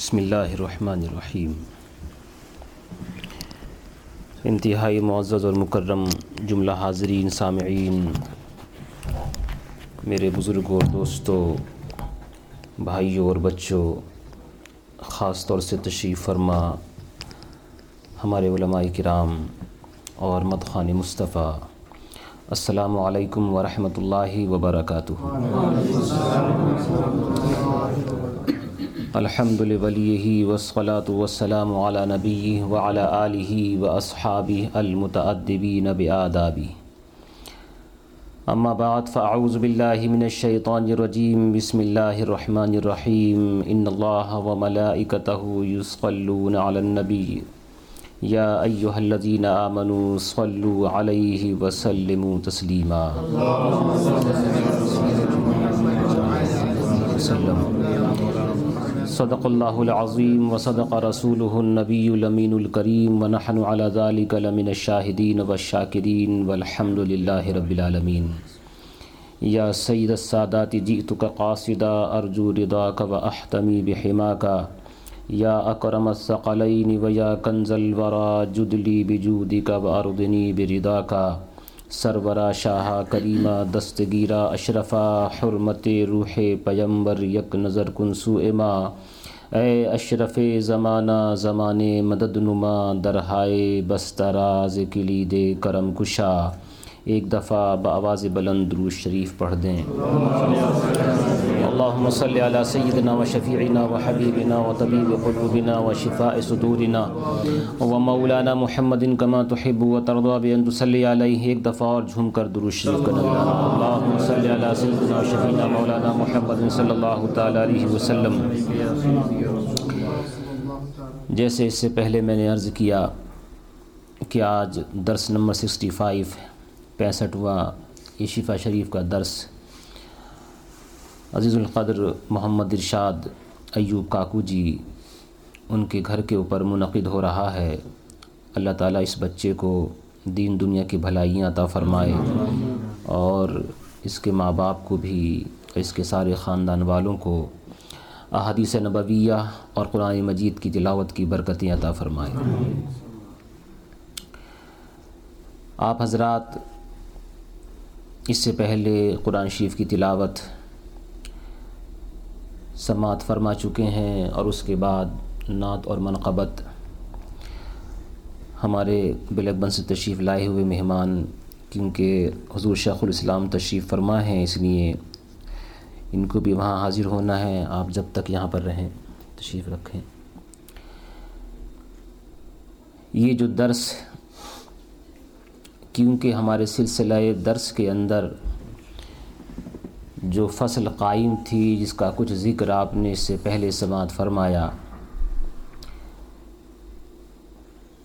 بسم اللہ الرحمن الرحیم۔ انتہائی معزز اور مکرم جملہ حاضرین سامعین، میرے بزرگ اور دوستوں بھائیوں اور بچوں، خاص طور سے تشریف فرما ہمارے علماء کرام اور مدخان مصطفیٰ۔ السلام علیکم ورحمۃ اللہ وبرکاتہ۔ الحمد لولیہ وسلاۃ وسلام علی نبی وعلى آلہ و اصحابی المتعدبین بآدابی اما بعد فاعوذ باللہ من الشیطان الرجیم بسم اللہ الرحمن الرحیم ان اللہ وملائکتہ یصلون علی النبی یا ایہا الذین آمنوا صلوا علیہ وسلموا تسلیما صدق اللہ العظیم وصدق رسوله النبی الامین الکریم ونحن على ذلك لمن الشاہدین والشاکرین والحمد للہ رب العالمین۔ یا سید السادات، جئتک قاصدا، ارجو رضاک و احتمی بحماک۔ یا اکرم الثقلین و یا کنز الورا، جدلی بجودک و اردنی برداک۔ سرورا شاہ کریمہ دستگیرہ اشرفہ حرمت روح پیمبر یک نظر کنسو اما اے اشرف زمانہ، زمانے مدد نما، درہائے بستراز کلی دے کرم کشا۔ ایک دفعہ بآواز بلند درود شریف پڑھ دیں۔ اللہم صلی علی سیدنا و شفیعنا و حبیبنا و طبیب قلوبنا و شفاء صدورنا و مولانا محمد کما تحب و ترضا بین تسلی علیہ۔ ایک دفعہ اور جھوم کر درود شریف کرنا۔ اللہم صلی علی سیدنا و شفیعنا مولانا محمد صلی اللہ تعالی علیہ وسلم۔ جیسے اس سے پہلے میں نے عرض کیا کہ آج درس نمبر سکسٹی فائیو پینسٹھواں شفا شریف کا درس۔ عزیز القدر محمد ارشاد ایوب کاکو جی ان کے گھر کے اوپر منعقد ہو رہا ہے۔ اللہ تعالیٰ اس بچے کو دین دنیا کی بھلائیاں عطا فرمائے اور اس کے ماں باپ کو بھی، اس کے سارے خاندان والوں کو احادیث نبویہ اور قرآن مجید کی تلاوت کی برکتیں عطا فرمائے۔ آپ حضرات اس سے پہلے قرآن شریف کی تلاوت سماعت فرما چکے ہیں اور اس کے بعد نعت اور منقبت ہمارے بلکبن سے تشریف لائے ہوئے مہمان کیونکہ حضور شیخ الاسلام تشریف فرما ہیں اس لیے ان کو بھی وہاں حاضر ہونا ہے آپ جب تک یہاں پر رہیں تشریف رکھیں یہ جو درس کیونکہ ہمارے سلسلہ درس کے اندر جو فصل قائم تھی، جس کا کچھ ذکر آپ نے اس سے پہلے سماعت فرمایا،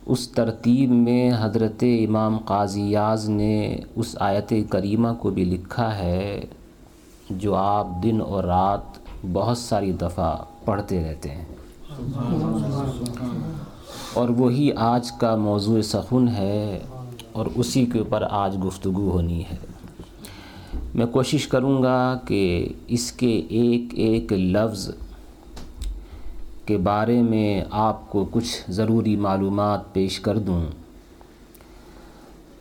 اس ترتیب میں حضرت امام قاضیاز نے اس آیت کریمہ کو بھی لکھا ہے، جو آپ دن اور رات بہت ساری دفعہ پڑھتے رہتے ہیں۔ اور وہی آج کا موضوع سخن ہے۔ اور اسی کے اوپر آج گفتگو ہونی ہے۔ میں کوشش کروں گا کہ اس کے ایک ایک لفظ کے بارے میں آپ کو کچھ ضروری معلومات پیش کر دوں۔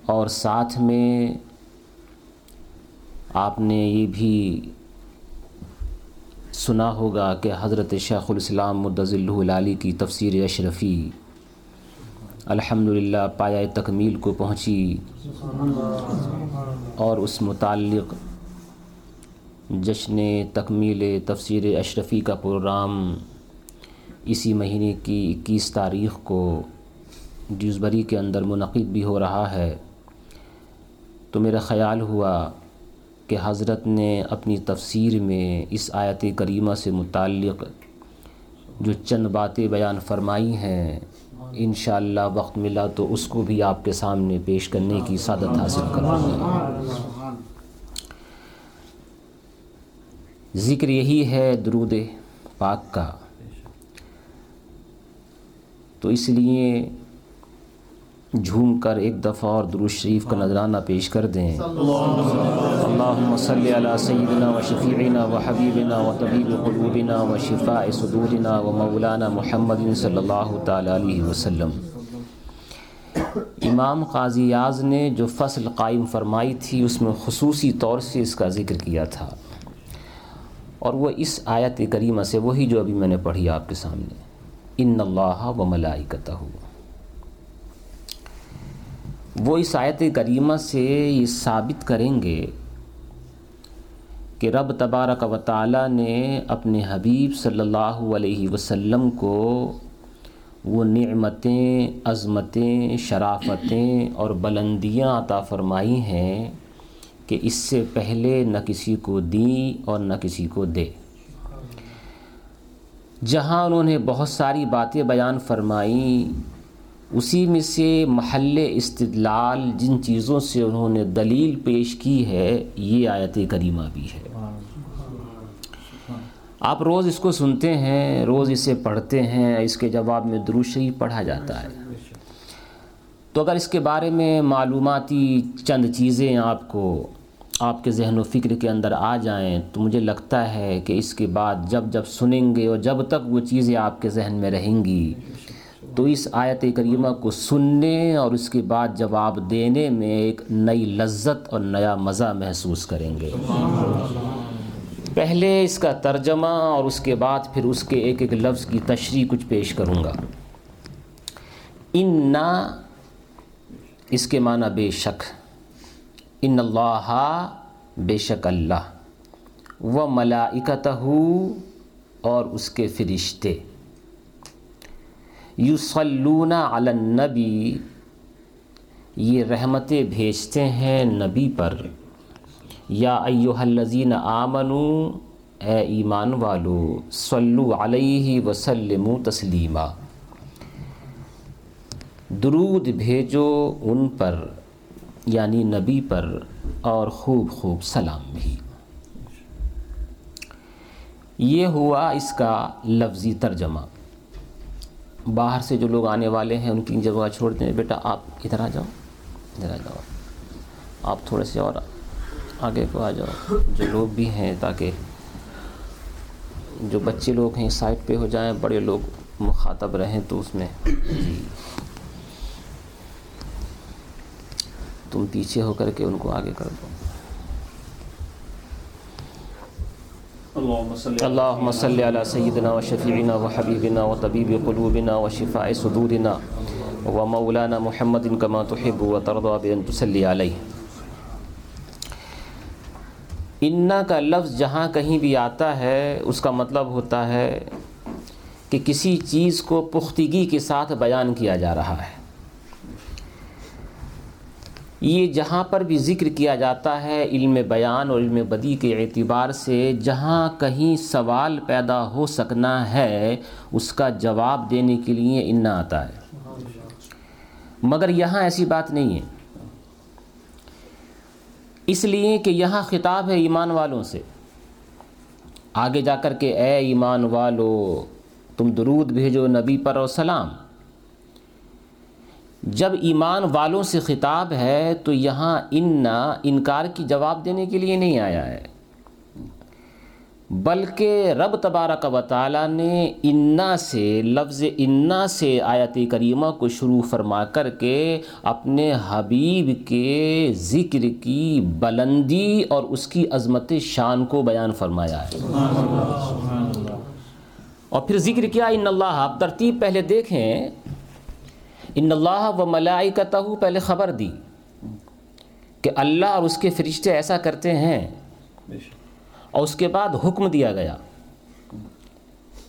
اور ساتھ میں آپ نے یہ بھی سنا ہوگا کہ حضرت شیخ الاسلام مدض اللہ العلی کی تفسیر اشرفی الحمد للہ پایا تکمیل کو پہنچی اور اس متعلق جشن تکمیل تفسیر اشرفی کا پروگرام اسی مہینے کی اکیس تاریخ کو ڈیوزبری کے اندر منعقد بھی ہو رہا ہے۔ تو میرا خیال ہوا کہ حضرت نے اپنی تفسیر میں اس آیت کریمہ سے متعلق جو چند باتیں بیان فرمائی ہیں انشاءاللہ وقت ملا تو اس کو بھی آپ کے سامنے پیش کرنے کی سعادت حاصل کروں گا۔ ذکر یہی ہے درود پاک کا۔ تو اس لیے جھوم کر ایک دفعہ اور درود شریف کا نذرانہ پیش کر دیں۔ اللہم صلی علی سیدنا و شفیعنا و حبیبنا و طبیب قلوبنا و شفاء صدورنا و مولانا محمد صلی اللہ تعالی علیہ وسلم۔ امام قاضی یاز نے جو فصل قائم فرمائی تھی، اس میں خصوصی طور سے اس کا ذکر کیا تھا۔ اور وہ اس آیت کریمہ سے وہی جو ابھی میں نے پڑھی آپ کے سامنے۔ ان اللہ و ملائکتہ وہ اس آیت کریمہ سے یہ ثابت کریں گے کہ رب تبارک و تعالی نے اپنے حبیب صلی اللہ علیہ وسلم کو وہ نعمتیں، عظمتیں، شرافتیں اور بلندیاں عطا فرمائی ہیں کہ اس سے پہلے نہ کسی کو دیں اور نہ کسی کو دے۔ جہاں انہوں نے بہت ساری باتیں بیان فرمائیں اسی میں سے محل استدلال جن چیزوں سے انہوں نے دلیل پیش کی ہے، یہ آیت کریمہ بھی ہے۔ آپ روز اس کو سنتے ہیں، روز اسے پڑھتے ہیں، اس کے جواب میں دروشی پڑھا جاتا ہے۔ تو اگر اس کے بارے میں معلوماتی چند چیزیں آپ کو، آپ کے ذہن و فکر کے اندر آ جائیں، تو مجھے لگتا ہے کہ اس کے بعد جب جب سنیں گے اور جب تک وہ چیزیں آپ کے ذہن میں رہیں گی تو اس آیت کریمہ کو سننے اور اس کے بعد جواب دینے میں ایک نئی لذت اور نیا مزہ محسوس کریں گے۔ پہلے اس کا ترجمہ اور اس کے بعد پھر اس کے ایک ایک لفظ کی تشریح کچھ پیش کروں گا۔ ان اس کے معنی بے شک۔ ان اللہ بے شک اللہ۔ و ملائکتہ اور اس کے فرشتے۔ یوسلون علی النبی۔ یہ رحمتیں بھیجتے ہیں نبی پر۔ یا ایوہ الذین آمنو، اے ایمان والو، صلو علیہ وسلم تسلیما۔ درود بھیجو ان پر یعنی نبی پر، اور خوب خوب سلام بھی۔ یہ ہوا اس کا لفظی ترجمہ۔ باہر سے جو لوگ آنے والے ہیں، ان کی جگہ چھوڑ دیں۔ بیٹا، آپ ادھر آ جاؤ، ادھر آ جاؤ۔ آپ تھوڑے سے اور آگے کو آ جاؤ۔ جو لوگ بھی ہیں، تاکہ جو بچے لوگ ہیں، سائڈ پہ ہو جائیں، بڑے لوگ مخاطب رہیں تو اس میں۔ جی۔ تم پیچھے ہو کر کے ان کو آگے کر دو۔ اللہم صلی علی سیدنا و حبیبنا و طبیب قلوبنا و شفاء صدورنا و مولانا محمد کما تحب و ترضا بین تسلی علیہ انا کا لفظ جہاں کہیں بھی آتا ہے اس کا مطلب ہوتا ہے کہ کسی چیز کو پختگی کے ساتھ بیان کیا جا رہا ہے۔ یہ جہاں پر بھی ذکر کیا جاتا ہے علم بیان اور علم بدی کے اعتبار سے جہاں کہیں سوال پیدا ہو سکنا ہے، اس کا جواب دینے کے لیے انا آتا ہے۔ مگر یہاں ایسی بات نہیں ہے۔ اس لیے کہ یہاں خطاب ہے ایمان والوں سے۔ آگے جا کر کے، اے ایمان والو، تم درود بھیجو نبی پر اور سلام۔ جب ایمان والوں سے خطاب ہے تو یہاں انا، انکار کی جواب دینے کے لیے نہیں آیا ہے۔ بلکہ رب تبارک و تعالیٰ نے انا سے، لفظ انا سے آیت کریمہ کو شروع فرما کر کے اپنے حبیب کے ذکر کی بلندی اور اس کی عظمت شان کو بیان فرمایا ہے۔ اور پھر ذکر کیا؟ ان اللہ، آپ ترتیب پہلے دیکھیں۔ ان اللہ و ملائکتہ پہلے خبر دی کہ اللہ اور اس کے فرشتے ایسا کرتے ہیں۔ اور اس کے بعد حکم دیا گیا۔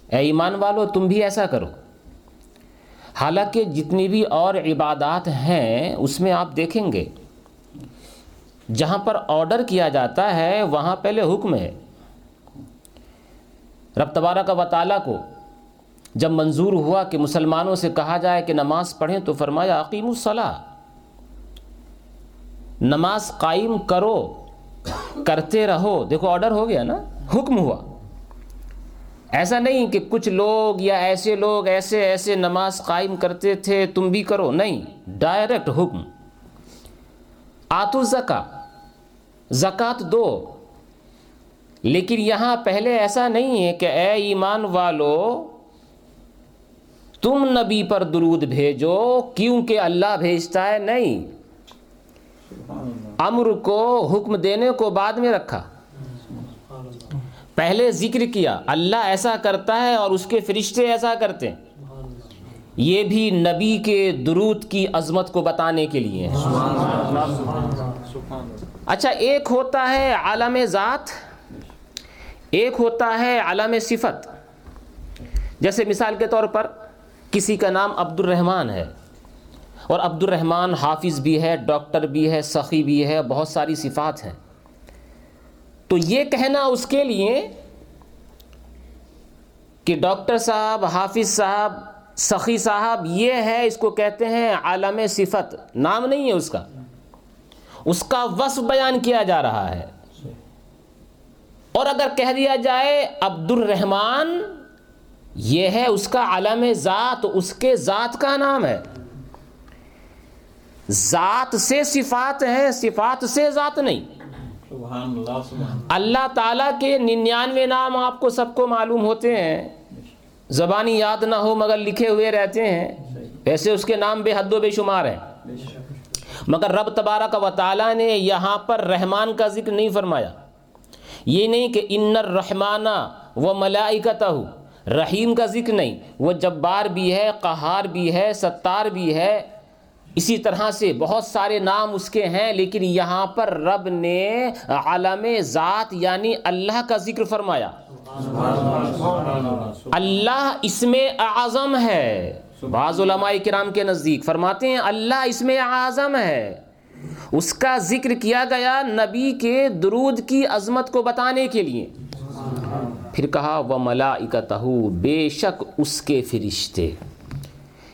اے ایمان والو، تم بھی ایسا کرو۔ حالانکہ جتنی بھی اور عبادات ہیں، اس میں آپ دیکھیں گے۔ جہاں پر آرڈر کیا جاتا ہے، وہاں پہلے حکم ہے۔ رب تبارہ کا وطالعہ کو جب منظور ہوا کہ مسلمانوں سے کہا جائے کہ نماز پڑھیں تو فرمایا عقیم الصلاح نماز قائم کرو، کرتے رہو۔ دیکھو آرڈر ہو گیا نا، حکم ہوا۔ ایسا نہیں کہ کچھ لوگ یا ایسے لوگ ایسے ایسے نماز قائم کرتے تھے، تم بھی کرو۔ نہیں ڈائریکٹ حکم۔ آتو زکا زکوٰۃ دو۔ لیکن یہاں پہلے ایسا نہیں ہے کہ اے ایمان والو تم نبی پر درود بھیجو کیونکہ اللہ بھیجتا ہے نہیں۔ امر کو حکم دینے کو بعد میں رکھا۔ پہلے ذکر کیا، اللہ ایسا کرتا ہے اور اس کے فرشتے ایسا کرتے ہیں۔ یہ بھی نبی کے درود کی عظمت کو بتانے کے لیے اچھا ایک ہوتا ہے عالم ذات، ایک ہوتا ہے عالم صفت۔ جیسے مثال کے طور پر کسی کا نام عبد الرحمن ہے۔ اور عبد الرحمن حافظ بھی ہے، ڈاکٹر بھی ہے، سخی بھی ہے، بہت ساری صفات ہیں۔ تو یہ کہنا اس کے لیے کہ ڈاکٹر صاحب، حافظ صاحب، سخی صاحب یہ ہے، اس کو کہتے ہیں عالم صفت، نام نہیں ہے اس کا۔ اس کا وصف بیان کیا جا رہا ہے۔ اور اگر کہہ دیا جائے عبد الرحمان یہ ہے اس کا عالم ذات اس کے ذات کا نام ہے۔ ذات سے صفات ہے صفات سے ذات نہیں۔ اللہ تعالیٰ کے ننانوے نام آپ کو سب کو معلوم ہوتے ہیں۔ زبانی یاد نہ ہو مگر لکھے ہوئے رہتے ہیں۔ ایسے اس کے نام بے حد و بے شمار ہیں۔ مگر رب تبارہ کا تعالیٰ نے یہاں پر رحمان کا ذکر نہیں فرمایا۔ یہ نہیں کہ ان الرحمانہ و ملائکتہ رحیم کا ذکر نہیں، وہ جبار بھی ہے، قہار بھی ہے، ستار بھی ہے۔ اسی طرح سے بہت سارے نام اس کے ہیں، لیکن یہاں پر رب نے عالم ذات یعنی اللہ کا ذکر فرمایا۔ اللہ اس میں اعظم ہے۔ بعض علماء کرام کے نزدیک فرماتے ہیں، اللہ اس میں اعظم ہے۔ اس کا ذکر کیا گیا نبی کے درود کی عظمت کو بتانے کے لیے۔ پھر کہا وہ ملا بے شک اس کے فرشتے۔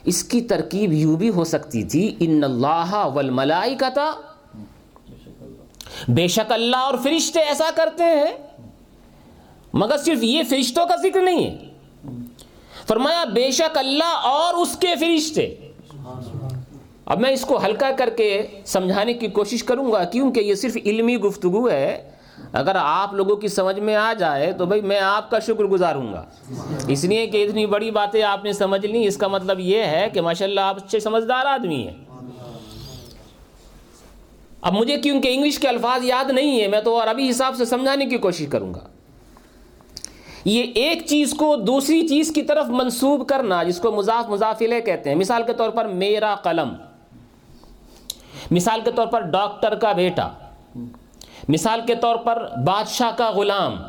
اس کی ترکیب یوں بھی ہو سکتی تھی، ان اللہ والملائی بے شک اللہ اور فرشتے ایسا کرتے ہیں۔ مگر صرف یہ فرشتوں کا ذکر نہیں ہے۔ فرمایا، بے شک اللہ اور اس کے فرشتے۔ اب میں اس کو ہلکا کر کے سمجھانے کی کوشش کروں گا، کیونکہ یہ صرف علمی گفتگو ہے۔ اگر آپ لوگوں کی سمجھ میں آ جائے تو بھائی میں آپ کا شکر گزار ہوں گا۔ اس لیے کہ اتنی بڑی باتیں آپ نے سمجھ لی، اس کا مطلب یہ ہے کہ ماشاء اللہ آپ اچھے سمجھدار آدمی ہیں۔ اب مجھے کیونکہ انگلش کے الفاظ یاد نہیں ہے میں تو عربی حساب سے سمجھانے کی کوشش کروں گا۔ یہ ایک چیز کو دوسری چیز کی طرف منسوب کرنا، جس کو مضاف مضافلے کہتے ہیں۔ مثال کے طور پر میرا قلم۔ مثال کے طور پر ڈاکٹر کا بیٹا۔ مثال کے طور پر بادشاہ کا غلام۔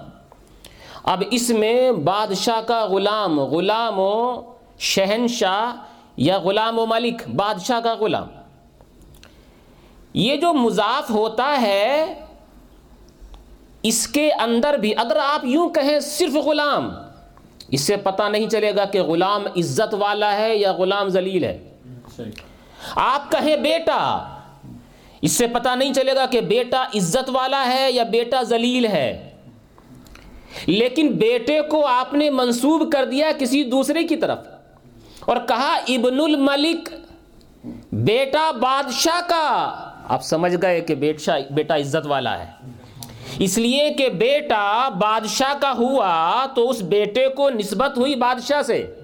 اب اس میں بادشاہ کا غلام غلام و شہنشاہ یا غلام و ملک بادشاہ کا غلام۔ یہ جو مضاف ہوتا ہے اس کے اندر بھی اگر آپ یوں کہیں صرف غلام اس سے پتہ نہیں چلے گا کہ غلام عزت والا ہے یا غلام ذلیل ہے۔ آپ کہیں بیٹا اس سے پتہ نہیں چلے گا کہ بیٹا عزت والا ہے یا بیٹا ذلیل ہے۔ لیکن بیٹے کو آپ نے منسوب کر دیا کسی دوسرے کی طرف۔ اور کہا، ابن الملک، بیٹا بادشاہ کا۔ آپ سمجھ گئے کہ بیٹا عزت والا ہے۔ اس لیے کہ بیٹا بادشاہ کا ہوا تو اس بیٹے کو نسبت ہوئی بادشاہ سے۔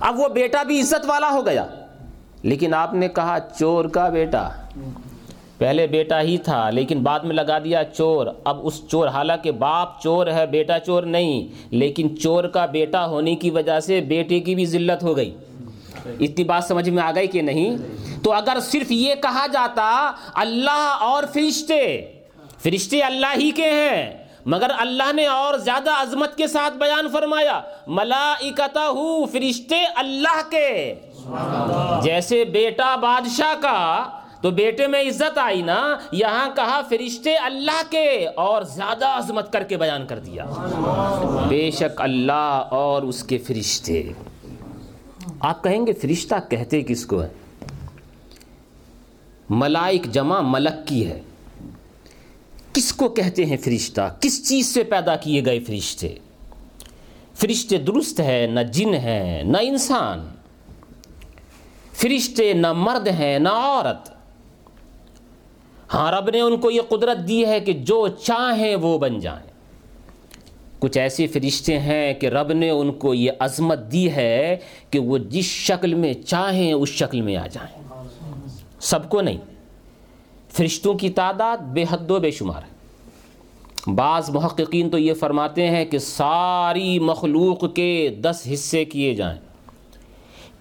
اب وہ بیٹا بھی عزت والا ہو گیا۔ لیکن آپ نے کہا چور کا بیٹا۔ پہلے بیٹا ہی تھا، لیکن بعد میں لگا دیا چور۔ اب اس چور، حالانکہ باپ چور ہے، بیٹا چور نہیں، لیکن چور کا بیٹا ہونے کی وجہ سے بیٹے کی بھی ذلت ہو گئی۔ اتنی بات سمجھ میں آ گئی کہ نہیں؟ تو اگر صرف یہ کہا جاتا، اللہ اور فرشتے فرشتے اللہ ہی کے ہیں، مگر اللہ نے اور زیادہ عظمت کے ساتھ بیان فرمایا ملائکتہ فرشتے اللہ کے۔ جیسے بیٹا بادشاہ کا، تو بیٹے میں عزت آئی نا، یہاں کہا فرشتے اللہ کے اور زیادہ عظمت کر کے بیان کر دیا۔ بے شک اللہ اور اس کے فرشتے۔ آپ کہیں گے فرشتہ کہتے کس کو ہے؟ ملائک جمع ملک کی ہے۔ کس کو کہتے ہیں فرشتہ؟ کس چیز سے پیدا کیے گئے فرشتے؟ فرشتے درست ہے نہ جن ہیں، نہ انسان۔ فرشتے نہ مرد ہیں، نہ عورت۔ ہاں رب نے ان کو یہ قدرت دی ہے کہ جو چاہیں وہ بن جائیں۔ کچھ ایسے فرشتے ہیں کہ رب نے ان کو یہ عظمت دی ہے کہ وہ جس شکل میں چاہیں اس شکل میں آ جائیں۔ سب کو نہیں، فرشتوں کی تعداد بے حد و بے شمار ہے۔ بعض محققین تو یہ فرماتے ہیں کہ ساری مخلوق کے دس حصے کیے جائیں۔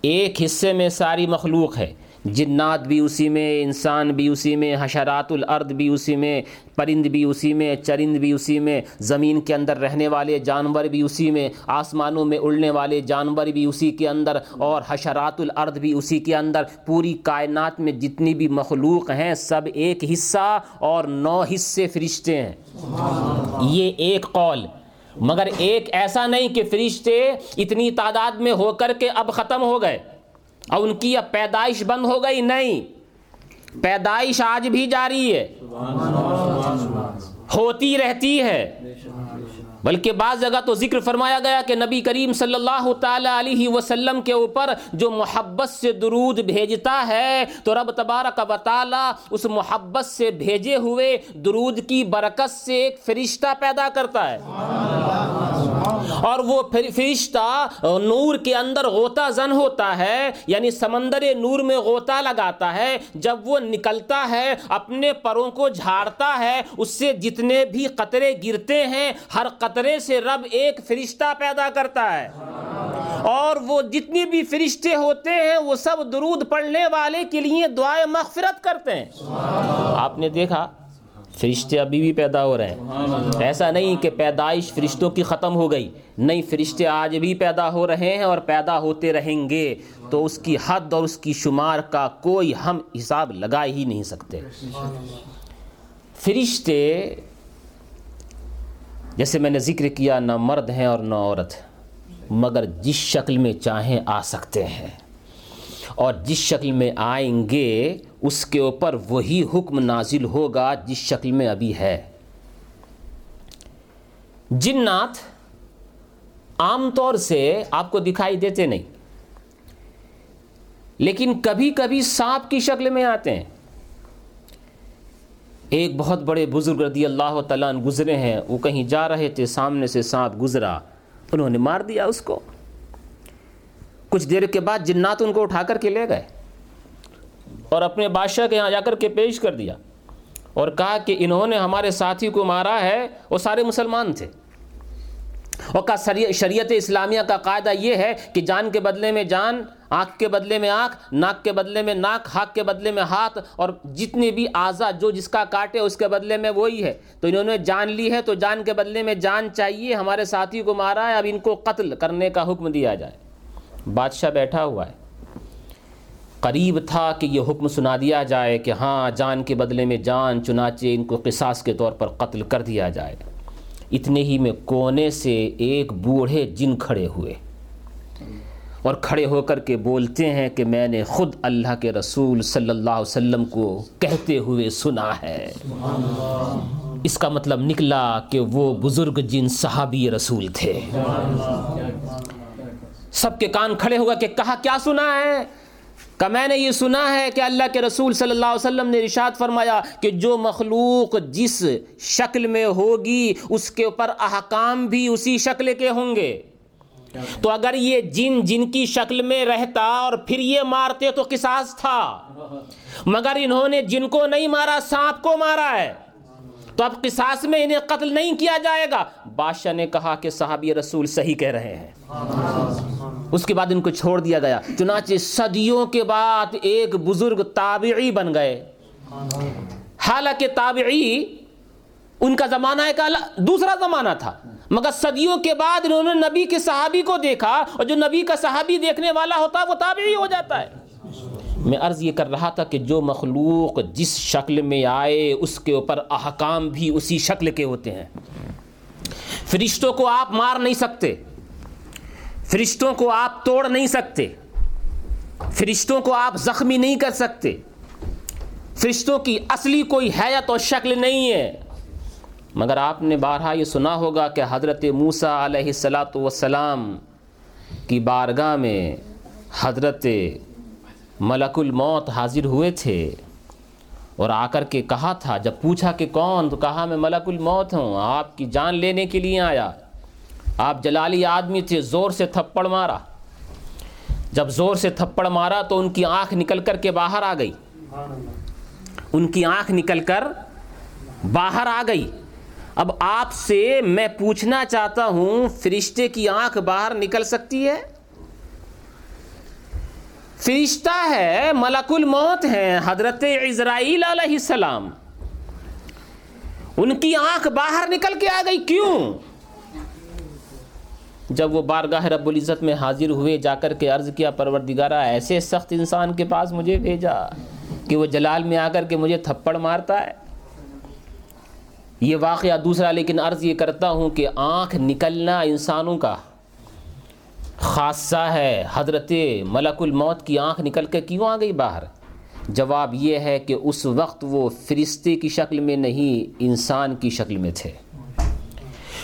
ایک حصے میں ساری مخلوق ہے۔ جنات بھی اسی میں، انسان بھی اسی میں، حشرات الارض بھی اسی میں پرند بھی اسی میں، چرند بھی اسی میں، زمین کے اندر رہنے والے جانور بھی اسی میں، آسمانوں میں اڑنے والے جانور بھی اسی کے اندر، اور حشرات الارض بھی اسی کے اندر۔ پوری کائنات میں جتنی بھی مخلوق ہیں، سب ایک حصہ اور نو حصے فرشتے ہیں۔ یہ ایک قول۔ مگر ایک ایسا نہیں کہ فرشتے اتنی تعداد میں ہو کر کے اب ختم ہو گئے اور ان کی اب پیدائش بند ہو گئی نہیں۔ پیدائش آج بھی جاری ہے۔ ہوتی رہتی ہے۔ بلکہ بعض جگہ تو ذکر فرمایا گیا کہ نبی کریم صلی اللہ تعالی علیہ وسلم کے اوپر جو محبت سے درود بھیجتا ہے، تو رب تبارک و تعالی اس محبت سے بھیجے ہوئے درود کی برکت سے ایک فرشتہ پیدا کرتا ہے۔ اور وہ فرشتہ نور کے اندر غوطہ زن ہوتا ہے یعنی سمندر نور میں غوطہ لگاتا ہے۔ جب وہ نکلتا ہے، اپنے پروں کو جھاڑتا ہے، اس سے جتنے بھی قطرے گرتے ہیں، ہر قطرے سے رب ایک فرشتہ پیدا کرتا ہے۔ اور وہ جتنی بھی فرشتے ہوتے ہیں، وہ سب درود پڑھنے والے کے لیے دعائیں مغفرت کرتے ہیں۔ آپ نے دیکھا، فرشتے ابھی بھی پیدا ہو رہے ہیں۔ ایسا نہیں کہ پیدائش فرشتوں کی ختم ہو گئی۔ نہیں، فرشتے آج بھی پیدا ہو رہے ہیں اور پیدا ہوتے رہیں گے۔ تو اس کی حد اور اس کی شمار کا کوئی ہم حساب لگا ہی نہیں سکتے۔ فرشتے جیسے میں نے ذکر کیا، نہ مرد ہیں اور نہ عورت، مگر جس شکل میں چاہیں آ سکتے ہیں۔ اور جس شکل میں آئیں گے، اس کے اوپر وہی حکم نازل ہوگا جس شکل میں ابھی ہے۔ جنات عام طور سے آپ کو دکھائی دیتے نہیں، لیکن کبھی کبھی سانپ کی شکل میں آتے ہیں۔ ایک بہت بڑے بزرگ رضی اللہ تعالیٰ گزرے ہیں، وہ کہیں جا رہے تھے، سامنے سے سانپ گزرا۔ انہوں نے مار دیا اس کو۔ کچھ دیر کے بعد جنات ان کو اٹھا کر کے لے گئے اور اپنے بادشاہ کے یہاں جا کر کے پیش کر دیا اور کہا کہ انہوں نے ہمارے ساتھی کو مارا ہے، وہ سارے مسلمان تھے۔ اور کہا، شریعت اسلامیہ کا قاعدہ یہ ہے کہ جان کے بدلے میں جان آنکھ کے بدلے میں آنکھ، ناک کے بدلے میں ناک، ہاتھ کے بدلے میں ہاتھ، اور جتنی بھی اعضا جو جس کا کاٹے اس کے بدلے میں وہی ہے۔ تو انہوں نے جان لی ہے، تو جان کے بدلے میں جان چاہیے، ہمارے ساتھی کو مارا ہے، اب ان کو قتل کرنے کا حکم دیا جائے۔ بادشاہ بیٹھا ہوا ہے۔ قریب تھا کہ یہ حکم سنا دیا جائے کہ ہاں جان کے بدلے میں جان، چنانچہ ان کو قصاص کے طور پر قتل کر دیا جائے۔ اتنے ہی میں کونے سے ایک بوڑھے جن کھڑے ہوئے۔ اور کھڑے ہو کر کے بولتے ہیں کہ میں نے خود اللہ کے رسول صلی اللہ علیہ وسلم کو کہتے ہوئے سنا ہے۔ اس کا مطلب نکلا کہ وہ بزرگ جن صحابی رسول تھے۔ سب کے کان کھڑے ہوا کہ کہا کیا سنا ہے؟ کہ میں نے یہ سنا ہے کہ اللہ کے رسول صلی اللہ علیہ وسلم نے رشاد فرمایا کہ جو مخلوق جس شکل میں ہوگی، اس کے اوپر احکام بھی اسی شکل کے ہوں گے۔ تو اگر یہ جن جن کی شکل میں رہتا اور پھر یہ مارتے تو قصاص تھا؟ مگر انہوں نے جن کو نہیں مارا، سانپ کو مارا ہے۔ تو اب قصاص میں انہیں قتل نہیں کیا جائے گا؟ بادشاہ نے کہا کہ صحابی رسول صحیح کہہ رہے ہیں۔ اس کے بعد ان کو چھوڑ دیا گیا۔ چنانچہ صدیوں کے بعد ایک بزرگ تابعی بن گئے۔ حالانکہ تابعی ان کا زمانہ ایک دوسرا زمانہ تھا۔ مگر صدیوں کے بعد انہوں نے نبی کے صحابی کو دیکھا اور جو نبی کا صحابی دیکھنے والا ہوتا ہے وہ تابعی ہو جاتا ہے۔ میں عرض یہ کر رہا تھا کہ جو مخلوق جس شکل میں آئے اس کے اوپر احکام بھی اسی شکل کے ہوتے ہیں۔ فرشتوں کو آپ مار نہیں سکتے۔ فرشتوں کو آپ توڑ نہیں سکتے۔ فرشتوں کو آپ زخمی نہیں کر سکتے۔ فرشتوں کی اصلی کوئی حیت اور شکل نہیں ہے۔ مگر آپ نے بارہا یہ سنا ہوگا کہ حضرت موسیٰ علیہ السلاۃ والسلام کی بارگاہ میں حضرت ملک الموت حاضر ہوئے تھے اور آ کر کے کہا تھا جب پوچھا کہ کون تو کہا میں ملک الموت ہوں آپ کی جان لینے کے لیے آیا۔ آپ جلالی آدمی تھے زور سے تھپڑ مارا۔ جب زور سے تھپڑ مارا تو ان کی آنکھ نکل کر کے باہر آ گئی۔ ان کی آنکھ نکل کر باہر آ گئی۔ اب آپ سے میں پوچھنا چاہتا ہوں، فرشتے کی آنکھ باہر نکل سکتی ہے؟ فرشتہ ہے، ملک الموت ہے، حضرت عزرائیل علیہ السلام۔ ان کی آنکھ باہر نکل کے آ گئی، کیوں؟ جب وہ بارگاہ رب العزت میں حاضر ہوئے، جا کر کے عرض کیا، پروردگارہ، ایسے سخت انسان کے پاس مجھے بھیجا کہ وہ جلال میں آ کر کے مجھے تھپڑ مارتا ہے۔ یہ واقعہ دوسرا، لیکن عرض یہ کرتا ہوں کہ آنکھ نکلنا انسانوں کا خاصہ ہے۔ حضرت ملک الموت کی آنکھ نکل کے کیوں آ گئی باہر؟ جواب یہ ہے کہ اس وقت وہ فرشتے کی شکل میں نہیں، انسان کی شکل میں تھے۔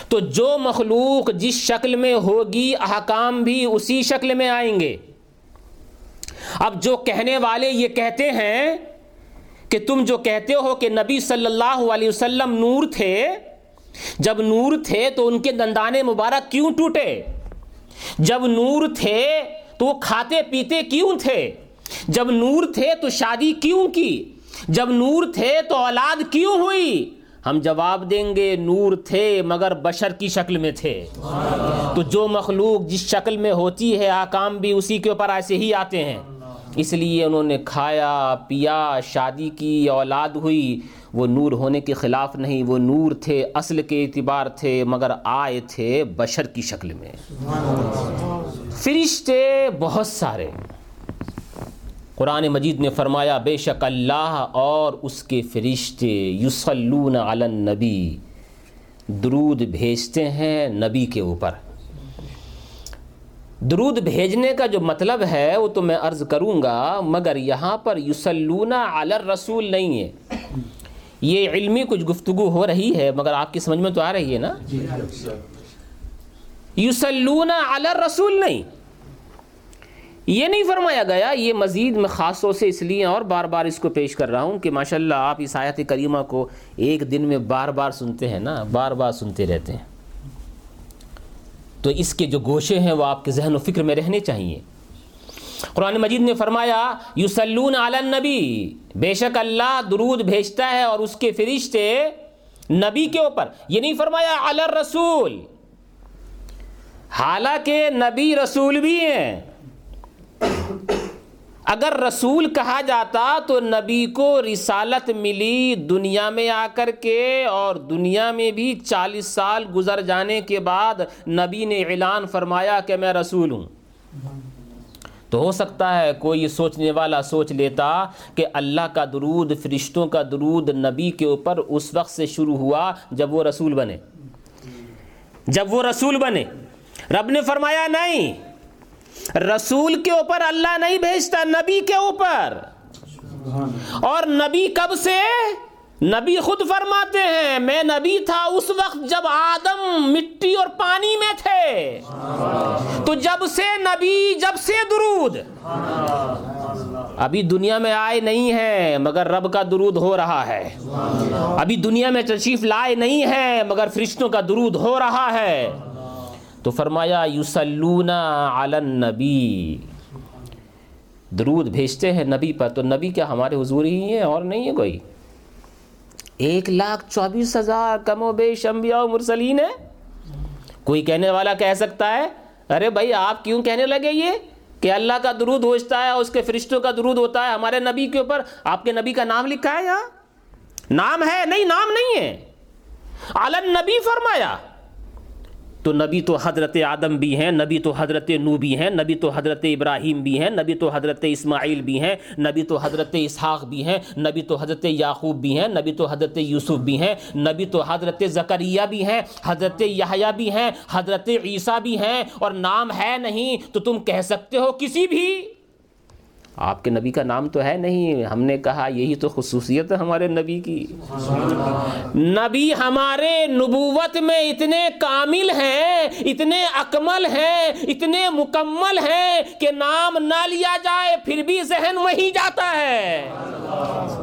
تو جو مخلوق جس شکل میں ہوگی، احکام بھی اسی شکل میں آئیں گے۔ اب جو کہنے والے یہ کہتے ہیں کہ تم جو کہتے ہو کہ نبی صلی اللہ علیہ وسلم نور تھے، جب نور تھے تو ان کے دندانے مبارک کیوں ٹوٹے؟ جب نور تھے تو وہ کھاتے پیتے کیوں تھے؟ جب نور تھے تو شادی کیوں کی؟ جب نور تھے تو اولاد کیوں ہوئی؟ ہم جواب دیں گے، نور تھے مگر بشر کی شکل میں تھے۔ تو جو مخلوق جس شکل میں ہوتی ہے، آکام بھی اسی کے اوپر ایسے ہی آتے ہیں۔ اس لیے انہوں نے کھایا، پیا، شادی کی، اولاد ہوئی۔ وہ نور ہونے کے خلاف نہیں، وہ نور تھے، اصل کے اعتبار تھے، مگر آئے تھے بشر کی شکل میں۔ فرشتے بہت سارے۔ قرآن مجید نے فرمایا، بے شک اللہ اور اس کے فرشتے یوسلون علی النبی۔ درود بھیجتے ہیں نبی کے اوپر۔ درود بھیجنے کا جو مطلب ہے وہ تو میں عرض کروں گا مگر یہاں پر یوسلون علی الرسول نہیں ہے۔ یہ علمی کچھ گفتگو ہو رہی ہے مگر آپ کی سمجھ میں تو آ رہی ہے نا؟ یوسلون علی الرسول نہیں۔ یہ نہیں فرمایا گیا یہ مزید میں خاص طور سے اس لیے اور بار بار اس کو پیش کر رہا ہوں کہ ماشاءاللہ آپ اس آیت کریمہ کو ایک دن میں بار بار سنتے ہیں نا بار بار سنتے رہتے ہیں۔ تو اس کے جو گوشے ہیں وہ آپ کے ذہن و فکر میں رہنے چاہیے۔ قرآن مجید نے فرمایا یوسلون علی النبی، بے شک اللہ درود بھیجتا ہے اور اس کے فرشتے نبی کے اوپر، یہ نہیں فرمایا علی الرسول۔ حالانکہ نبی رسول بھی ہیں۔ اگر رسول کہا جاتا تو نبی کو رسالت ملی دنیا میں آ کر کے اور دنیا میں بھی چالیس سال گزر جانے کے بعد نبی نے اعلان فرمایا کہ میں رسول ہوں۔ تو ہو سکتا ہے کوئی سوچنے والا سوچ لیتا کہ اللہ کا درود، فرشتوں کا درود نبی کے اوپر اس وقت سے شروع ہوا جب وہ رسول بنے۔ جب وہ رسول بنے۔ رب نے فرمایا نہیں رسول کے اوپر اللہ نہیں بھیجتا، نبی کے اوپر۔ اور نبی کب سے؟ نبی خود فرماتے ہیں، میں نبی تھا اس وقت جب آدم مٹی اور پانی میں تھے۔ تو جب سے نبی، جب سے درود۔ ابھی دنیا میں آئے نہیں ہیں مگر رب کا درود ہو رہا ہے۔ ابھی دنیا میں تشریف لائے نہیں ہیں، مگر فرشتوں کا درود ہو رہا ہے۔ تو فرمایا یوسلون علی النبی۔ درود بھیجتے ہیں نبی پر، تو نبی کیا ہمارے حضور ہی ہیں اور نہیں ہے کوئی؟ ایک لاکھ چوبیس ہزار کم و بیش انبیاء و مرسلین ہے کوئی کہنے والا کہہ سکتا ہے، ارے بھائی، آپ کیوں کہنے لگے یہ کہ اللہ کا درود ہوتا ہے اس کے فرشتوں کا درود ہوتا ہے ہمارے نبی کے اوپر؟ آپ کے نبی کا نام لکھا ہے یہاں؟ نام ہے؟ نہیں، نام نہیں ہے۔ علن نبی فرمایا۔ تو نبی تو حضرت آدم بھی ہیں، نبی تو حضرت نو بھی ہیں، نبی تو حضرت ابراہیم بھی ہیں، نبی تو حضرت اسماعیل بھی ہیں، نبی تو حضرت اسحاق بھی ہیں، نبی تو حضرت یعقوب بھی ہیں، نبی تو حضرت یوسف بھی ہیں، نبی تو حضرت زکریہ بھی ہیں، حضرت یحییٰ بھی ہیں، حضرت عیسیٰ بھی ہیں اور نام ہے نہیں تو تم کہہ سکتے ہو کسی بھی۔ آپ کے نبی کا نام تو ہے نہیں، ہم نے کہا یہی تو خصوصیت ہے ہمارے نبی کی۔ نبی ہمارے نبوت میں اتنے کامل ہیں، اتنے اکمل ہیں، اتنے مکمل ہیں کہ نام نہ لیا جائے، پھر بھی ذہن وہی جاتا ہے۔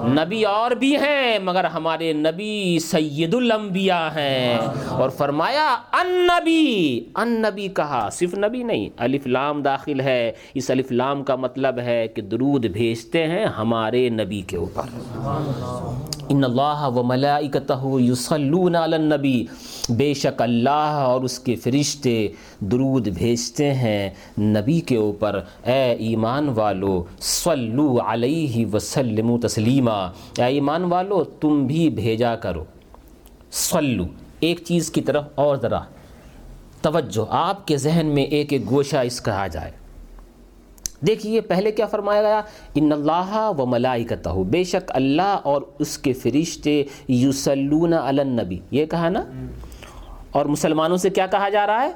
نبی اور بھی ہیں، مگر ہمارے نبی سید الانبیاء ہیں۔ اور فرمایا ان نبی ان نبی کہا، صرف نبی نہیں، الف لام داخل ہے۔ اس الف لام کا مطلب ہے کہ درود بھیجتے ہیں ہمارے نبی کے اوپر۔ ان اللہ و ملائکتہ یصلون علی النبی، بے شک اللہ اور اس کے فرشتے درود بھیجتے ہیں نبی کے اوپر۔ اے ایمان والو، صلو علیہ وسلم تسلیما۔ اے ایمان والو، تم بھی بھیجا کرو۔ صلو، ایک چیز کی طرف اور ذرا توجہ، آپ کے ذہن میں ایک ایک گوشہ اس کا آ جائے۔ دیکھیے پہلے کیا فرمایا گیا؟ ان اللہ و ملائکتہ، بے شک اللہ اور اس کے فرشتے یسلون علی النبی۔ یہ کہا نا؟ اور مسلمانوں سے کیا کہا جا رہا ہے؟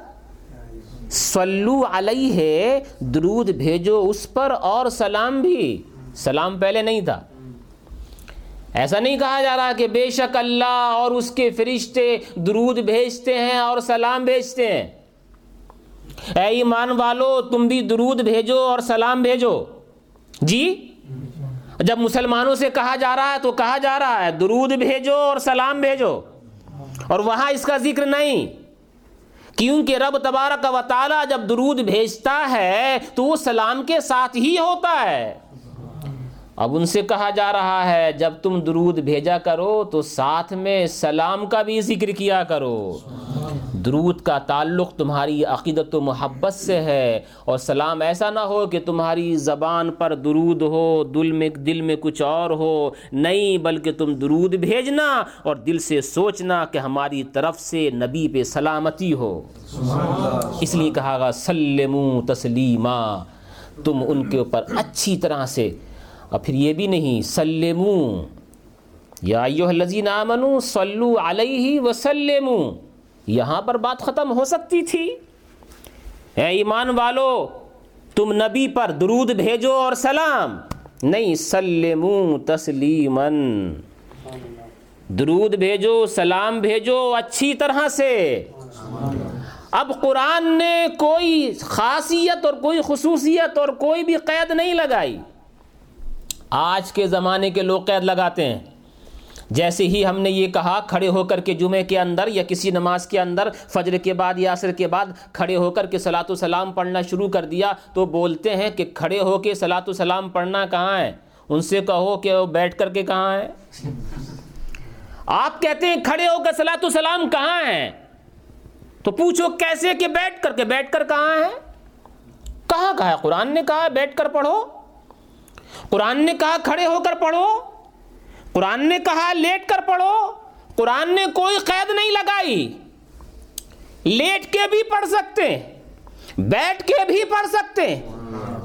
صلو علیہ، درود بھیجو اس پر اور سلام بھی۔ سلام پہلے نہیں تھا۔ ایسا نہیں کہا جا رہا کہ بے شک اللہ اور اس کے فرشتے درود بھیجتے ہیں اور سلام بھیجتے ہیں۔ اے ایمان والو، تم بھی درود بھیجو اور سلام بھیجو۔ جی؟ جب مسلمانوں سے کہا جا رہا ہے تو کہا جا رہا ہے، درود بھیجو اور سلام بھیجو۔ اور وہاں اس کا ذکر نہیں۔ کیونکہ رب تبارک و تعالی جب درود بھیجتا ہے تو وہ سلام کے ساتھ ہی ہوتا ہے۔ اب ان سے کہا جا رہا ہے، جب تم درود بھیجا کرو تو ساتھ میں سلام کا بھی ذکر کیا کرو۔ درود کا تعلق تمہاری عقیدت و محبت سے ہے اور سلام ایسا نہ ہو کہ تمہاری زبان پر درود ہو، دل میں دل میں کچھ اور ہو۔ نہیں، بلکہ تم درود بھیجنا اور دل سے سوچنا کہ ہماری طرف سے نبی پہ سلامتی ہو۔ اس لیے کہا گا سلمو تسلیما۔ تم ان کے اوپر اچھی طرح سے، اور پھر یہ بھی نہیں، سلمو۔ یا ایوہ الذین آمنو صلو علیہ وسلمو۔ یہاں پر بات ختم ہو سکتی تھی۔ اے ایمان والو، تم نبی پر درود بھیجو اور سلام۔ نہیں، سلمو تسلیمن درود بھیجو، سلام بھیجو، اچھی طرح سے۔ اب قرآن نے کوئی خاصیت اور کوئی خصوصیت اور کوئی بھی قید نہیں لگائی۔ آج کے زمانے کے لوگ قید لگاتے ہیں۔ جیسے ہی ہم نے یہ کہا، کھڑے ہو کر کے جمعے کے اندر یا کسی نماز کے اندر، فجر کے بعد یا عصر کے بعد کھڑے ہو کر کے سلاۃ و سلام پڑھنا شروع کر دیا تو بولتے ہیں کہ کھڑے ہو کے سلاۃ و سلام پڑھنا کہاں ہے؟ ان سے کہو کہ وہ بیٹھ کر کے کہاں ہے؟ آپ کہتے ہیں کھڑے ہو کر سلاۃ و سلام کہاں ہے؟ تو پوچھو کیسے کہ بیٹھ کر کے، بیٹھ کر کہاں ہے؟ کہاں کہا ہے؟ قرآن نے کہا بیٹھ کر پڑھو۔ قرآن نے کہا کھڑے ہو کر پڑھو۔ قرآن نے کہا لیٹ کر پڑھو، قرآن نے کوئی قید نہیں لگائی۔ لیٹ کے بھی پڑھ سکتے، بیٹھ کے بھی پڑھ سکتے۔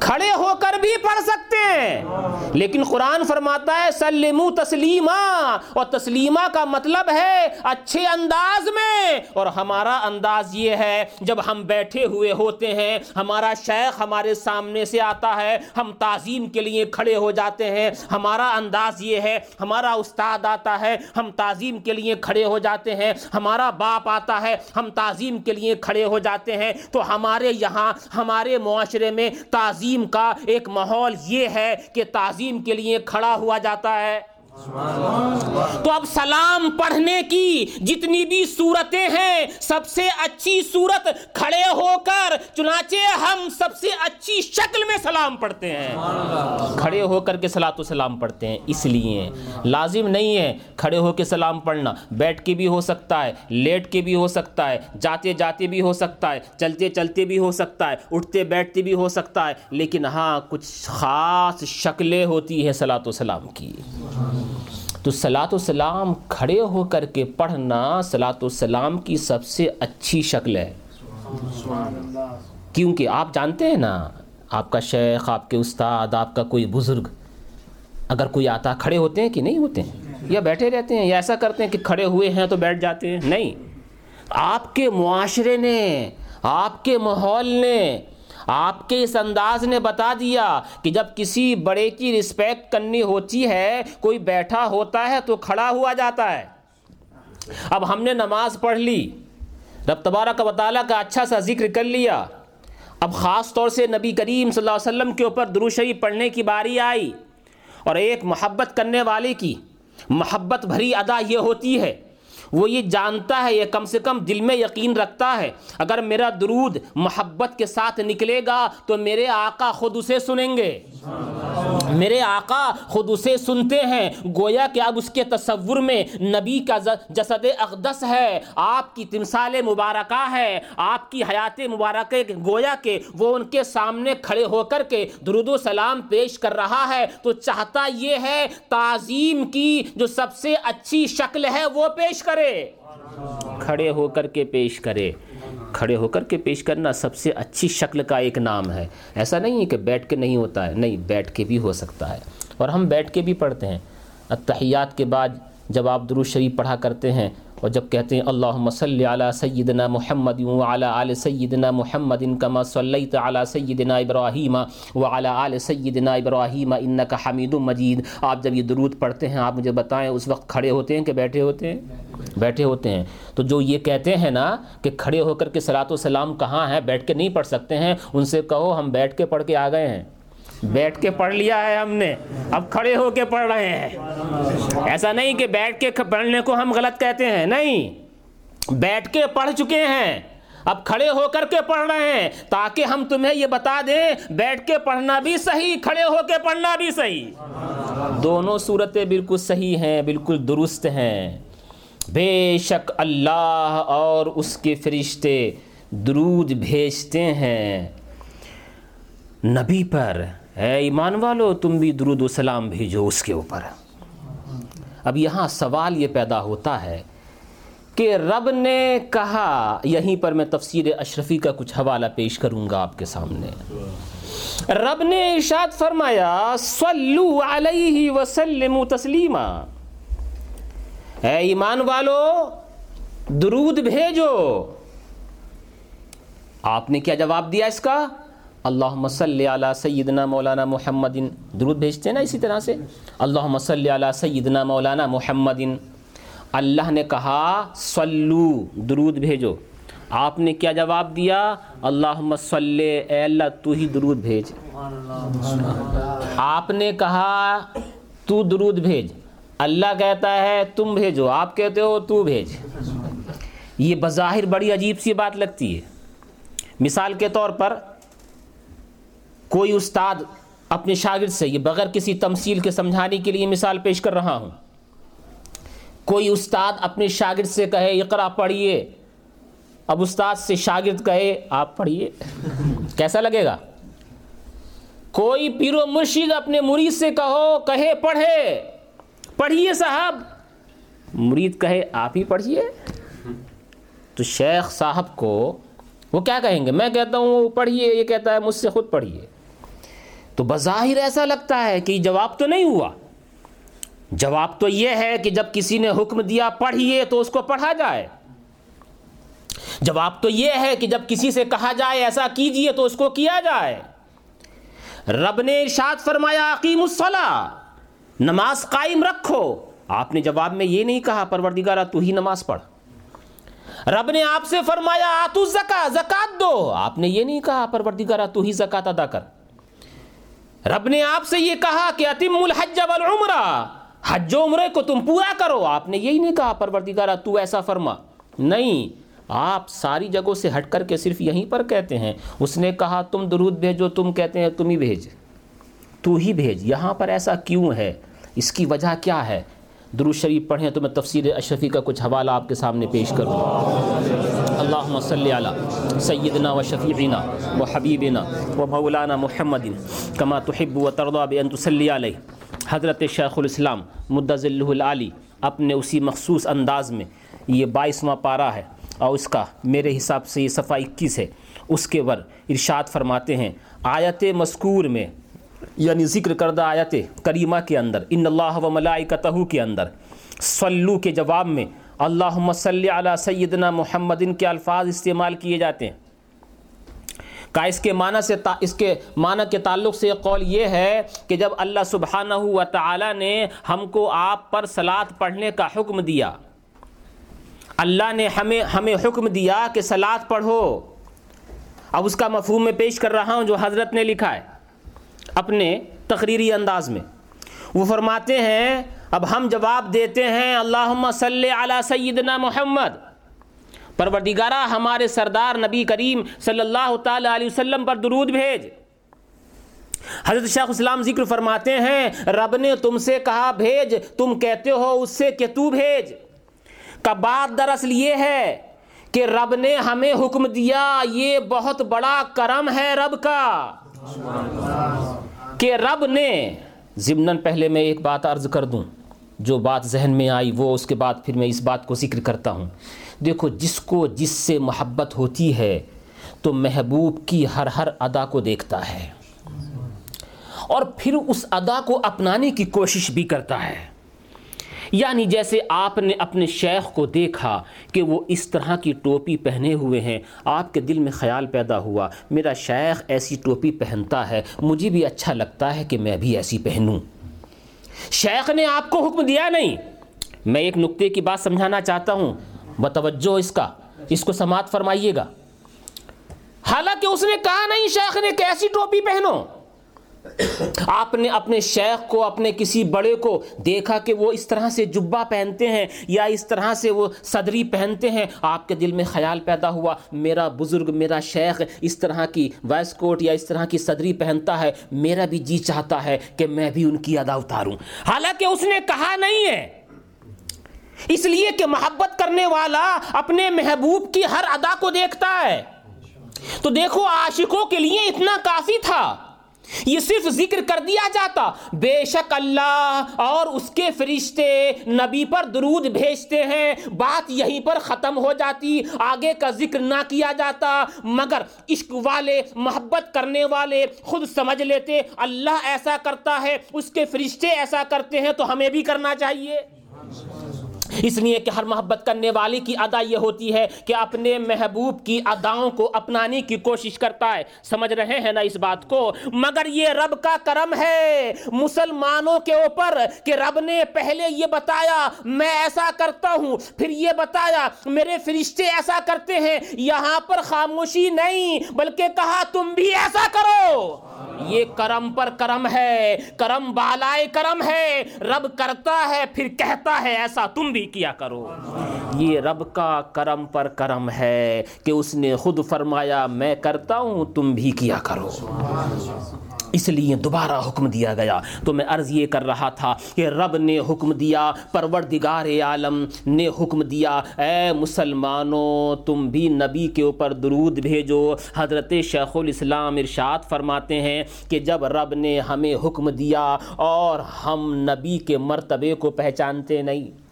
کھڑے ہو کر بھی پڑھ سکتے ہیں۔ لیکن قرآن فرماتا ہے، سلمو تسلیما، اور تسلیمہ کا مطلب ہے اچھے انداز میں۔ اور ہمارا انداز یہ ہے، جب ہم بیٹھے ہوئے ہوتے ہیں، ہمارا شیخ ہمارے سامنے سے آتا ہے، ہم تعظیم کے لیے کھڑے ہو جاتے ہیں۔ ہمارا انداز یہ ہے، ہمارا استاد آتا ہے، ہم تعظیم کے لیے کھڑے ہو جاتے ہیں۔ ہمارا باپ آتا ہے، ہم تعظیم کے لیے کھڑے ہو جاتے ہیں۔ تو ہمارے یہاں، ہمارے معاشرے میں تعظیم کا ایک ماحول یہ ہے کہ تعظیم کے لیے کھڑا ہوا جاتا ہے۔ تو اب سلام پڑھنے کی جتنی بھی صورتیں ہیں، سب سے اچھی صورت کھڑے ہو کر، چنانچہ ہم سب سے اچھی شکل میں سلام پڑھتے ہیں۔ کھڑے ہو کر کے سلاۃ و سلام پڑھتے ہیں، اس لیے لازم نہیں ہے کھڑے ہو کے سلام پڑھنا۔ بیٹھ کے بھی ہو سکتا ہے، لیٹ کے بھی ہو سکتا ہے، جاتے جاتے بھی ہو سکتا ہے، چلتے چلتے بھی ہو سکتا ہے، اٹھتے بیٹھتے بھی ہو سکتا ہے، لیکن ہاں کچھ خاص شکلیں ہوتی ہیں سلاۃ و سلام کی۔ تو سلاۃ السلام کھڑے ہو کر کے پڑھنا سلاۃ السلام کی سب سے اچھی شکل ہے۔ کیونکہ آپ جانتے ہیں نا، آپ کا شیخ، آپ کے استاد، آپ کا کوئی بزرگ اگر کوئی آتا کھڑے ہوتے ہیں کہ نہیں ہوتے ہیں؟ یا بیٹھے رہتے ہیں یا ایسا کرتے ہیں کہ کھڑے ہوئے ہیں تو بیٹھ جاتے ہیں؟ نہیں۔ آپ کے معاشرے نے، آپ کے ماحول نے آپ کے اس انداز نے بتا دیا کہ جب کسی بڑے کی رسپیکٹ کرنی ہوتی ہے، کوئی بیٹھا ہوتا ہے تو کھڑا ہوا جاتا ہے۔ اب ہم نے نماز پڑھ لی، رب تبارہ کا مطالعہ کا اچھا سا ذکر کر لیا۔ اب خاص طور سے نبی کریم صلی اللہ علیہ وسلم کے اوپر دروشری پڑھنے کی باری آئی اور ایک محبت کرنے والے کی محبت بھری ادا یہ ہوتی ہے۔ وہ یہ جانتا ہے، یہ کم سے کم دل میں یقین رکھتا ہے۔ اگر میرا درود محبت کے ساتھ نکلے گا تو میرے آقا خود اسے سنیں گے۔ میرے آقا خود اسے سنتے ہیں۔ گویا کہ اب اس کے تصور میں نبی کا جسد اقدس ہے۔ آپ کی تمثال مبارکہ ہے۔ آپ کی حیات مبارکہ گویا کہ وہ ان کے سامنے کھڑے ہو کر کے درود و سلام پیش کر رہا ہے۔ تو چاہتا یہ ہے تعظیم کی جو سب سے اچھی شکل ہے وہ پیش کرے۔ کھڑے ہو کر کے پیش کرے۔ کھڑے ہو کر کے پیش کرنا سب سے اچھی شکل کا ایک نام ہے۔ ایسا نہیں ہے کہ بیٹھ کے نہیں ہوتا ہے۔ نہیں، بیٹھ کے بھی ہو سکتا ہے۔ اور ہم بیٹھ کے بھی پڑھتے ہیں۔ اتحیات کے بعد جب آپ درود شریف پڑھا کرتے ہیں اور جب کہتے ہیں اللہم صلی علی سیدنا محمد وعلی آل سیدنا محمد کما صلیت علی سیدنا ابراہیم وعلی آل سیدنا ابراہیم انکا حمید مجید۔ آپ جب یہ درود پڑھتے ہیں، آپ مجھے بتائیں اس وقت کھڑے ہوتے ہیں کہ بیٹھے ہوتے ہیں؟ بیٹھے ہوتے ہیں۔ تو جو یہ کہتے ہیں نا کہ کھڑے ہو کر کے صلاۃ و سلام کہاں ہے بیٹھ کے نہیں پڑھ سکتے ہیں، ان سے کہو ہم بیٹھ کے پڑھ کے آ گئے ہیں۔ بیٹھ کے پڑھ لیا ہے ہم نے۔ اب کھڑے ہو کے پڑھ رہے ہیں۔ ایسا نہیں کہ بیٹھ کے پڑھنے کو ہم غلط کہتے ہیں، نہیں۔ بیٹھ کے پڑھ چکے ہیں۔ اب کھڑے ہو کر کے پڑھ رہے ہیں۔ تاکہ ہم تمہیں یہ بتا دیں، بیٹھ کے پڑھنا بھی صحیح، کھڑے ہو کے پڑھنا بھی صحیح۔ دونوں صورتیں بالکل صحیح ہیں، بالکل درست ہیں۔ بے شک اللہ اور اس کے فرشتے درود بھیجتے ہیں۔ نبی پر اے ایمان والو، تم بھی درود و سلام بھیجو اس کے اوپر۔ اب یہاں سوال یہ پیدا ہوتا ہے کہ رب نے کہا، یہیں پر میں تفسیر اشرفی کا کچھ حوالہ پیش کروں گا آپ کے سامنے۔ رب نے ارشاد فرمایا، صلو علیہ وسلم تسلیما۔ اے ایمان والو، درود بھیجو۔ آپ نے کیا جواب دیا اس کا؟ اللہ صلی علی سیدنا مولانا محمد درود بھیجتے ہیں نا اسی طرح سے؟ اللہ صلی علی سیدنا مولانا محمد اللہ نے کہا، صلو، درود بھیجو۔ آپ نے کیا جواب دیا؟ اللہ صلی، اے اللہ، تو ہی درود بھیج۔ آپ نے کہا، تو درود بھیج۔ اللہ کہتا ہے، تم بھیجو۔ آپ کہتے ہو، تو بھیج۔ یہ بظاہر بڑی عجیب سی بات لگتی ہے۔ مثال کے طور پر کوئی استاد اپنے شاگرد سے یہ بغیر کسی تمثیل کے سمجھانے کے لیے مثال پیش کر رہا ہوں۔ کوئی استاد اپنے شاگرد سے کہے اقرا پڑھیے۔ اب استاد سے شاگرد کہے، آپ پڑھیے۔ کیسا لگے گا؟ کوئی پیر و مرشید اپنے مرید سے کہو، کہے، پڑھے۔ پڑھیے صاحب۔ مرید کہے، آپ ہی پڑھیے۔ تو شیخ صاحب کو وہ کیا کہیں گے؟ میں کہتا ہوں، پڑھیے۔ یہ کہتا ہے، مجھ سے خود پڑھیے۔ تو بظاہر ایسا لگتا ہے کہ جواب تو نہیں ہوا۔ جواب تو یہ ہے کہ جب کسی نے حکم دیا پڑھیے تو اس کو پڑھا جائے۔ جواب تو یہ ہے کہ جب کسی سے کہا جائے ایسا کیجیے تو اس کو کیا جائے۔ رب نے ارشاد فرمایا عقیم الصلاح نماز قائم رکھو۔ آپ نے جواب میں یہ نہیں کہا، پروردگارہ، تو ہی نماز پڑھ۔ رب نے آپ سے فرمایا، آتو زکا زکات دو۔ آپ نے یہ نہیں کہا، پروردگارہ، تو ہی زکات ادا کر۔ رب نے آپ سے یہ کہا کہ اتم الحج والعمرہ حج و عمرے کو تم پورا کرو۔ آپ نے یہی نہیں کہا، پروردگارہ، تو ایسا فرما۔ نہیں، آپ ساری جگہوں سے ہٹ کر کے صرف یہیں پر کہتے ہیں۔ اس نے کہا، تم درود بھیجو، تم کہتے ہیں، تم ہی بھیج۔ تو ہی بھیج۔ یہاں پر ایسا کیوں ہے؟ اس کی وجہ کیا ہے؟ درود شریف پڑھیں تو میں تفسیر اشرفی کا کچھ حوالہ آپ کے سامنے پیش کروں۔ اللہ صلی علی سیدنا و شفیعنا و حبیبنا و مولانا محمد کما تحب و ترضا بان تصلی علیہ حضرت شیخ الاسلام مدض اللہ العلی اپنے اسی مخصوص انداز میں یہ بائیسواں پارہ ہے اور اس کا میرے حساب سے یہ صفحہ اکیس ہے، اس کے ور ارشاد فرماتے ہیں، آیت مذکور میں یعنی ذکر کردہ آیت کریمہ کے اندر، ان اللہ و ملائکتہ کے اندر، صلو کے جواب میں اللہ صلی علی سیدنا محمد کے الفاظ استعمال کیے جاتے ہیں۔ کا اس کے معنی سے اس کے معنی کے تعلق سے قول یہ ہے کہ جب اللہ سبحانہ و تعالی نے ہم کو آپ پر سلاد پڑھنے کا حکم دیا، اللہ نے ہمیں ہمیں حکم دیا کہ سلاد پڑھو۔ اب اس کا مفہوم میں پیش کر رہا ہوں جو حضرت نے لکھا ہے اپنے تقریری انداز میں۔ وہ فرماتے ہیں اب ہم جواب دیتے ہیں اللہ صلی علی سیدنا محمد۔ پروردگارہ، ہمارے سردار نبی کریم صلی اللہ تعالی علیہ وسلم پر درود بھیج۔ حضرت شیخ اسلام ذکر فرماتے ہیں، رب نے تم سے کہا، بھیج، تم کہتے ہو، اس سے کہ تو بھیج۔ کا بات دراصل یہ ہے کہ رب نے ہمیں حکم دیا، یہ بہت بڑا کرم ہے رب کا۔ کہ رب نے ضمن پہلے میں ایک بات عرض کر دوں۔ جو بات ذہن میں آئی وہ اس کے بعد پھر میں اس بات کو ذکر کرتا ہوں۔ دیکھو، جس کو جس سے محبت ہوتی ہے تو محبوب کی ہر ہر ادا کو دیکھتا ہے۔ اور پھر اس ادا کو اپنانے کی کوشش بھی کرتا ہے۔ یعنی جیسے آپ نے اپنے شیخ کو دیکھا کہ وہ اس طرح کی ٹوپی پہنے ہوئے ہیں، آپ کے دل میں خیال پیدا ہوا، میرا شیخ ایسی ٹوپی پہنتا ہے، مجھے بھی اچھا لگتا ہے کہ میں بھی ایسی پہنوں۔ شیخ نے آپ کو حکم دیا نہیں۔ میں ایک نقطے کی بات سمجھانا چاہتا ہوں۔ بتوجہ اس کا۔ اس کو سماعت فرمائیے گا۔ حالانکہ اس نے کہا نہیں، شیخ نے کیسی ٹوپی پہنو؟ آپ نے اپنے شیخ کو، اپنے کسی بڑے کو دیکھا کہ وہ اس طرح سے جبہ پہنتے ہیں یا اس طرح سے وہ صدری پہنتے ہیں؟ آپ کے دل میں خیال پیدا ہوا، میرا بزرگ، میرا شیخ اس طرح کی وائس کوٹ یا اس طرح کی صدری پہنتا ہے، میرا بھی جی چاہتا ہے کہ میں بھی ان کی ادا اتاروں۔ حالانکہ اس نے کہا نہیں ہے۔ اس لیے کہ محبت کرنے والا اپنے محبوب کی ہر ادا کو دیکھتا ہے۔ تو دیکھو، عاشقوں کے لیے اتنا کافی تھا۔ یہ صرف ذکر کر دیا جاتا۔ بے شک اللہ اور اس کے فرشتے نبی پر درود بھیجتے ہیں۔ بات یہیں پر ختم ہو جاتی۔ آگے کا ذکر نہ کیا جاتا۔ مگر عشق والے، محبت کرنے والے خود سمجھ لیتے، اللہ ایسا کرتا ہے، اس کے فرشتے ایسا کرتے ہیں تو ہمیں بھی کرنا چاہیے۔ اس لیے کہ ہر محبت کرنے والی کی ادا یہ ہوتی ہے کہ اپنے محبوب کی اداؤں کو اپنانے کی کوشش کرتا ہے۔ سمجھ رہے ہیں نا اس بات کو؟ مگر یہ رب کا کرم ہے۔ مسلمانوں کے اوپر کہ رب نے پہلے یہ بتایا، میں ایسا کرتا ہوں، پھر یہ بتایا، میرے فرشتے ایسا کرتے ہیں۔ یہاں پر خاموشی نہیں، بلکہ کہا، تم بھی ایسا کرو۔ یہ کرم پر کرم ہے، کرم بالائے کرم ہے۔ رب کرتا ہے، پھر کہتا ہے، ایسا تم بھی کیا کرو۔ یہ رب کا کرم پر کرم ہے کہ اس نے خود فرمایا، میں کرتا ہوں، تم بھی کیا کرو۔ اس لیے دوبارہ حکم دیا گیا۔ تو میں عرض یہ کر رہا تھا کہ رب نے حکم دیا، پروردگار عالم نے حکم دیا، اے مسلمانوں، تم بھی نبی کے اوپر درود بھیجو۔ حضرت شیخ الاسلام ارشاد فرماتے ہیں کہ جب رب نے ہمیں حکم دیا اور ہم نبی کے مرتبے کو پہچانتے نہیں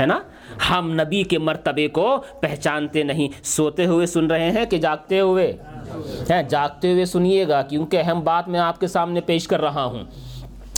ہے نا؟ ہم نبی کے مرتبے کو پہچانتے نہیں۔ سوتے ہوئے سن رہے ہیں کہ جاگتے ہوئے؟ جاگتے ہوئے سنیے گا، کیونکہ اہم بات میں آپ کے سامنے پیش کر رہا ہوں۔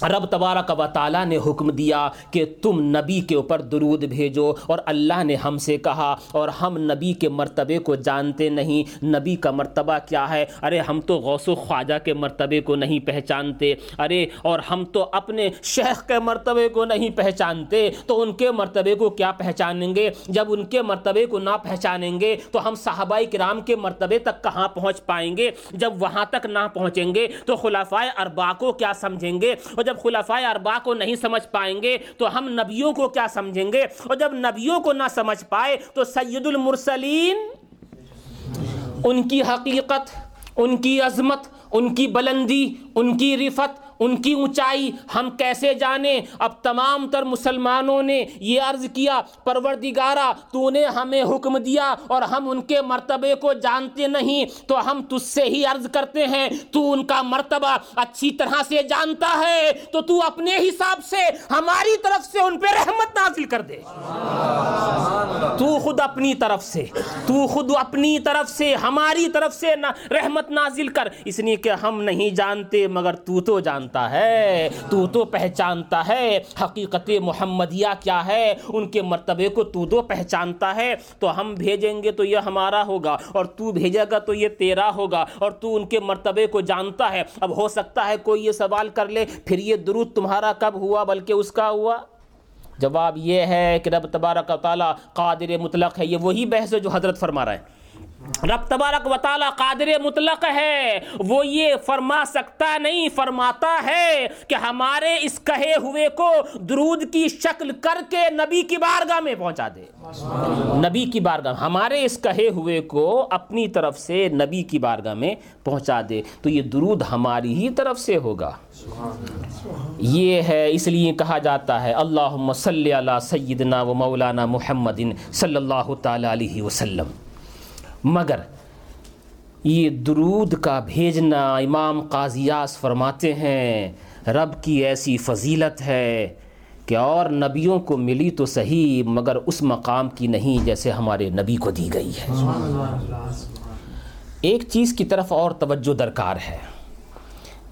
رب تبارک و تعالیٰ نے حکم دیا کہ تم نبی کے اوپر درود بھیجو اور اللہ نے ہم سے کہا اور ہم نبی کے مرتبے کو جانتے نہیں۔ نبی کا مرتبہ کیا ہے؟ ارے، ہم تو غوث و خواجہ کے مرتبے کو نہیں پہچانتے۔ ارے، اور ہم تو اپنے شیخ کے مرتبے کو نہیں پہچانتے۔ تو ان کے مرتبے کو کیا پہچانیں گے؟ جب ان کے مرتبے کو نہ پہچانیں گے، تو ہم صحابہ کرام کے مرتبے تک کہاں پہنچ پائیں گے؟ جب وہاں تک نہ پہنچیں گے، تو خلافۂ اربا کو کیا سمجھیں گے؟ اور جب جب خلفائے اربا کو نہیں سمجھ پائیں گے تو ہم نبیوں کو کیا سمجھیں گے؟ اور جب نبیوں کو نہ سمجھ پائے تو سید المرسلین، ان کی حقیقت، ان کی عظمت، ان کی بلندی، ان کی رفت ان کی اونچائی ہم کیسے جانیں؟ اب تمام تر مسلمانوں نے یہ عرض کیا، پروردگارہ، تو نے ہمیں حکم دیا اور ہم ان کے مرتبے کو جانتے نہیں، تو ہم تجھ سے ہی عرض کرتے ہیں، تو ان کا مرتبہ اچھی طرح سے جانتا ہے، تو تو اپنے حساب سے ہماری طرف سے ان پہ رحمت نازل کر دے۔ تو خود اپنی طرف سے، تو خود اپنی طرف سے، ہماری طرف سے رحمت نازل کر۔ اس لیے کہ ہم نہیں جانتے، مگر تو تو جانتا ہے، تو تو پہچانتا ہے، حقیقت محمدیہ کیا ہے؟ ان کے مرتبے کو تو تو پہچانتا ہے۔ تو ہم بھیجیں گے تو یہ ہمارا ہوگا، اور تو بھیجے گا تو یہ تیرا ہوگا، اور تو ان کے مرتبے کو جانتا ہے۔ اب ہو سکتا ہے کوئی یہ سوال کر لے، پھر یہ درود تمہارا کب ہوا بلکہ اس کا ہوا؟ جواب یہ ہے کہ رب تبارک و تعالیٰ قادر مطلق ہے، یہ وہی بحث ہے جو حضرت فرما رہا ہے رب تبارک و تعالی قادر مطلق ہے۔ وہ یہ فرما سکتا نہیں، فرماتا ہے کہ ہمارے اس کہے ہوئے کو درود کی شکل کر کے نبی کی بارگاہ میں پہنچا دے۔ نبی کی بارگاہ، ہمارے اس کہے ہوئے کو اپنی طرف سے نبی کی بارگاہ میں پہنچا دے۔ تو یہ درود ہماری ہی طرف سے ہوگا۔ یہ ہے، اس لیے کہا جاتا ہے اللہ صلی اللہ سیدنا و مولانا محمد صلی اللہ تعالی علیہ وسلم۔ مگر یہ درود کا بھیجنا امام قاضیاس فرماتے ہیں، رب کی ایسی فضیلت ہے کہ اور نبیوں کو ملی تو صحیح، مگر اس مقام کی نہیں جیسے ہمارے نبی کو دی گئی ہے۔ ایک چیز کی طرف اور توجہ درکار ہے۔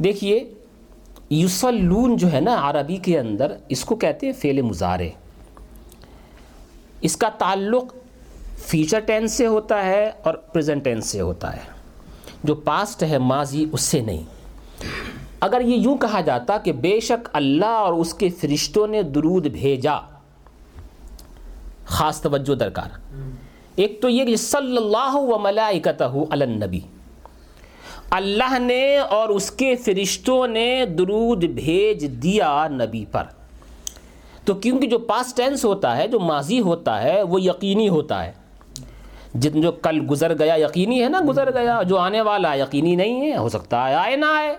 دیکھیے یوسلون جو ہے نا عربی کے اندر، اس کو کہتے ہیں فعل مزارے اس کا تعلق فیچر ٹینس سے ہوتا ہے اور پریزنٹ ٹینس سے ہوتا ہے۔ جو پاسٹ ہے، ماضی، اس سے نہیں۔ اگر یہ یوں کہا جاتا کہ بے شک اللہ اور اس کے فرشتوں نے درود بھیجا۔ خاص توجہ درکار۔ ایک تو یہ کہ صلی اللہ و ملائکتہ علی النبی۔ اللہ نے اور اس کے فرشتوں نے درود بھیج دیا نبی پر۔ تو کیونکہ جو پاسٹ ٹینس ہوتا ہے، جو ماضی ہوتا ہے، وہ یقینی ہوتا ہے۔ جن جو کل گزر گیا یقینی ہے نا، گزر گیا، جو آنے والا یقینی نہیں ہے، ہو سکتا ہے آئے نہ آئے۔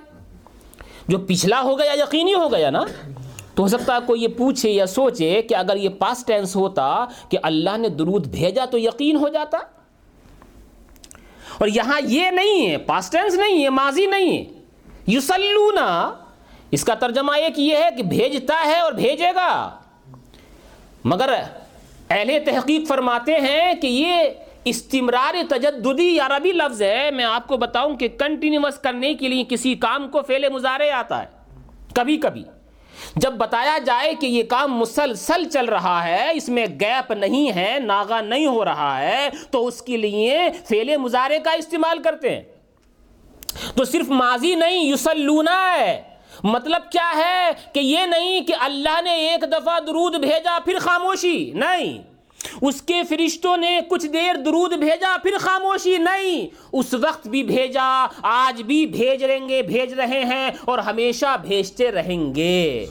جو پچھلا ہو گیا یقینی ہو گیا نا، تو ہو سکتا ہے کوئی یہ پوچھے یا سوچے کہ اگر یہ پاس ٹینس ہوتا کہ اللہ نے درود بھیجا تو یقین ہو جاتا۔ اور یہاں یہ نہیں ہے پاس ٹینس نہیں ہے، ماضی نہیں ہے۔ یوسلونا اس کا ترجمہ ایک یہ ہے کہ بھیجتا ہے اور بھیجے گا۔ مگر اہل تحقیق فرماتے ہیں کہ یہ استمرار تجددی عربی لفظ ہے، میں آپ کو بتاؤں کہ کنٹینیوس کرنے کے لیے کسی کام کو فعل مظاہرے آتا ہے، کبھی کبھی۔ جب بتایا جائے کہ یہ کام مسلسل چل رہا ہے، اس میں گیپ نہیں ہے ناغا نہیں ہو رہا ہے، تو اس کے لیے فعل مظاہرے کا استعمال کرتے ہیں۔ تو صرف ماضی نہیں یوسلونا ہے۔ مطلب کیا ہے؟ کہ یہ نہیں کہ اللہ نے ایک دفعہ درود بھیجا، پھر خاموشی، نہیں۔ اس کے فرشتوں نے کچھ دیر درود بھیجا پھر خاموشی نہیں۔ اس وقت بھی بھیجا آج بھی بھیج رہیں گے بھیج رہے ہیں اور ہمیشہ بھیجتے رہیں گے۔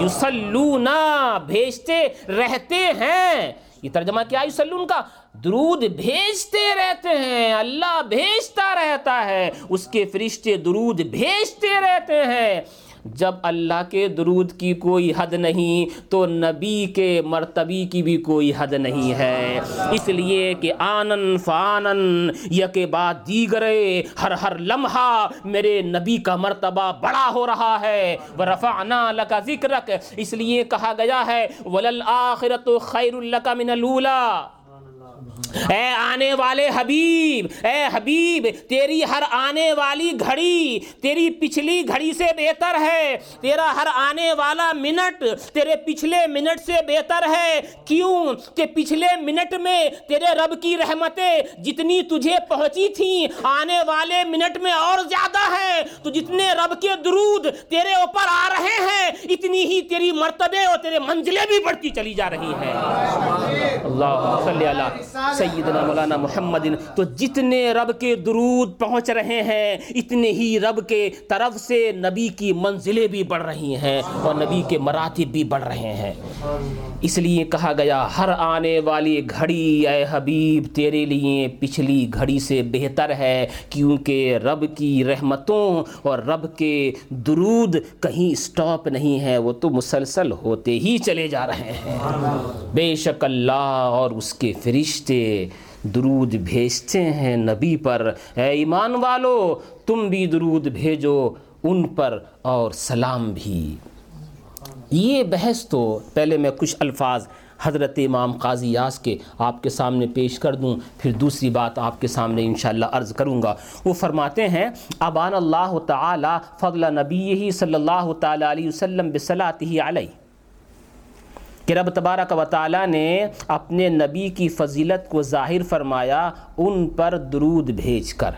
یوسلونا بھیجتے رہتے ہیں۔ یہ ترجمہ کیا یوسلون کا؟ درود بھیجتے رہتے ہیں اللہ بھیجتا رہتا ہے۔ اس کے فرشتے درود بھیجتے رہتے ہیں۔ جب اللہ کے درود کی کوئی حد نہیں، تو نبی کے مرتبی کی بھی کوئی حد نہیں ہے۔ اس لیے کہ آنن فانن یک بعد دیگرے، ہر ہر لمحہ میرے نبی کا مرتبہ بڑا ہو رہا ہے۔ ورفعنا لکا ذکرک اس لیے کہا گیا ہے وَلَلْآخِرَةُ خَيْرُ لَكَ مِنَ الْأُولَى۔ اے آنے والے حبیب اے حبیب تیری ہر آنے والی گھڑی تیری پچھلی گھڑی سے بہتر ہے تیرا ہر آنے والا منٹ تیرے پچھلے منٹ سے بہتر ہے۔ کیوں؟ کہ پچھلے منٹ میں تیرے رب کی رحمتیں جتنی تجھے پہنچی تھیں آنے والے منٹ میں اور زیادہ ہے۔ تو جتنے رب کے درود تیرے اوپر آ رہے ہیں اتنی ہی تیری مرتبے اور تیرے منزلیں بھی بڑھتی چلی جا رہی ہیں۔ اللہ۔ صلی اللہ سیدنا مولانا محمد، تو جتنے رب کے درود پہنچ رہے ہیں، اتنے ہی رب کے طرف سے نبی کی منزلیں بھی بڑھ رہی ہیں اور نبی کے مراتب بھی بڑھ رہے ہیں۔ اس لیے کہا گیا، ہر آنے والی گھڑی، اے حبیب، تیرے لیے پچھلی گھڑی سے بہتر ہے کیونکہ رب کی رحمتوں اور رب کے درود کہیں سٹاپ نہیں ہے، وہ تو مسلسل ہوتے ہی چلے جا رہے ہیں۔ بے شک اللہ اور اس کے فرشتے درود بھیجتے ہیں نبی پر۔ اے ایمان والو، تم بھی درود بھیجو ان پر اور سلام بھی۔ یہ بحث تو پہلے میں کچھ الفاظ حضرت امام قاضی یاس کے آپ کے سامنے پیش کر دوں، پھر دوسری بات آپ کے سامنے انشاءاللہ عرض کروں گا۔ وہ فرماتے ہیں، ابان اللہ تعالی فضل نبی صلی اللہ تعالی علیہ وسلم بصلاته علیہ۔ کہ رب تبارک و تعالی نے اپنے نبی کی فضیلت کو ظاہر فرمایا، ان پر درود بھیج کر۔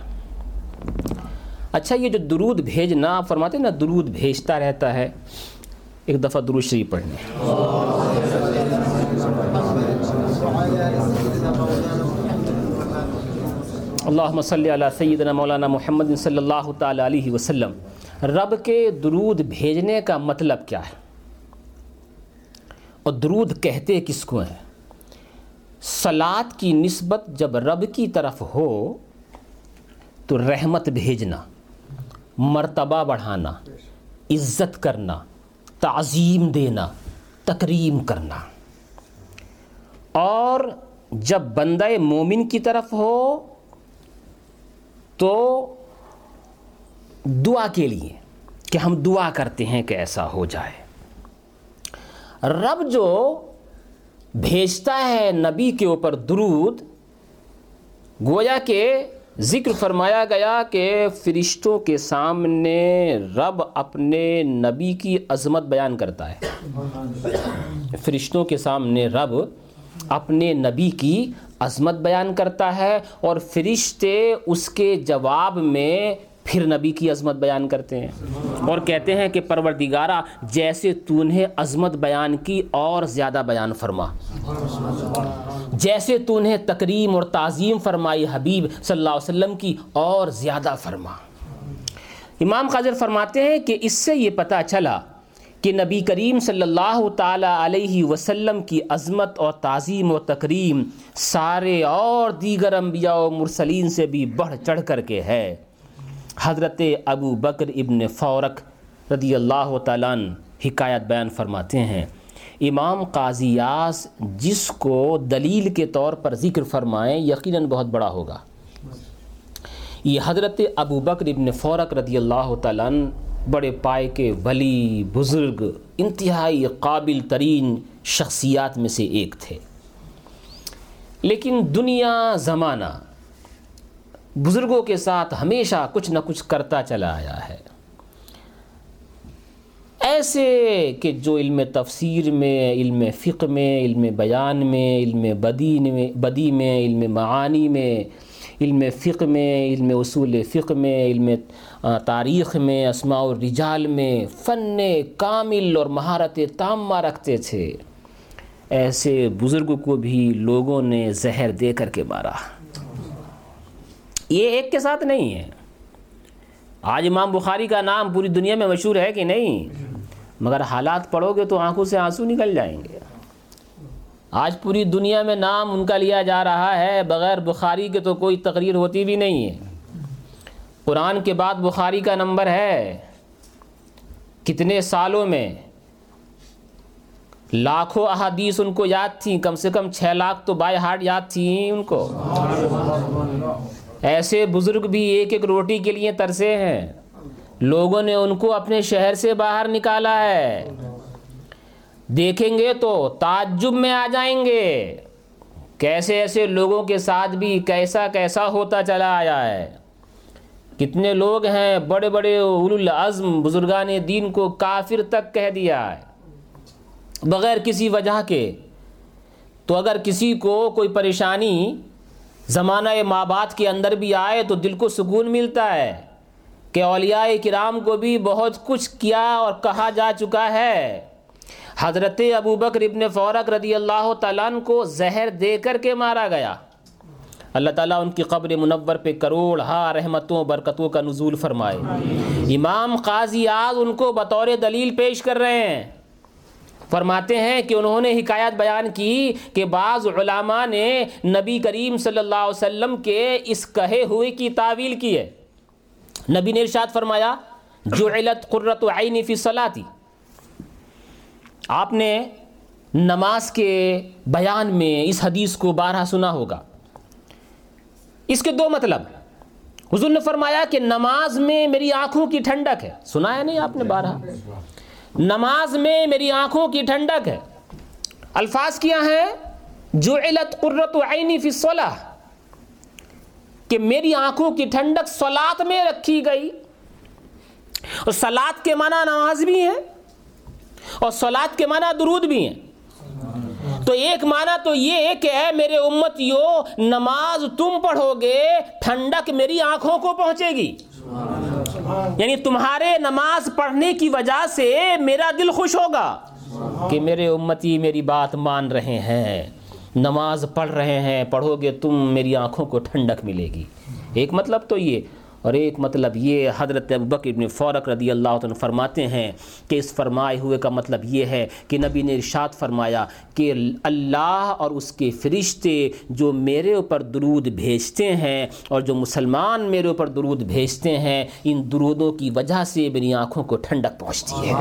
اچھا یہ جو درود بھیجنا آپ فرماتے ہیں نا، درود بھیجتا رہتا ہے۔ ایک دفعہ درود شریف پڑھنے۔ اللہم صلی علی سیدنا مولانا محمد صلی اللہ تعالی علیہ وسلم۔ رب کے درود بھیجنے کا مطلب کیا ہے؟ اور درود کہتے کس کو ہیں؟ سلاد کی نسبت جب رب کی طرف ہو، تو رحمت بھیجنا، مرتبہ بڑھانا، عزت کرنا، تعظیم دینا، تکریم کرنا۔ اور جب بندہ مومن کی طرف ہو، تو دعا کے لیے کہ ہم دعا کرتے ہیں کہ ایسا ہو جائے۔ رب جو بھیجتا ہے نبی کے اوپر درود، گویا کہ ذکر فرمایا گیا کہ فرشتوں کے سامنے رب اپنے نبی کی عظمت بیان کرتا ہے۔ فرشتوں کے سامنے رب اپنے نبی کی عظمت بیان کرتا ہے اور فرشتے اس کے جواب میں پھر نبی کی عظمت بیان کرتے ہیں اور کہتے ہیں کہ پروردگارہ، جیسے تو نے عظمت بیان کی اور زیادہ بیان فرما۔ جیسے تو نے تکریم اور تعظیم فرمائی حبیب صلی اللہ علیہ وسلم کی اور زیادہ فرما۔ امام خاضر فرماتے ہیں کہ اس سے یہ پتہ چلا کہ نبی کریم صلی اللہ تعالی علیہ وسلم کی عظمت اور تعظیم و تکریم سارے اور دیگر انبیاء و مرسلین سے بھی بڑھ چڑھ کر کے ہے۔ حضرت ابو بکر ابن فورک رضی اللہ تعالیٰ حکایت بیان فرماتے ہیں۔ امام قاضیاس جس کو دلیل کے طور پر ذکر فرمائیں، یقیناً بہت بڑا ہوگا۔ یہ حضرت ابو بکر ابن فورک رضی اللہ تعالیٰ بڑے پائے کے ولی، بزرگ، انتہائی قابل ترین شخصیات میں سے ایک تھے۔ لیکن دنیا زمانہ بزرگوں کے ساتھ ہمیشہ کچھ نہ کچھ کرتا چلا آیا ہے۔ ایسے کہ جو علم تفسیر میں، علم فقہ میں، علم بیان میں، علم بدین میں، بدی میں، علم معانی میں، علم فقہ میں، علم اصول فقہ میں، علم تاریخ میں اسماع الرجال میں فن کامل اور مہارت تامہ رکھتے تھے۔ ایسے بزرگ کو بھی لوگوں نے زہر دے کر کے مارا۔ یہ ایک کے ساتھ نہیں ہے۔ آج امام بخاری کا نام پوری دنیا میں مشہور ہے کہ نہیں؟ مگر حالات پڑھو گے تو آنکھوں سے آنسو نکل جائیں گے۔ آج پوری دنیا میں نام ان کا لیا جا رہا ہے، بغیر بخاری کے تو کوئی تقریر ہوتی بھی نہیں ہے۔ قرآن کے بعد بخاری کا نمبر ہے۔ کتنے سالوں میں لاکھوں احادیث ان کو یاد تھیں، کم سے کم چھ لاکھ تو بائی ہارٹ یاد تھیں ان کو۔ ایسے بزرگ بھی ایک ایک روٹی کے لیے ترسے ہیں۔ لوگوں نے ان کو اپنے شہر سے باہر نکالا ہے۔ دیکھیں گے تو تعجب میں آ جائیں گے۔ کیسے ایسے لوگوں کے ساتھ بھی کیسا کیسا ہوتا چلا آیا ہے۔ کتنے لوگ ہیں، بڑے بڑے العزم بزرگان دین کو کافر تک کہہ دیا ہے۔ بغیر کسی وجہ کے۔ تو اگر کسی کو کوئی پریشانی زمانہ ماں باپ کے اندر بھی آئے تو دل کو سکون ملتا ہے کہ اولیاء کرام کو بھی بہت کچھ کیا اور کہا جا چکا ہے۔ حضرت ابو بکر ابن فورک رضی اللہ تعالیٰ کو زہر دے کر کے مارا گیا۔ اللہ تعالیٰ ان کی قبر منور پہ کروڑ ہا رحمتوں، برکتوں کا نزول فرمائے۔ امام قاضی آز ان کو بطور دلیل پیش کر رہے ہیں۔ فرماتے ہیں کہ انہوں نے حکایت بیان کی کہ بعض علماء نے نبی کریم صلی اللہ علیہ وسلم کے اس کہے ہوئے کی تعویل کی ہے۔ نبی نے ارشاد فرمایا جو علت قرۃ عینی فی صلاتی۔ آپ نے نماز کے بیان میں اس حدیث کو بارہ سنا ہوگا۔ اس کے دو مطلب۔ حضور نے فرمایا کہ نماز میں میری آنکھوں کی ٹھنڈک ہے۔ سنا ہے نہیں آپ نے بارہ نماز میں میری آنکھوں کی ٹھنڈک ہے۔ الفاظ کیا ہیں؟ جو علت قرت و عینی فی صلاح کہ میری آنکھوں کی ٹھنڈک سلاد میں رکھی گئی۔ اور سلاد کے معنی نماز بھی ہیں۔ اور سلاد کے معنی درود بھی ہیں۔ تو ایک معنی تو یہ کہ اے میرے امتیو، نماز تم پڑھو گے، ٹھنڈک میری آنکھوں کو پہنچے گی۔ یعنی تمہارے نماز پڑھنے کی وجہ سے میرا دل خوش ہوگا کہ میرے امتی میری بات مان رہے ہیں نماز پڑھ رہے ہیں پڑھو گے تم میری آنکھوں کو ٹھنڈک ملے گی۔ ایک مطلب تو یہ اور ایک مطلب یہ حضرت ابوبکر ابن فورق رضی اللہ عنہ فرماتے ہیں کہ اس فرمائے ہوئے کا مطلب یہ ہے کہ نبی نے ارشاد فرمایا کہ اللہ اور اس کے فرشتے جو میرے اوپر درود بھیجتے ہیں اور جو مسلمان میرے اوپر درود بھیجتے ہیں، ان درودوں کی وجہ سے میری آنکھوں کو ٹھنڈک پہنچتی ہے۔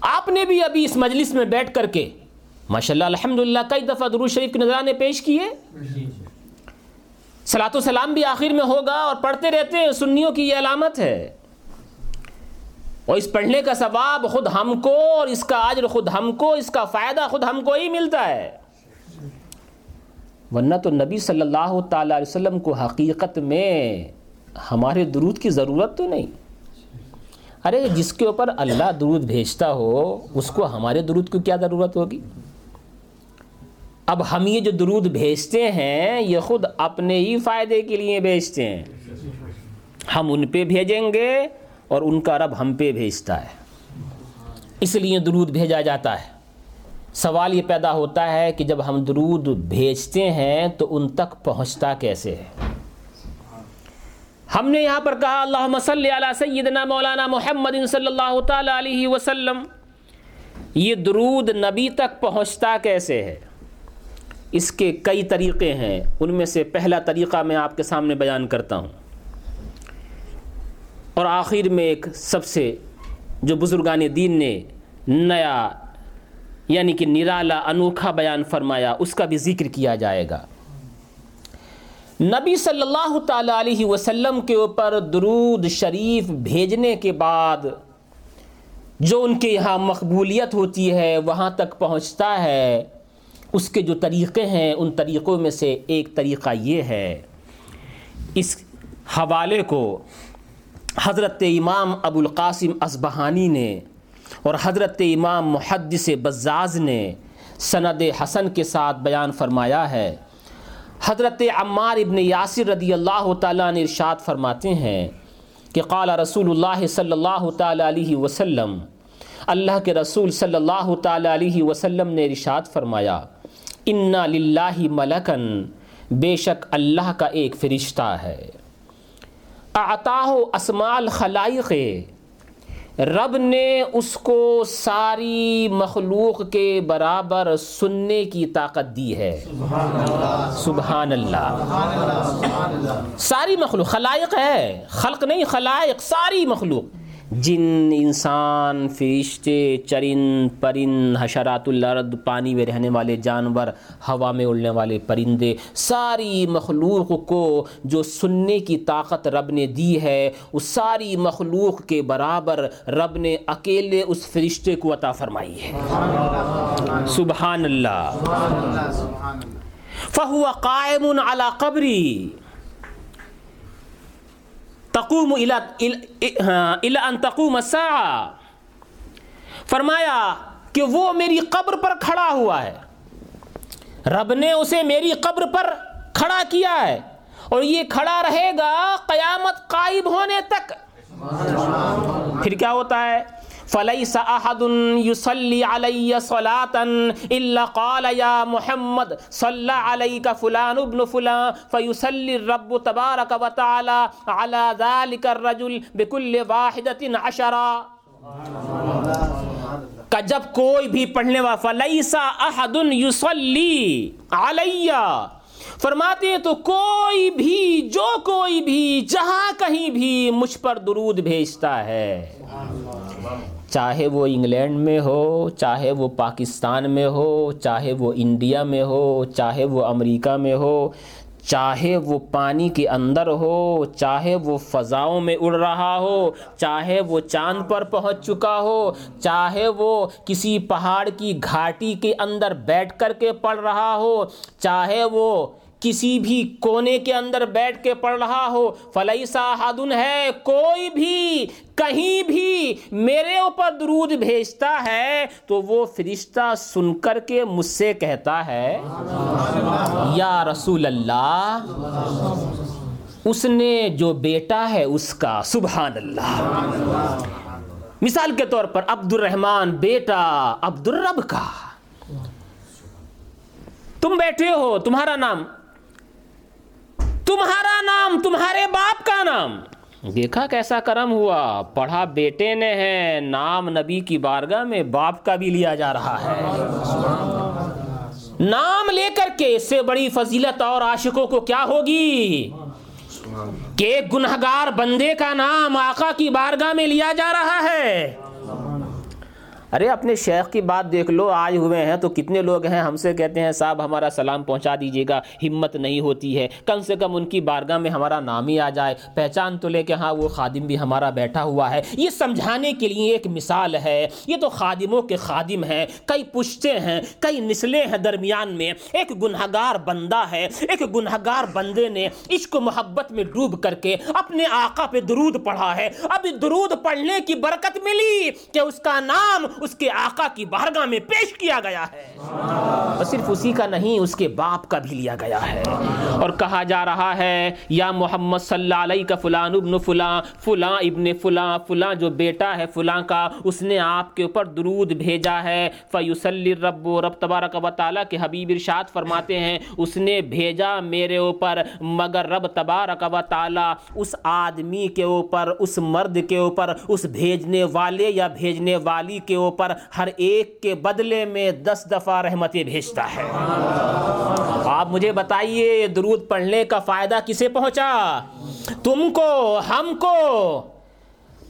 آپ نے بھی ابھی اس مجلس میں بیٹھ کر کے ماشاء اللہ الحمد للہ کئی دفعہ درود شریف کے نظرانے پیش کیے سلاۃ و سلام بھی آخر میں ہوگا اور پڑھتے رہتے ہیں، سنیوں کی یہ علامت ہے۔ اور اس پڑھنے کا ثواب خود ہم کو اور اس کا عجر خود ہم کو، اس کا فائدہ خود ہم کو ہی ملتا ہے۔ ورنہ تو نبی صلی اللہ تعالی علیہ وسلم کو حقیقت میں ہمارے درود کی ضرورت تو نہیں۔ ارے، جس کے اوپر اللہ درود بھیجتا ہو، اس کو ہمارے درود کی کیا ضرورت ہوگی؟ اب ہم یہ جو درود بھیجتے ہیں، یہ خود اپنے ہی فائدے کے لیے بھیجتے ہیں۔ ہم ان پہ بھیجیں گے اور ان کا رب ہم پہ بھیجتا ہے۔ اس لیے درود بھیجا جاتا ہے۔ سوال یہ پیدا ہوتا ہے کہ جب ہم درود بھیجتے ہیں تو ان تک پہنچتا کیسے ہے؟ ہم نے یہاں پر کہا اللہ صلی علی سیدنا مولانا محمد صلی اللہ تعالی علیہ وسلم، یہ درود نبی تک پہنچتا کیسے ہے؟ اس کے کئی طریقے ہیں۔ ان میں سے پہلا طریقہ میں آپ کے سامنے بیان کرتا ہوں۔ اور آخر میں ایک سب سے جو بزرگان دین نے نیا یعنی کہ نرالا، انوکھا بیان فرمایا، اس کا بھی ذکر کیا جائے گا۔ نبی صلی اللہ تعالی علیہ وسلم کے اوپر درود شریف بھیجنے کے بعد جو ان کے یہاں مقبولیت ہوتی ہے، وہاں تک پہنچتا ہے۔ اس کے جو طریقے ہیں، ان طریقوں میں سے ایک طریقہ یہ ہے۔ اس حوالے کو حضرت امام ابو القاسم اسبہانی نے اور حضرت امام محدث بزاز نے سند حسن کے ساتھ بیان فرمایا ہے۔ حضرت عمار ابن یاسر رضی اللہ تعالیٰ نے ارشاد فرماتے ہیں کہ قال رسول اللہ صلی اللہ تعالیٰ علیہ وسلم، اللہ کے رسول صلی اللہ تعالیٰ علیہ وسلم نے ارشاد فرمایا۔ انا للہ ملکن بے شک اللہ کا ایک فرشتہ ہے۔ اعطاہ اسمال خلائق رب نے اس کو ساری مخلوق کے برابر سننے کی طاقت دی ہے۔ سبحان اللہ۔ ساری مخلوق، خلائق ہے۔ خلق نہیں، خلائق، ساری مخلوق۔ جن انسان فرشتے چرند پرند حشرات الارض پانی میں رہنے والے جانور ہوا میں اڑنے والے پرندے ساری مخلوق کو جو سننے کی طاقت رب نے دی ہے اس ساری مخلوق کے برابر رب نے اکیلے اس فرشتے کو عطا فرمائی ہے۔ سبحان اللہ۔ فہو قائم علی قبری۔ تقوم ان تقوم فرمایا کہ وہ میری قبر پر کھڑا ہوا ہے رب نے اسے میری قبر پر کھڑا کیا ہے اور یہ کھڑا رہے گا قیامت قائب ہونے تک پھر کیا ہوتا ہے فلیس احد یصلی علی صلاة الا قال یا محمد صلی علیک فلان ابن فلان فیصلی الرب تبارک و تعالی علی ذالک الرجل بکل واحدت عشرا کہ جب کوئی بھی پڑھنے والا فلیس احد یصلی علی فرماتے ہیں تو کوئی بھی جو کوئی بھی جہاں کہیں بھی مجھ پر درود بھیجتا ہے چاہے وہ انگلینڈ میں ہو، چاہے وہ پاکستان میں ہو، چاہے وہ انڈیا میں ہو، چاہے وہ امریکہ میں ہو، چاہے وہ پانی کے اندر ہو، چاہے وہ فضاؤں میں اڑ رہا ہو، چاہے وہ چاند پر پہنچ چکا ہو، چاہے وہ کسی پہاڑ کی گھاٹی کے اندر بیٹھ کر کے پڑھ رہا ہو، چاہے وہ کسی بھی کونے کے اندر بیٹھ کے پڑھ رہا ہو فلئی صاحدن ہے، کوئی بھی کہیں بھی میرے اوپر درود بھیجتا ہے تو وہ فرشتہ سن کر کے مجھ سے کہتا ہے، یا رسول اللہ، اس نے جو بیٹا ہے اس کا، سبحان اللہ۔ مثال کے طور پر عبد الرحمان بیٹا عبد الرب کا۔ تم بیٹھے ہو، تمہارا نام تمہارا نام، تمہارے باپ کا نام۔ دیکھا کیسا کرم ہوا۔ پڑھا بیٹے نے ہے، نام نبی کی بارگاہ میں باپ کا بھی لیا جا رہا ہے۔ نام لے کر کے اس سے بڑی فضیلت اور عاشقوں کو کیا ہوگی؟ کہ گنہگار بندے کا نام آقا کی بارگاہ میں لیا جا رہا ہے۔ ارے، اپنے شیخ کی بات دیکھ لو آج ہوئے ہیں تو کتنے لوگ ہیں؟ ہم سے کہتے ہیں، صاحب، ہمارا سلام پہنچا دیجیے گا، ہمت نہیں ہوتی ہے۔ کم سے کم ان کی بارگاہ میں ہمارا نام ہی آ جائے۔ پہچان تو لے کہ ہاں وہ خادم بھی ہمارا بیٹھا ہوا ہے۔ یہ سمجھانے کے لیے ایک مثال ہے۔ یہ تو خادموں کے خادم ہیں۔ کئی پشتے ہیں، کئی نسلیں ہیں درمیان میں۔ ایک گنہگار بندہ ہے۔ ایک گنہگار بندے نے عشق و محبت میں ڈوب کر کے اپنے آقا پہ درود پڑھا ہے۔ اب درود پڑھنے کی برکت ملی کہ اس کا نام اس کے آقا کی بارگاہ میں پیش کیا گیا ہے۔ اور صرف اسی کا نہیں، اس کے باپ کا بھی لیا گیا ہے۔ اور کہا جا رہا ہے، یا محمد صلی اللہ علیہ کا فلان ابن فلاں فلاں ابن فلاں فلاں جو بیٹا ہے فلاں کا، اس نے آپ کے اوپر درود بھیجا ہے۔ فیوسلی رب و رب تبارک و تعالیٰ کے حبیب ارشاد فرماتے ہیں، اس نے بھیجا میرے اوپر، مگر رب تبارک و تعالیٰ اس آدمی کے اوپر، اس مرد کے اوپر، اس بھیجنے والے یا بھیجنے والی کے اوپر ہر ایک کے بدلے میں دس دفعہ رحمتیں بھیجتا ہے۔ آپ مجھے بتائیے درود پڑھنے کا فائدہ کسے پہنچا؟ تم کو، ہم کو۔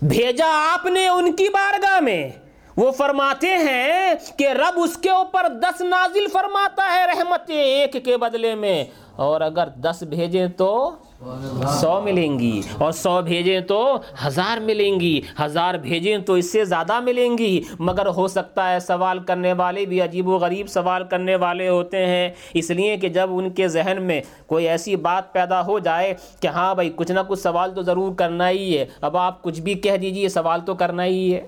بھیجا آپ نے ان کی بارگاہ میں۔ وہ فرماتے ہیں کہ رب اس کے اوپر دس نازل فرماتا ہے رحمتیں ایک کے بدلے میں۔ اور اگر دس بھیجیں تو سو ملیں گی اور سو بھیجیں تو ہزار ملیں گی، ہزار بھیجیں تو اس سے زیادہ ملیں گی۔ مگر ہو سکتا ہے سوال کرنے والے بھی عجیب و غریب سوال کرنے والے ہوتے ہیں۔ اس لیے کہ جب ان کے ذہن میں کوئی ایسی بات پیدا ہو جائے کہ ہاں بھائی، کچھ نہ کچھ سوال تو ضرور کرنا ہی ہے۔ اب آپ کچھ بھی کہہ دیجیے سوال تو کرنا ہی ہے۔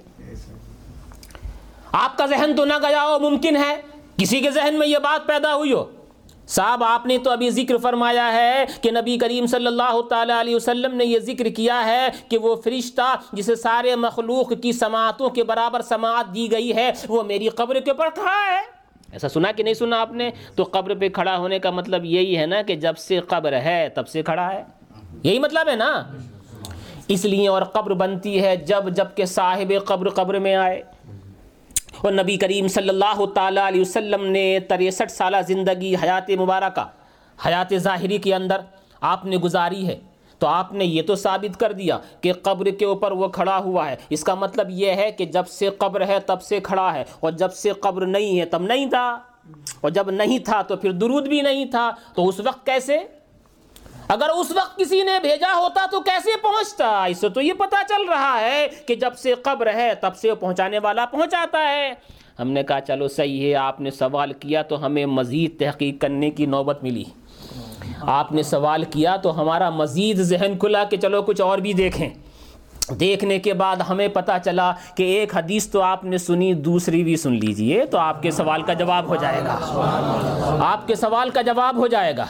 آپ کا ذہن تو نہ گیا ہو، ممکن ہے کسی کے ذہن میں یہ بات پیدا ہوئی ہو۔ صاحب، آپ نے تو ابھی ذکر فرمایا ہے کہ نبی کریم صلی اللہ تعالیٰ علیہ وسلم نے یہ ذکر کیا ہے کہ وہ فرشتہ جسے سارے مخلوق کی سماعتوں کے برابر سماعت دی گئی ہے، وہ میری قبر کے اوپر کھڑا ہے۔ ایسا سنا کہ نہیں سنا آپ نے؟ تو قبر پہ کھڑا ہونے کا مطلب یہی ہے نا کہ جب سے قبر ہے تب سے کھڑا ہے۔ یہی مطلب ہے نا؟ اس لیے اور قبر بنتی ہے جب جبکہ صاحب قبر قبر میں آئے۔ اور نبی کریم صلی اللہ تعالیٰ علیہ وسلم نے تریسٹھ سالہ زندگی حیات مبارکہ، حیات ظاہری کے اندر آپ نے گزاری ہے۔ تو آپ نے یہ تو ثابت کر دیا کہ قبر کے اوپر وہ کھڑا ہوا ہے۔ اس کا مطلب یہ ہے کہ جب سے قبر ہے تب سے کھڑا ہے اور جب سے قبر نہیں ہے تب نہیں تھا۔ اور جب نہیں تھا تو پھر درود بھی نہیں تھا۔ تو اس وقت کیسے؟ اگر اس وقت کسی نے بھیجا ہوتا تو کیسے پہنچتا؟ اس سے تو یہ پتا چل رہا ہے کہ جب سے قبر ہے تب سے پہنچانے والا پہنچاتا ہے۔ ہم نے کہا، چلو صحیح ہے، آپ نے سوال کیا تو ہمیں مزید تحقیق کرنے کی نوبت ملی۔ آپ نے سوال کیا تو ہمارا مزید ذہن کھلا کہ چلو کچھ اور بھی دیکھیں۔ دیکھنے کے بعد ہمیں پتا چلا کہ ایک حدیث تو آپ نے سنی، دوسری بھی سن لیجیے، تو آپ کے سوال کا جواب ہو جائے گا۔ آپ کے سوال کا جواب ہو جائے گا۔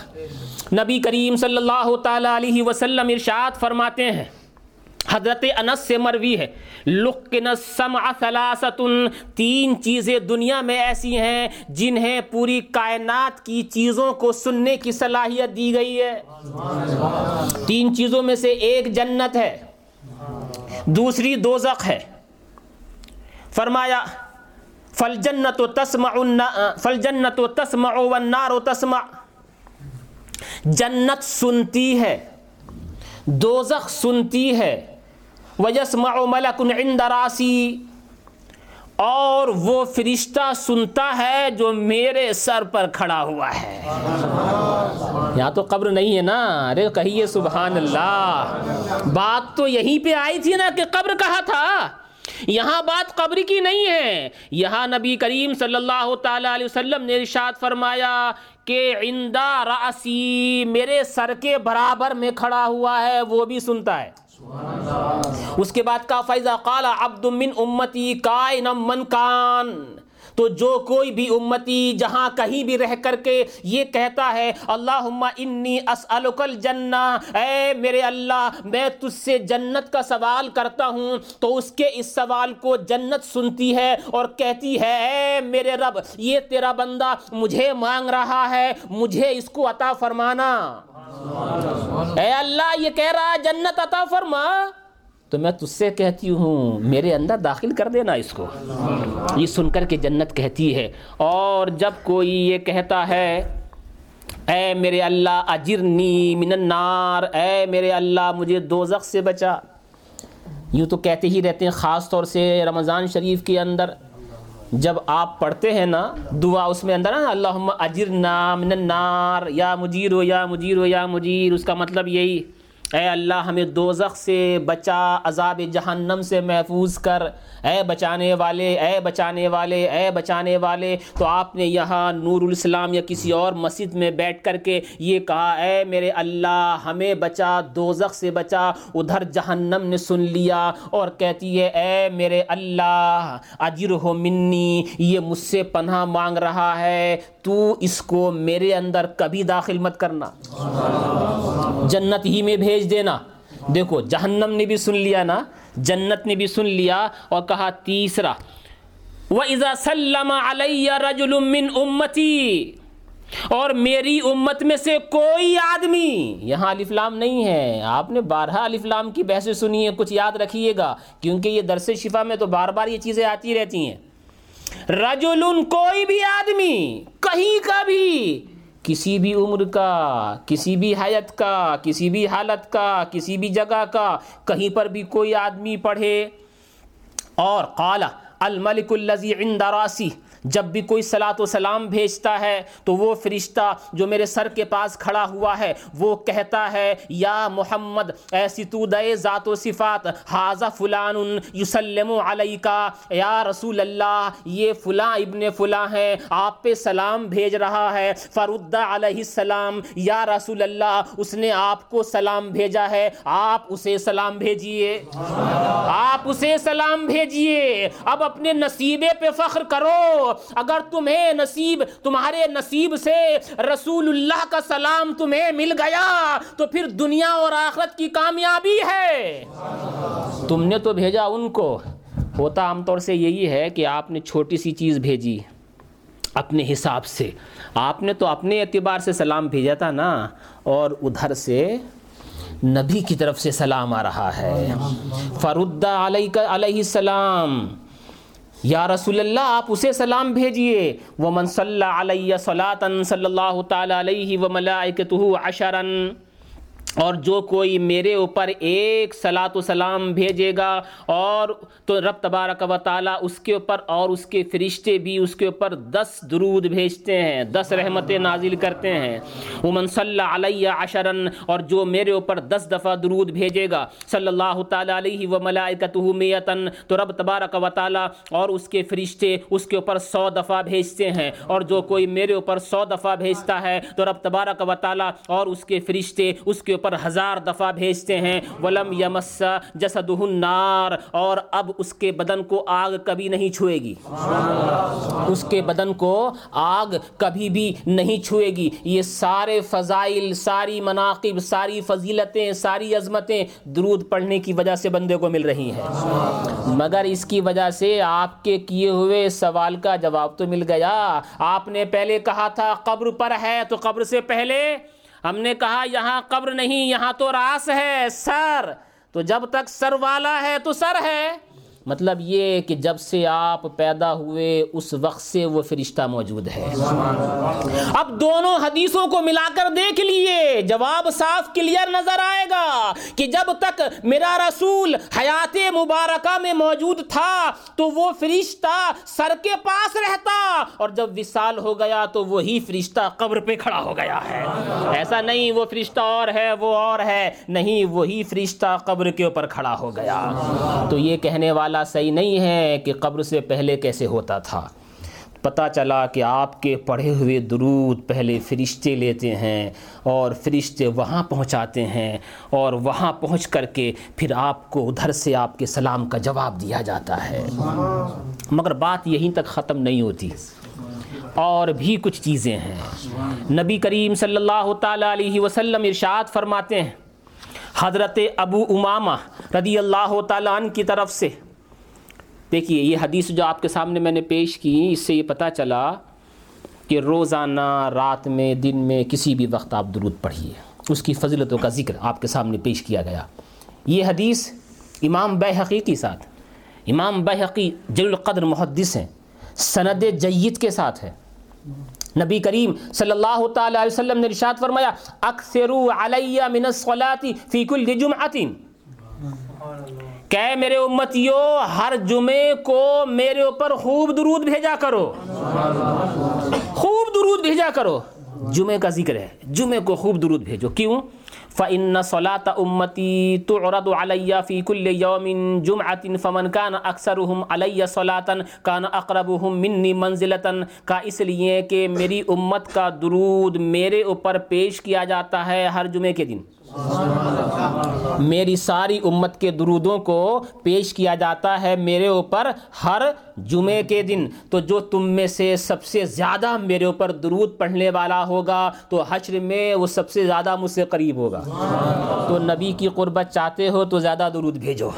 نبی کریم صلی اللہ تعالیٰ علیہ وسلم ارشاد فرماتے ہیں، حضرت انس سے مروی ہے، لقن السمع ثلاثت تین چیزیں دنیا میں ایسی ہیں جنہیں پوری کائنات کی چیزوں کو سننے کی صلاحیت دی گئی ہے۔ تین چیزوں میں سے ایک جنت ہے۔ دوسری دوزخ ہے۔ فرمایا فل جنت و تسما فل جنت و تسما ونار و تسما جنت سنتی ہے، دوزخ سنتی ہے۔ وجسما ملک عند راسی اور وہ فرشتہ سنتا ہے جو میرے سر پر کھڑا ہوا ہے۔ یہاں تو قبر نہیں ہے نا۔ ارے کہیے سبحان اللہ۔ بات تو یہیں پہ آئی تھی نا کہ قبر کہا تھا۔ یہاں بات قبر کی نہیں ہے۔ یہاں نبی کریم صلی اللہ تعالی علیہ وسلم نے ارشاد فرمایا کہ عندہ راسی میرے سر کے برابر میں کھڑا ہوا ہے، وہ بھی سنتا ہے۔ اس کے بعد کا فیضا کالا عبد من امتی کائن من کان تو جو کوئی بھی امتی جہاں کہیں بھی رہ کر کے یہ کہتا ہے اللہم انی اسألک الجنہ اے میرے اللہ میں تجھ سے جنت کا سوال کرتا ہوں۔ تو اس کے اس سوال کو جنت سنتی ہے اور کہتی ہے اے میرے رب یہ تیرا بندہ مجھے مانگ رہا ہے مجھے اس کو عطا فرمانا۔ اے اللہ یہ کہہ رہا ہے جنت عطا فرما۔ تو میں تجھ سے کہتی ہوں، میرے اندر داخل کر دینا اس کو۔ یہ سن کر کے جنت کہتی ہے۔ اور جب کوئی یہ کہتا ہے، اے میرے اللہ، اجرنی من النار۔ اے میرے اللہ، مجھے دوزخ سے بچا۔ یوں تو کہتے ہی رہتے ہیں، خاص طور سے رمضان شریف کے اندر۔ جب آپ پڑھتے ہیں نا، دعا اس میں اندر نا، اللہم اجرنا من النار۔ یا مجیر ہو یا مجیر ہو یا مجیر۔ اس کا مطلب یہی۔ اے اللہ ہمیں دوزخ سے بچا، عذاب جہنم سے محفوظ کر۔ اے بچانے والے، اے بچانے والے، اے بچانے والے، تو آپ نے یہاں نور الاسلام یا کسی اور مسجد میں بیٹھ کر کے یہ کہا، اے میرے اللہ، ہمیں بچا، دوزخ سے بچا، ادھر جہنم نے سن لیا اور کہتی ہے، اے میرے اللہ اجر ہو منی، یہ مجھ سے پناہ مانگ رہا ہے۔ تو اس کو میرے اندر کبھی داخل مت کرنا۔ جنت ہی میں بھیج دینا۔ دیکھو، جہنم نے بھی سن لیا نا۔ جنت نے بھی سن لیا اور کہا تیسرا، وَإِذَا سَلَّمَ عَلَيَّ رَجُلٌ مِّنْ أُمَّتِي، اور میری امت میں سے کوئی آدمی، یہاں الفلام نہیں ہے۔ آپ نے بارہا الفلام کی بحث سنی ہے کچھ یاد رکھیے گا، کیونکہ یہ درس شفا میں تو بار بار یہ چیزیں آتی رہتی ہیں۔ رجل کوئی بھی آدمی، کہیں کا بھی، کسی بھی عمر کا، کسی بھی حیت کا، کسی بھی حالت کا، کسی بھی جگہ کا، کہیں پر بھی کوئی آدمی پڑھے۔ اور قال، الملک الزی عند راسی جب بھی کوئی صلاۃ و سلام بھیجتا ہے تو وہ فرشتہ جو میرے سر کے پاس کھڑا ہوا ہے، وہ کہتا ہے، یا محمد، ایسی تو دے ذات و صفات حاضہ فلان یسلم علیکا، یا رسول اللہ، یہ فلاں ابن فلاں ہے آپ پہ سلام بھیج رہا ہے، فرد علیہ السلام، یا رسول اللہ، اس نے آپ کو سلام بھیجا ہے، آپ اسے سلام بھیجئے آپ اسے سلام بھیجئے اب اپنے نصیبے پہ فخر کرو۔ اگر تمہیں نصیب، تمہارے نصیب سے رسول اللہ کا سلام تمہیں مل گیا، تو پھر دنیا اور آخرت کی کامیابی ہے۔ تم نے تو بھیجا ان کو۔ ہوتا عام طور سے یہی ہے کہ آپ نے چھوٹی سی چیز بھیجی اپنے حساب سے۔ آپ نے تو اپنے اعتبار سے سلام بھیجا تھا نا، اور ادھر سے نبی کی طرف سے سلام آ رہا ہے۔ فرد علیہ علیہ السلام۔ یا رسول اللہ، آپ اسے سلام بھیجئے ومن صلی علیہ صلاۃ صلی اللہ تعالی علیہ و ملائکتہ عشرا۔ اور جو کوئی میرے اوپر ایک صلاۃ و سلام بھیجے گا اور تو رب تبارک و تعالیٰ اس کے اوپر اور اس کے فرشتے بھی اس کے اوپر دس درود بھیجتے ہیں، دس رحمتیں نازل کرتے ہیں۔ ومن صلی علیہ عشرن اور جو میرے اوپر دس دفعہ درود بھیجے گا صلی اللہ تعالیٰ علیہ و ملائکتہ میتن تو رب تبارک و تعالیٰ اور اس کے فرشتے اس کے اوپر سو دفعہ بھیجتے ہیں۔ اور جو کوئی میرے اوپر سو دفعہ بھیجتا ہے، تو رب تبارک و تعالیٰ اور اس کے فرشتے اس کے اوپر ہزار دفعہ بھیجتے ہیں، ولم یمس جسدہ النار، اور اب اس کے بدن کو آگ کبھی نہیں چھوئے گی۔ اس کے بدن کو آگ کبھی بھی نہیں چھوئے گی۔ یہ سارے فضائل، ساری مناقب، ساری فضیلتیں، ساری عظمتیں درود پڑھنے کی وجہ سے بندے کو مل رہی ہیں۔ مگر اس کی وجہ سے آپ کے کیے ہوئے سوال کا جواب تو مل گیا۔ آپ نے پہلے کہا تھا، قبر پر ہے تو قبر سے پہلے ہم نے کہا یہاں قبر نہیں، یہاں تو راس ہے، سر۔ تو جب تک سر والا ہے تو سر ہے۔ مطلب یہ کہ جب سے آپ پیدا ہوئے، اس وقت سے وہ فرشتہ موجود ہے۔ اب دونوں حدیثوں کو ملا کر دیکھ لیے، جواب صاف کلیئر نظر آئے گا کہ جب تک میرا رسول حیات مبارکہ میں موجود تھا، تو وہ فرشتہ سر کے پاس رہتا۔ اور جب وصال ہو گیا، تو وہی فرشتہ قبر پہ کھڑا ہو گیا ہے۔ ایسا نہیں، وہ فرشتہ اور ہے، وہ اور ہے۔ نہیں، وہی فرشتہ قبر کے اوپر کھڑا ہو گیا۔ تو یہ کہنے والا صحیح نہیں ہے کہ قبر سے پہلے کیسے ہوتا تھا۔ پتہ چلا کہ آپ کے پڑھے ہوئے درود پہلے فرشتے لیتے ہیں اور فرشتے وہاں پہنچاتے ہیں اور وہاں پہنچ کر کے پھر آپ کو ادھر سے آپ کے سلام کا جواب دیا جاتا ہے۔ مگر بات یہیں تک ختم نہیں ہوتی۔ اور بھی کچھ چیزیں ہیں۔ نبی کریم صلی اللہ تعالیٰ علیہ وسلم ارشاد فرماتے ہیں، حضرت ابو امامہ رضی اللہ تعالیٰ عنہ کی طرف سے دیکھیے، یہ حدیث جو آپ کے سامنے میں نے پیش کی، اس سے یہ پتہ چلا کہ روزانہ رات میں، دن میں کسی بھی وقت آپ درود پڑھیے۔ اس کی فضلتوں کا ذکر آپ کے سامنے پیش کیا گیا۔ یہ حدیث امام بے حقیقی ساتھ امام بے حقی جل القدر محدث ہیں۔ سند جید کے ساتھ ہے۔ نبی کریم صلی اللہ تعالی علیہ وسلم نے ارشاد فرمایا اکثرو علیہ من الصلاة فی کل جمعتین۔ کہ میرے امتیو، ہر جمعے کو میرے اوپر خوب درود بھیجا کرو۔ خوب درود بھیجا کرو۔ جمعے کا ذکر ہے۔ جمعے کو خوب درود بھیجو۔ کیوں؟ فَإِنَّ صَلَاةَ أُمَّتِي تُعْرَضُ عَلَيَّ فِي كُلِّ يَوْمٍ جُمْعَةٍ فَمَنْ كَانَ أَكْثَرُهُمْ عَلَيَّ صَلَاةً كَانَ أَقْرَبُهُمْ مِنِّي مَنزِلَةً۔ کا اس لیے کہ میری امت کا درود میرے اوپر پیش کیا جاتا ہے ہر جمعے کے دن۔ میری ساری امت کے درودوں کو پیش کیا جاتا ہے میرے اوپر ہر جمعے کے دن۔ تو جو تم میں سے سب سے زیادہ میرے اوپر درود پڑھنے والا ہوگا، تو حشر میں وہ سب سے زیادہ مجھ سے قریب ہوگا۔ تو نبی کی قربت چاہتے ہو تو زیادہ درود بھیجو۔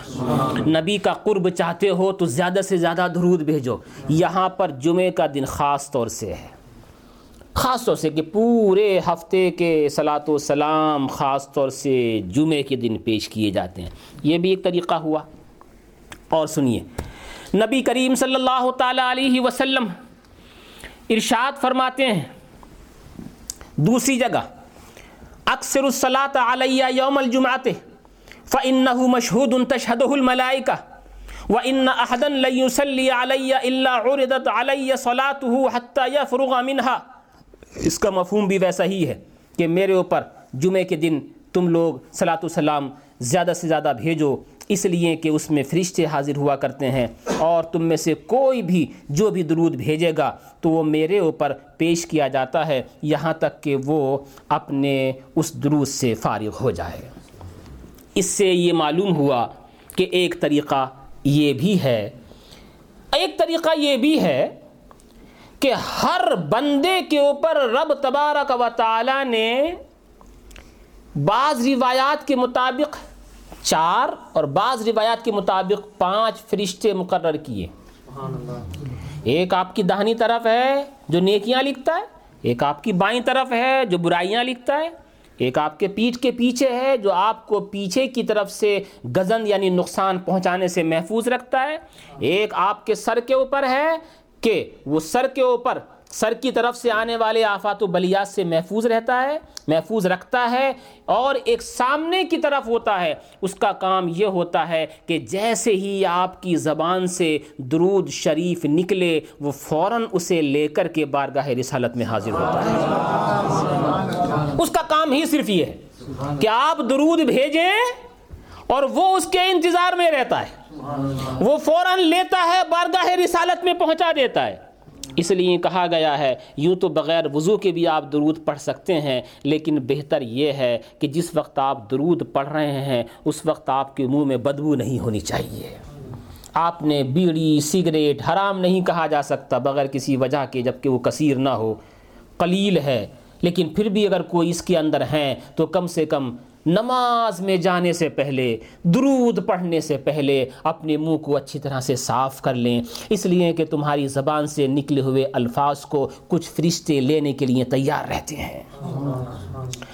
نبی کا قرب چاہتے ہو تو زیادہ سے زیادہ درود بھیجو۔ یہاں پر جمعے کا دن خاص طور سے ہے۔ خاص طور سے کہ پورے ہفتے کے صلاۃ و سلام خاص طور سے جمعے کے دن پیش کیے جاتے ہیں۔ یہ بھی ایک طریقہ ہوا۔ اور سنیے، نبی کریم صلی اللہ تعالیٰ علیہ وسلم ارشاد فرماتے ہیں، دوسری جگہ، اکثر الصلاۃ علیہ یوم الجمعات فَإِنَّهُ مَشْهُودٌ تَشْهَدُهُ الْمَلَائِكَةُ وَإِنَّ أَحَدًا لَن يُصَلِّي عَلَيَّ إِلَّا عُرِضَتْ عَلَيَّ صَلَاتُهُ حَتَّى يَفْرُغَ مِنْهَا۔ اس کا مفہوم بھی ویسا ہی ہے کہ میرے اوپر جمعے کے دن تم لوگ صلاۃ السلام زیادہ سے زیادہ بھیجو، اس لیے کہ اس میں فرشتے حاضر ہوا کرتے ہیں۔ اور تم میں سے کوئی بھی جو بھی درود بھیجے گا، تو وہ میرے اوپر پیش کیا جاتا ہے۔ یہاں تک کہ وہ اپنے اس درود سے فارغ ہو جائے۔ اس سے یہ معلوم ہوا کہ ایک طریقہ یہ بھی ہے۔ ایک طریقہ یہ بھی ہے کہ ہر بندے کے اوپر رب تبارک و تعالی نے بعض روایات کے مطابق چار اور بعض روایات کے مطابق پانچ فرشتے مقرر کیے۔ ایک آپ کی دہنی طرف ہے جو نیکیاں لکھتا ہے، ایک آپ کی بائیں طرف ہے جو برائیاں لکھتا ہے، ایک آپ کے پیٹھ کے پیچھے ہے جو آپ کو پیچھے کی طرف سے گزن یعنی نقصان پہنچانے سے محفوظ رکھتا ہے، ایک آپ کے سر کے اوپر ہے کہ وہ سر کے اوپر سر کی طرف سے آنے والے آفات و بلیات سے محفوظ رہتا ہے، محفوظ رکھتا ہے اور ایک سامنے کی طرف ہوتا ہے۔ اس کا کام یہ ہوتا ہے کہ جیسے ہی آپ کی زبان سے درود شریف نکلے، وہ فوراً اسے لے کر کے بارگاہ رسالت میں حاضر ہوتا ہے۔ اس کا کام ہی صرف یہ ہے کہ آپ درود بھیجیں اور وہ اس کے انتظار میں رہتا ہے۔ وہ فوراً لیتا ہے، بارگاہ رسالت میں پہنچا دیتا ہے۔ اس لیے کہا گیا ہے، یوں تو بغیر وضو کے بھی آپ درود پڑھ سکتے ہیں، لیکن بہتر یہ ہے کہ جس وقت آپ درود پڑھ رہے ہیں، اس وقت آپ کے منہ میں بدبو نہیں ہونی چاہیے۔ آپ نے بیڑی، سگریٹ حرام نہیں کہا جا سکتا، بغیر کسی وجہ کے جبکہ وہ کثیر نہ ہو۔ قلیل ہے، لیکن پھر بھی اگر کوئی اس کے اندر ہیں، تو کم سے کم نماز میں جانے سے پہلے، درود پڑھنے سے پہلے اپنے منہ کو اچھی طرح سے صاف کر لیں۔ اس لیے کہ تمہاری زبان سے نکلے ہوئے الفاظ کو کچھ فرشتے لینے کے لیے تیار رہتے ہیں۔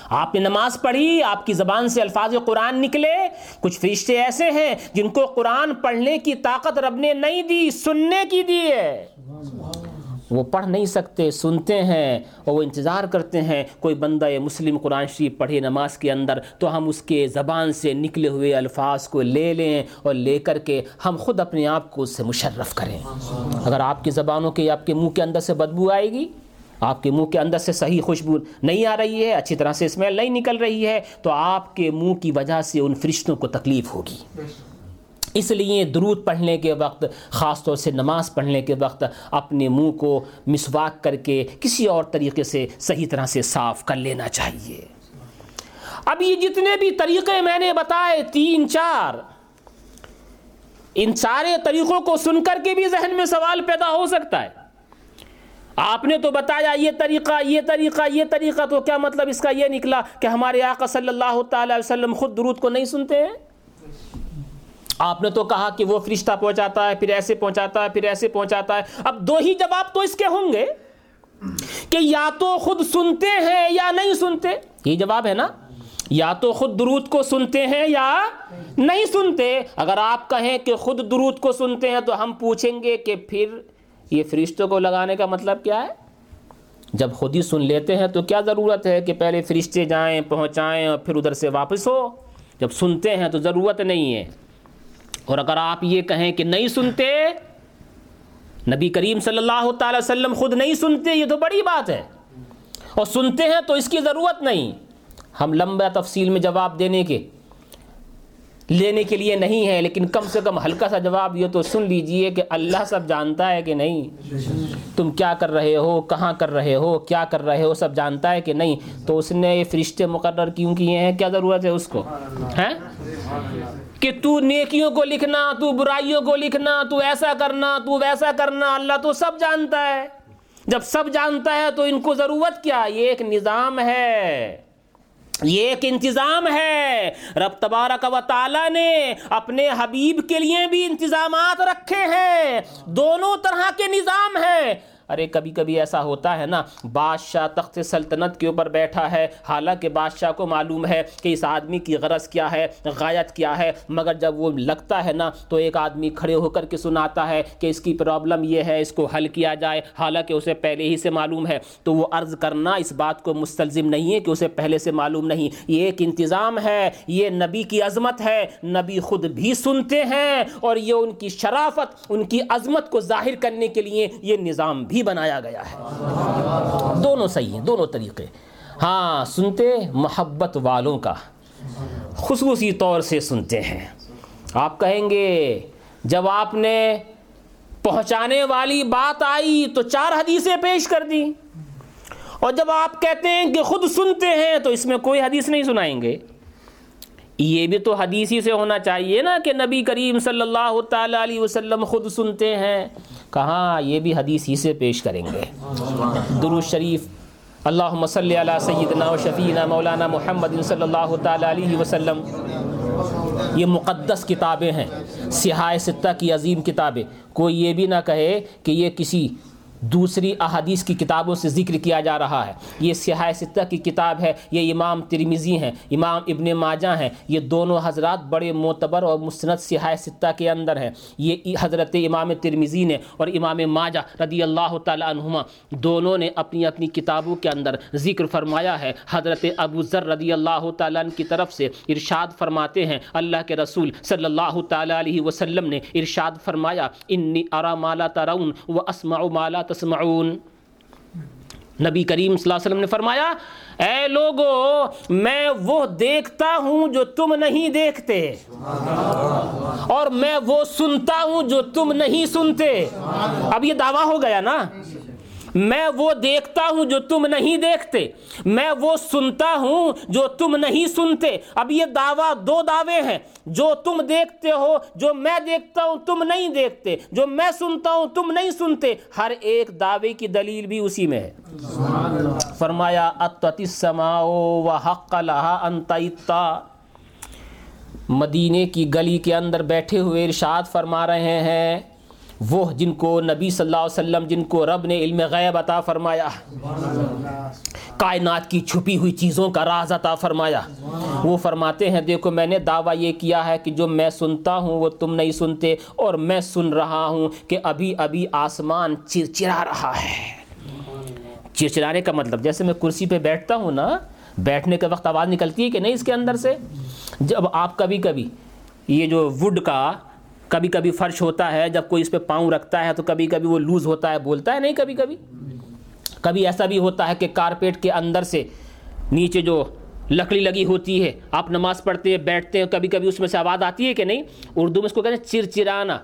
آپ نے نماز پڑھی، آپ کی زبان سے الفاظ قرآن نکلے۔ کچھ فرشتے ایسے ہیں جن کو قرآن پڑھنے کی طاقت رب نے نہیں دی، سننے کی دی ہے۔ وہ پڑھ نہیں سکتے، سنتے ہیں اور وہ انتظار کرتے ہیں، کوئی بندہ مسلم قرآن شریف پڑھے نماز کے اندر تو ہم اس کے زبان سے نکلے ہوئے الفاظ کو لے لیں اور لے کر کے ہم خود اپنے آپ کو اس سے مشرف کریں۔ اگر آپ کی زبانوں کے، آپ کے منہ کے اندر سے بدبو آئے گی، آپ کے منہ کے اندر سے صحیح خوشبو نہیں آ رہی ہے، اچھی طرح سے اسمیل نہیں نکل رہی ہے، تو آپ کے منہ کی وجہ سے ان فرشتوں کو تکلیف ہوگی۔ اس لیے درود پڑھنے کے وقت، خاص طور سے نماز پڑھنے کے وقت، اپنے منہ کو مسواک کر کے کسی اور طریقے سے صحیح طرح سے صاف کر لینا چاہیے۔ اب یہ جتنے بھی طریقے میں نے بتائے، تین، چار، ان سارے طریقوں کو سن کر کے بھی ذہن میں سوال پیدا ہو سکتا ہے۔ آپ نے تو بتایا، یہ طریقہ یہ طریقہ یہ طریقہ، تو کیا مطلب اس کا یہ نکلا کہ ہمارے آقا صلی اللہ تعالی وسلم خود درود کو نہیں سنتے ہیں؟ آپ نے تو کہا کہ وہ فرشتہ پہنچاتا ہے، پھر ایسے پہنچاتا ہے، پھر ایسے پہنچاتا ہے۔ اب دو ہی جواب تو اس کے ہوں گے کہ یا تو خود سنتے ہیں یا نہیں سنتے۔ یہ جواب ہے نا؟ یا تو خود درود کو سنتے ہیں یا نہیں سنتے۔ اگر آپ کہیں کہ خود درود کو سنتے ہیں تو ہم پوچھیں گے کہ پھر یہ فرشتوں کو لگانے کا مطلب کیا ہے؟ جب خود ہی سن لیتے ہیں تو کیا ضرورت ہے کہ پہلے فرشتے جائیں، پہنچائیں اور پھر ادھر سے واپس ہو؟ جب سنتے ہیں تو ضرورت نہیں ہے۔ اور اگر آپ یہ کہیں کہ نہیں سنتے، نبی کریم صلی اللہ تعالی وسلم خود نہیں سنتے، یہ تو بڑی بات ہے۔ اور سنتے ہیں تو اس کی ضرورت نہیں۔ ہم لمبا تفصیل میں جواب دینے کے، لینے کے لیے نہیں ہے لیکن کم سے کم ہلکا سا جواب یہ تو سن لیجیے کہ اللہ سب جانتا ہے کہ نہیں۔ تم کیا کر رہے ہو؟ کہاں کر رہے ہو؟ کیا کر رہے ہو؟ سب جانتا ہے کہ نہیں۔ تو اس نے یہ فرشتے مقرر کیوں کیے ہیں؟ کیا ضرورت ہے اس کو؟ ہیں؟ کہ تو نیکیوں کو لکھنا، تو برائیوں کو لکھنا، تو ایسا کرنا، تو ویسا کرنا، اللہ تو سب جانتا ہے۔ جب سب جانتا ہے تو ان کو ضرورت کیا؟ یہ ایک نظام ہے۔ یہ ایک انتظام ہے۔ رب تبارک و تعالی نے اپنے حبیب کے لیے بھی انتظامات رکھے ہیں۔ دونوں طرح کے نظام ہیں۔ ارے کبھی کبھی ایسا ہوتا ہے نا، بادشاہ تخت سلطنت کے اوپر بیٹھا ہے۔ حالانکہ بادشاہ کو معلوم ہے کہ اس آدمی کی غرض کیا ہے، غایت کیا ہے۔ مگر جب وہ لگتا ہے نا، تو ایک آدمی کھڑے ہو کر کے سناتا ہے کہ اس کی پرابلم یہ ہے، اس کو حل کیا جائے۔ حالانکہ اسے پہلے ہی سے معلوم ہے۔ تو وہ عرض کرنا اس بات کو مستلزم نہیں ہے کہ اسے پہلے سے معلوم نہیں۔ یہ ایک انتظام ہے، یہ نبی کی عظمت ہے۔ نبی خود بھی سنتے ہیں اور یہ ان کی شرافت، ان کی عظمت کو ظاہر کرنے کے لیے یہ نظام بھی بنایا گیا ہے۔ دونوں صحیح ہیں، دونوں طریقے۔ ہاں سنتے محبت والوں کا خصوصی طور سے سنتے ہیں۔ آپ کہیں گے، جب آپ نے پہنچانے والی بات آئی تو چار حدیثیں پیش کر دی اور جب آپ کہتے ہیں کہ خود سنتے ہیں تو اس میں کوئی حدیث نہیں سنائیں گے۔ یہ بھی تو حدیثی سے ہونا چاہیے نا کہ نبی کریم صلی اللہ تعالی علیہ وسلم خود سنتے ہیں۔ کہاں یہ بھی حدیث ہی سے پیش کریں گے۔ درو شریف۔ اللہ صلی علی سیدنا و شفینا مولانا محمد صلی اللہ تعالی علیہ وسلم۔ یہ مقدس کتابیں ہیں سیاہ ستہ کی عظیم کتابیں۔ کوئی یہ بھی نہ کہے کہ یہ کسی دوسری احادیث کی کتابوں سے ذکر کیا جا رہا ہے۔ یہ سیاہ ستہ کی کتاب ہے، یہ امام ترمیزی ہیں، امام ابن ماجہ ہیں۔ یہ دونوں حضرات بڑے معتبر اور مستند سیاہ ستہ کے اندر ہیں۔ یہ حضرت امام ترمیزی نے اور امام ماجہ رضی اللہ تعالیٰ عنہما دونوں نے اپنی اپنی کتابوں کے اندر ذکر فرمایا ہے۔ حضرت ابو ذر رضی اللہ تعالیٰ عنہ کی طرف سے ارشاد فرماتے ہیں، اللہ کے رسول صلی اللہ تعالیٰ علیہ وسلم نے ارشاد فرمایا، انی ارا مالا ترون و اسمع مالا تسمعون۔ نبی کریم صلی اللہ علیہ وسلم نے فرمایا، اے لوگو، میں وہ دیکھتا ہوں جو تم نہیں دیکھتے، اور میں وہ سنتا ہوں جو تم نہیں سنتے۔ اب یہ دعویٰ ہو گیا نا؟ میں وہ دیکھتا ہوں جو تم نہیں دیکھتے، میں وہ سنتا ہوں جو تم نہیں سنتے۔ اب یہ دعویٰ دو دعوے ہیں، جو تم دیکھتے ہو، جو میں دیکھتا ہوں تم نہیں دیکھتے، جو میں سنتا ہوں تم نہیں سنتے۔ ہر ایک دعوے کی دلیل بھی اسی میں ہے۔ فرمایا السماء حق لها ان مدینے کی گلی کے اندر بیٹھے ہوئے ارشاد فرما رہے ہیں وہ جن کو نبی صلی اللہ علیہ وسلم، جن کو رب نے علم غیب عطا فرمایا، کائنات کی چھپی ہوئی چیزوں کا راز عطا فرمایا۔ وہ فرماتے ہیں، دیکھو میں نے دعویٰ یہ کیا ہے کہ جو میں سنتا ہوں، وہ تم نہیں سنتے، اور میں سن رہا ہوں کہ ابھی ابھی آسمان چرچرا رہا ہے۔ چرچرانے کا مطلب جیسے میں کرسی پہ بیٹھتا ہوں نا، بیٹھنے کے وقت آواز نکلتی ہے کہ نہیں اس کے اندر سے؟ جب آپ کبھی کبھی یہ جو وڈ کا کبھی کبھی فرش ہوتا ہے، جب کوئی اس پہ پاؤں رکھتا ہے تو کبھی کبھی وہ لوز ہوتا ہے، بولتا ہے نہیں کبھی کبھی کبھی ایسا بھی ہوتا ہے کہ کارپیٹ کے اندر سے نیچے جو لکڑی لگی ہوتی ہے، آپ نماز پڑھتے ہیں، بیٹھتے ہیں کبھی کبھی اس میں سے آواز آتی ہے کہ نہیں؟ اردو میں اس کو کہتے ہیں چرچرانا۔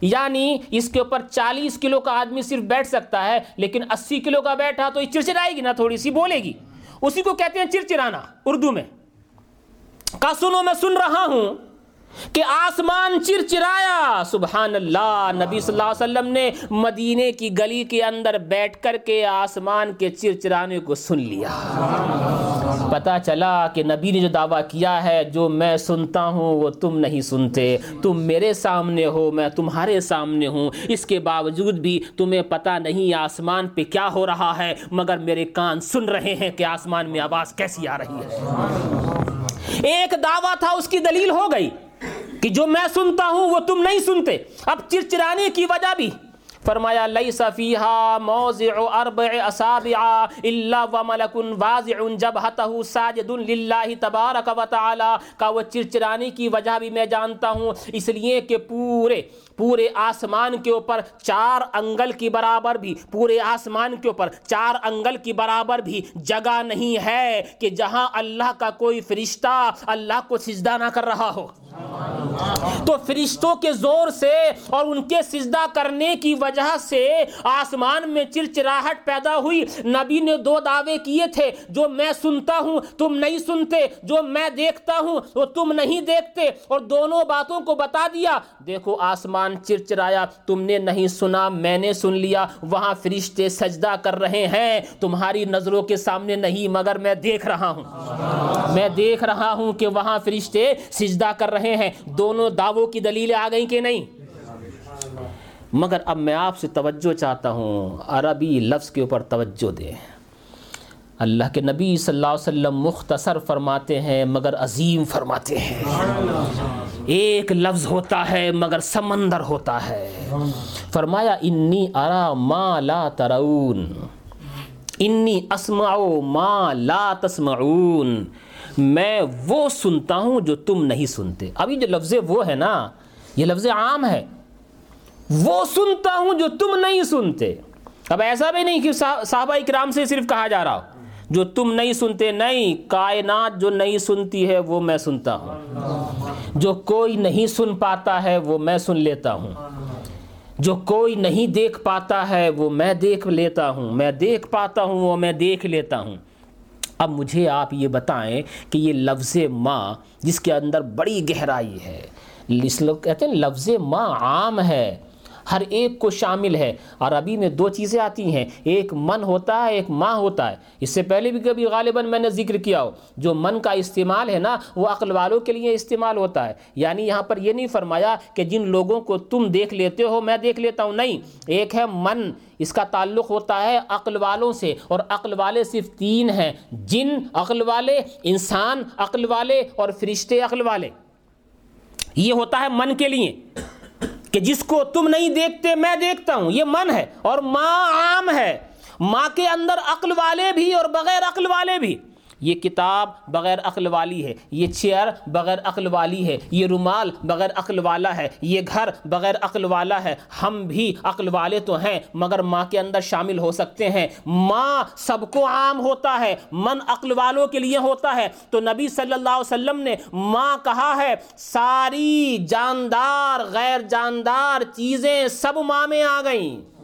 یعنی اس کے اوپر چالیس کلو کا آدمی صرف بیٹھ سکتا ہے، لیکن اسی کلو کا بیٹھا تو یہ چرچرائے گی نا، تھوڑی سی بولے گی۔ اسی کو کہتے ہیں چرچرانا اردو میں۔ کا سنو میں سن رہا ہوں کہ آسمان چرچرایا سبحان اللہ نبی صلی اللہ علیہ وسلم نے مدینے کی گلی کے اندر بیٹھ کر کے آسمان کے چرچرانے کو سن لیا۔ پتا چلا کہ نبی نے جو دعویٰ کیا ہے، جو میں سنتا ہوں، وہ تم نہیں سنتے۔ تم میرے سامنے ہو، میں تمہارے سامنے ہوں۔ اس کے باوجود بھی تمہیں پتا نہیں آسمان پہ کیا ہو رہا ہے، مگر میرے کان سن رہے ہیں کہ آسمان میں آواز کیسی آ رہی ہے۔ ایک دعویٰ تھا، اس کی دلیل ہو گئی۔ کہ جو میں سنتا ہوں وہ تم نہیں سنتے۔ اب چرچرانے کی وجہ بھی۔ فرمایا، لیس فیہا موضع اربع اصابع الا وملک واضع جبہتہ ساجد للہ تبارک و تعالی۔ کا وہ چرچرانے کی وجہ بھی میں جانتا ہوں، اس لیے کہ پورے پورے آسمان کے اوپر چار انگل کی برابر بھی، پورے آسمان کے اوپر چار انگل کی برابر بھی جگہ نہیں ہے کہ جہاں اللہ کا کوئی فرشتہ اللہ کو سجدہ نہ کر رہا ہو۔ تو فرشتوں کے زور سے اور ان کے سجدہ کرنے کی وجہ سے آسمان میں چرچراہٹ پیدا ہوئی۔ نبی نے دو دعوے کیے تھے، جو میں سنتا ہوں، تم نہیں سنتے، جو میں دیکھتا ہوں، وہ تم نہیں دیکھتے۔ اور دونوں باتوں کو بتا دیا۔ دیکھو آسمان چرچرایا، تم نے نہیں سنا، میں نے سن لیا، وہاں فرشتے سجدہ کر رہے ہیں، تمہاری نظروں کے سامنے نہیں، مگر میں دیکھ رہا ہوں۔ میں دیکھ رہا ہوں کہ وہاں فرشتے سجدہ کر رہے ہیں۔ دونوں دعووں کی دلیلیں آ گئیں کہ نہیں؟ مگر اب میں آپ سے توجہ چاہتا ہوں۔ عربی لفظ کے اوپر توجہ دیں۔ اللہ کے نبی صلی اللہ علیہ وسلم مختصر فرماتے ہیں، مگر عظیم فرماتے ہیں۔ ایک لفظ ہوتا ہے مگر سمندر ہوتا ہے۔ فرمایا، انی ارا ما لا ترون. انی اسمع ما لا تسمعون. میں وہ سنتا ہوں جو تم نہیں سنتے۔ ابھی جو لفظ وہ ہے نا، یہ لفظ عام ہے۔ وہ سنتا ہوں جو تم نہیں سنتے۔ اب ایسا بھی نہیں کہ صحابہ اکرام سے صرف کہا جا رہا ہو۔ جو تم نہیں سنتے نہیں، کائنات جو نہیں سنتی ہے وہ میں سنتا ہوں۔ جو کوئی نہیں سن پاتا ہے وہ میں سن لیتا ہوں۔ جو کوئی نہیں دیکھ پاتا ہے وہ میں دیکھ لیتا ہوں۔ میں دیکھ پاتا ہوں، وہ میں دیکھ لیتا ہوں۔ اب مجھے آپ یہ بتائیں کہ یہ لفظ ماں جس کے اندر بڑی گہرائی ہے۔ اس لوگ کہتے ہیں لفظ ماں عام ہے۔ ہر ایک کو شامل ہے۔ عربی میں دو چیزیں آتی ہیں، ایک من ہوتا ہے، ایک ماں ہوتا ہے۔ اس سے پہلے بھی کبھی غالباً میں نے ذکر کیا ہو، جو من کا استعمال ہے نا، وہ عقل والوں کے لیے استعمال ہوتا ہے۔ یعنی یہاں پر یہ نہیں فرمایا کہ جن لوگوں کو تم دیکھ لیتے ہو، میں دیکھ لیتا ہوں، نہیں۔ ایک ہے من، اس کا تعلق ہوتا ہے عقل والوں سے۔ اور عقل والے صرف تین ہیں، جن عقل والے، انسان عقل والے اور فرشتے عقل والے۔ یہ ہوتا ہے من کے لیے۔ کہ جس کو تم نہیں دیکھتے میں دیکھتا ہوں، یہ من ہے اور ماں عام ہے۔ ماں کے اندر عقل والے بھی اور بغیر عقل والے بھی۔ یہ کتاب بغیر عقل والی ہے، یہ چیئر بغیر عقل والی ہے، یہ رومال بغیر عقل والا ہے، یہ گھر بغیر عقل والا ہے۔ ہم بھی عقل والے تو ہیں، مگر ماں کے اندر شامل ہو سکتے ہیں۔ ماں سب کو عام ہوتا ہے، من عقل والوں کے لیے ہوتا ہے۔ تو نبی صلی اللہ علیہ وسلم نے ماں کہا ہے، ساری جاندار، غیر جاندار چیزیں سب ماں میں آ گئیں۔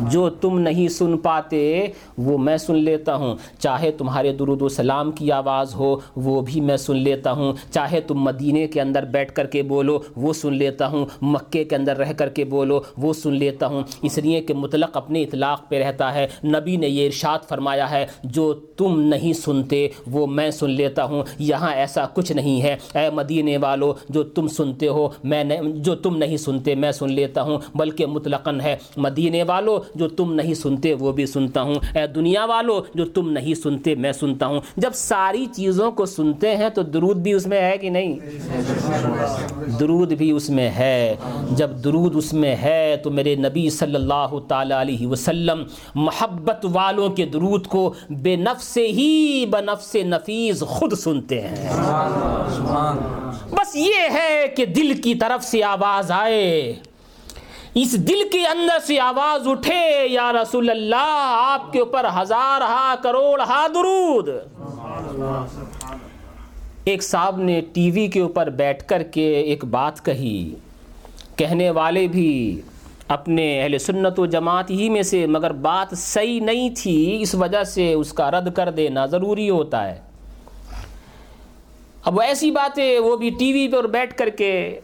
جو تم نہیں سن پاتے، وہ میں سن لیتا ہوں۔ چاہے تمہارے درود و سلام کی آواز ہو، وہ بھی میں سن لیتا ہوں۔ چاہے تم مدینے کے اندر بیٹھ کر کے بولو، وہ سن لیتا ہوں۔ مکے کے اندر رہ کر کے بولو، وہ سن لیتا ہوں۔ اس لیے کہ مطلق اپنے اطلاق پہ رہتا ہے۔ نبی نے یہ ارشاد فرمایا ہے، جو تم نہیں سنتے، وہ میں سن لیتا ہوں۔ یہاں ایسا کچھ نہیں ہے۔ اے مدینے والو، جو تم سنتے ہو، میں جو تم نہیں سنتے، میں سن لیتا ہوں۔ بلکہ مطلق مطلقاً ہے۔ مدینے والو جو تم نہیں سنتے وہ بھی سنتا ہوں۔ اے دنیا والو جو تم نہیں سنتے میں سنتا ہوں۔ جب ساری چیزوں کو سنتے ہیں تو درود بھی اس میں ہے کہ نہیں؟ درود بھی اس میں ہے۔ جب درود اس میں ہے تو میرے نبی صلی اللہ تعالی علیہ وسلم محبت والوں کے درود کو بے نفس ہی بنفس نفیس خود سنتے ہیں۔ بس یہ ہے کہ دل کی طرف سے آواز آئے۔ اس دل کے اندر سے آواز اٹھے، یا رسول اللہ، آپ کے اوپر ہزار ہا کروڑ ہا درود۔ ایک صاحب نے ٹی وی کے اوپر بیٹھ کر کے ایک بات کہی۔ کہنے والے بھی اپنے اہل سنت و جماعت ہی میں سے، مگر بات صحیح نہیں تھی، اس وجہ سے اس کا رد کر دینا ضروری ہوتا ہے۔ اب ایسی باتیں وہ بھی ٹی وی پر بیٹھ کر کے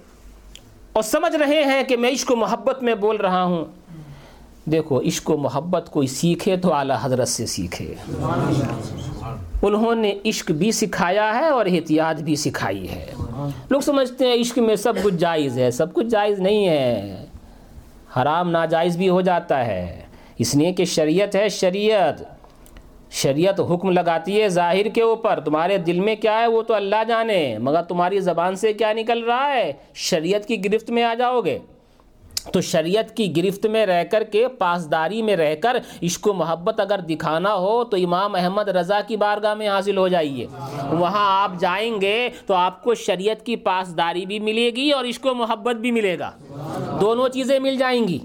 اور سمجھ رہے ہیں کہ میں عشق و محبت میں بول رہا ہوں۔ دیکھو، عشق و محبت کوئی سیکھے تو اعلیٰ حضرت سے سیکھے۔ انہوں نے عشق بھی سکھایا ہے اور احتیاط بھی سکھائی ہے۔ لوگ سمجھتے ہیں عشق میں سب کچھ جائز ہے، سب کچھ جائز نہیں ہے۔ حرام ناجائز بھی ہو جاتا ہے۔ اس لیے کہ شریعت ہے، شریعت۔ شریعت حکم لگاتی ہے ظاہر کے اوپر، تمہارے دل میں کیا ہے؟ وہ تو اللہ جانے، مگر تمہاری زبان سے کیا نکل رہا ہے؟ شریعت کی گرفت میں آ جاؤ گے۔ تو شریعت کی گرفت میں رہ کر کے، پاسداری میں رہ کر، عشق و محبت اگر دکھانا ہو، تو امام احمد رضا کی بارگاہ میں حاصل ہو جائیے۔ وہاں آپ جائیں گے تو آپ کو شریعت کی پاسداری بھی ملے گی اور عشق و محبت بھی ملے گا۔ دونوں چیزیں مل جائیں گی۔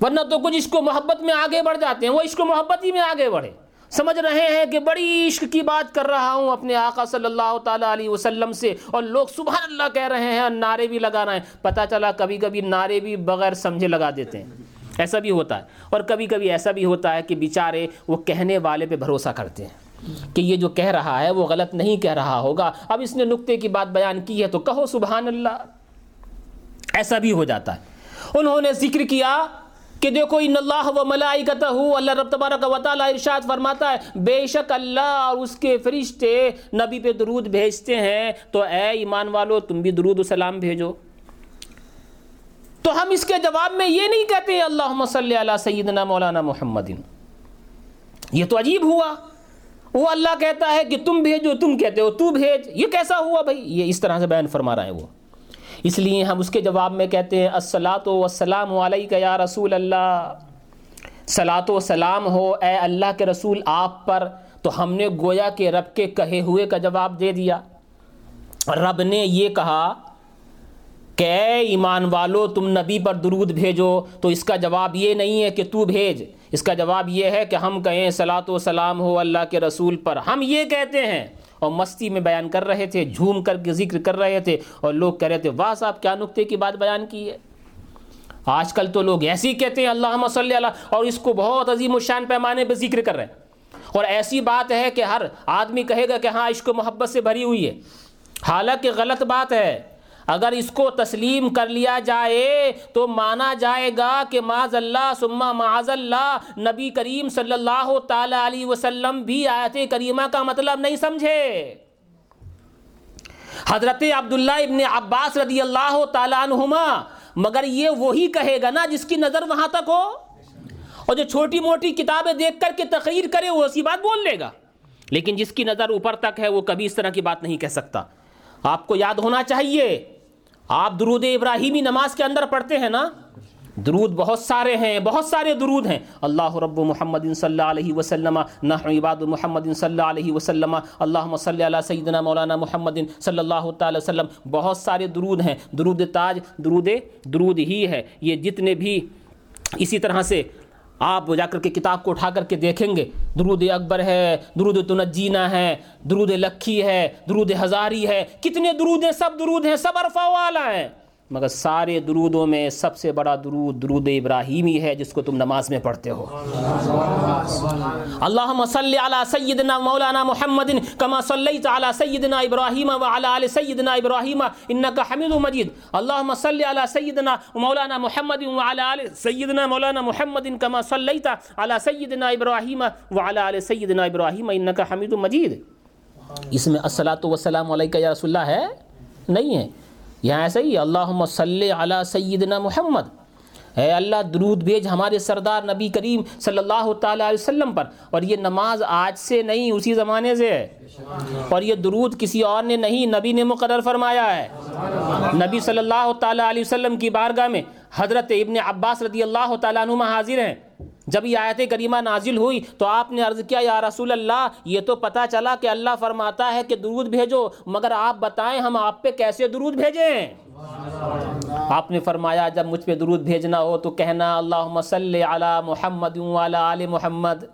ورنہ تو کچھ عشق و محبت میں آگے بڑھ جاتے ہیں، وہ عشق و محبت ہی میں آگے بڑھے۔ سمجھ رہے ہیں کہ بڑی عشق کی بات کر رہا ہوں اپنے آقا صلی اللہ تعالیٰ علیہ وسلم سے اور لوگ سبحان اللہ کہہ رہے ہیں اور نعرے بھی لگا رہے ہیں۔ پتہ چلا کبھی کبھی نعرے بھی بغیر سمجھے لگا دیتے ہیں۔ ایسا بھی ہوتا ہے۔ اور کبھی کبھی ایسا بھی ہوتا ہے کہ بیچارے وہ کہنے والے پہ بھروسہ کرتے ہیں کہ یہ جو کہہ رہا ہے وہ غلط نہیں کہہ رہا ہوگا۔ اب اس نے نقطے کی بات بیان کی ہے تو کہو سبحان اللہ۔ ایسا بھی ہو جاتا ہے۔ انہوں نے ذکر کیا کہ دیکھو ان اللہ و ملائکتہ اللہ رب تبارک و تعالی ارشاد فرماتا ہے، بے شک اللہ اور اس کے فرشتے نبی پہ درود بھیجتے ہیں۔ تو اے ایمان والو، تم بھی درود و سلام بھیجو۔ تو ہم اس کے جواب میں یہ نہیں کہتے اللہ صلی علی سیدنا مولانا محمد۔ یہ تو عجیب ہوا۔ وہ اللہ کہتا ہے کہ تم بھیجو، تم کہتے ہو تو بھیج۔ یہ کیسا ہوا بھائی؟ یہ اس طرح سے بیان فرما رہے ہیں وہ۔ اس لیے ہم اس کے جواب میں کہتے ہیں السلاۃ وسلام علیہ یا رسول اللہ۔ صلاۃ و سلام ہو، اے اللہ کے رسول، آپ پر۔ تو ہم نے گویا کے رب کے کہے ہوئے کا جواب دے دیا۔ رب نے یہ کہا کہ، اے ایمان والو، تم نبی پر درود بھیجو۔ تو اس کا جواب یہ نہیں ہے کہ تو بھیج۔ اس کا جواب یہ ہے کہ ہم کہیں صلاۃ و سلام ہو اللہ کے رسول پر۔ ہم یہ کہتے ہیں اور مستی میں بیان کر رہے تھے، جھوم کر کے ذکر کر رہے تھے اور لوگ کہہ رہے تھے، واہ صاحب، کیا نقطے کی بات بیان کی ہے؟ آج کل تو لوگ ایسی کہتے ہیں اللہ صلی اللہ اور اس کو بہت عظیم الشان پیمانے پہ ذکر کر رہے ہیں۔ اور ایسی بات ہے کہ ہر آدمی کہے گا کہ ہاں عشق و محبت سے بھری ہوئی ہے۔ حالانکہ غلط بات ہے۔ اگر اس کو تسلیم کر لیا جائے تو مانا جائے گا کہ معذ اللہ سما معذ اللہ۔ نبی کریم صلی اللہ تعالی علیہ وسلم بھی آیت کریمہ کا مطلب نہیں سمجھے۔ حضرت عبداللہ ابن عباس رضی اللہ تعالیٰ عنہما، مگر یہ وہی کہے گا نا جس کی نظر وہاں تک ہو۔ اور جو چھوٹی موٹی کتابیں دیکھ کر کے تقریر کرے، وہ اسی بات بول لے گا۔ لیکن جس کی نظر اوپر تک ہے، وہ کبھی اس طرح کی بات نہیں کہہ سکتا۔ آپ کو یاد ہونا چاہیے، آپ درود ابراہیمی نماز کے اندر پڑھتے ہیں نا؟ درود بہت سارے ہیں، بہت سارے درود ہیں۔ اللہ رب محمد صلی اللہ علیہ وسلم عباد محمد صلی اللہ علیہ وسلم اللہ صلی اللہ سیدنا مولانا محمد صلی اللہ تعالی وسلم۔ بہت سارے درود ہیں۔ درود تاج، درود درود ہی ہے۔ یہ جتنے بھی اسی طرح سے آپ جا کر کے کتاب کو اٹھا کر کے دیکھیں گے۔ درود اکبر ہے، درود تنجینہ ہے، درود لکھی ہے، درود ہزاری ہے۔ کتنے درود ہیں، سب درود ہیں، سب عرفہ والا ہیں۔ مگر سارے درودوں میں سب سے بڑا درود درود ابراہیمی ہے، جس کو تم نماز میں پڑھتے ہو۔ اللہم صلی علی سیدنا مولانا محمد کما صلیت علی سیدنا ابراہیم وعلی آل سیدنا ابراہیم، انکا حمید مجید۔ اللہم صلی علی سیدنا مولانا محمد وعلی آل سیدنا مولانا محمد کما صلیت علی سیدنا ابراہیم وعلی آل سیدنا ابراہیم، انکا حمید مجید۔ اس میں الصلاۃ والسلام علیکہ یا رسول اللہ ہے؟ نہیں ہے۔ یہاں ایسا ہی اللہم صلی علی سیدنا محمد۔ اے اللہ، درود بھیج ہمارے سردار نبی کریم صلی اللہ تعالیٰ علیہ وسلم پر۔ اور یہ نماز آج سے نہیں، اسی زمانے سے ہے۔ اور یہ درود کسی اور نے نہیں، نبی نے مقرر فرمایا ہے۔ نبی صلی اللہ تعالیٰ علیہ وسلم کی بارگاہ میں حضرت ابن عباس رضی اللہ تعالیٰ عنہ حاضر ہیں۔ جب یہ آیت کریمہ نازل ہوئی تو آپ نے عرض کیا، یا رسول اللہ، یہ تو پتہ چلا کہ اللہ فرماتا ہے کہ درود بھیجو، مگر آپ بتائیں ہم آپ پہ کیسے درود بھیجیں؟ آپ نے فرمایا، جب مجھ پہ درود بھیجنا ہو تو کہنا، اللہم صلی علی محمد وعلی آل محمد۔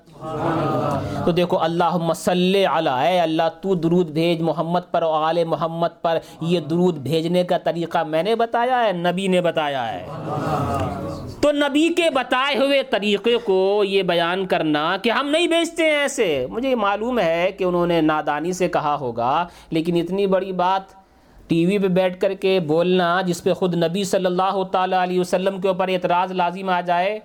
تو دیکھو، اللہم صلی علی، اے اللہ، تو درود بھیج محمد پر اور آل محمد پر۔ یہ درود بھیجنے کا طریقہ میں نے بتایا ہے، نبی نے بتایا ہے۔ تو نبی کے بتائے ہوئے طریقے کو یہ بیان کرنا کہ ہم نہیں بیچتے ہیں ایسے۔ مجھے معلوم ہے کہ انہوں نے نادانی سے کہا ہوگا، لیکن اتنی بڑی بات ٹی وی پہ بیٹھ کر کے بولنا جس پہ خود نبی صلی اللہ تعالیٰ علیہ وسلم کے اوپر اعتراض لازم آ جائے،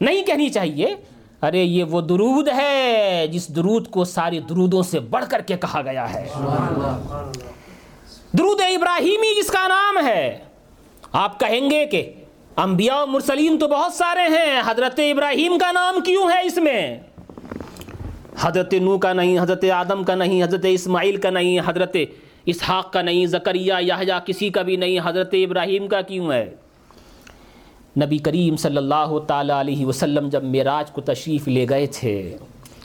نہیں کہنی چاہیے۔ ارے، یہ وہ درود ہے جس درود کو ساری درودوں سے بڑھ کر کے کہا گیا ہے۔ درود ابراہیمی جس کا نام ہے۔ آپ کہیں گے کہ انبیاء و مرسلین تو بہت سارے ہیں، حضرت ابراہیم کا نام کیوں ہے اس میں؟ حضرت نو کا نہیں، حضرت آدم کا نہیں، حضرت اسماعیل کا نہیں، حضرت اسحاق کا نہیں، زکریہ یا کسی کا بھی نہیں، حضرت ابراہیم کا کیوں ہے؟ نبی کریم صلی اللہ تعالیٰ علیہ وسلم جب معراج کو تشریف لے گئے تھے،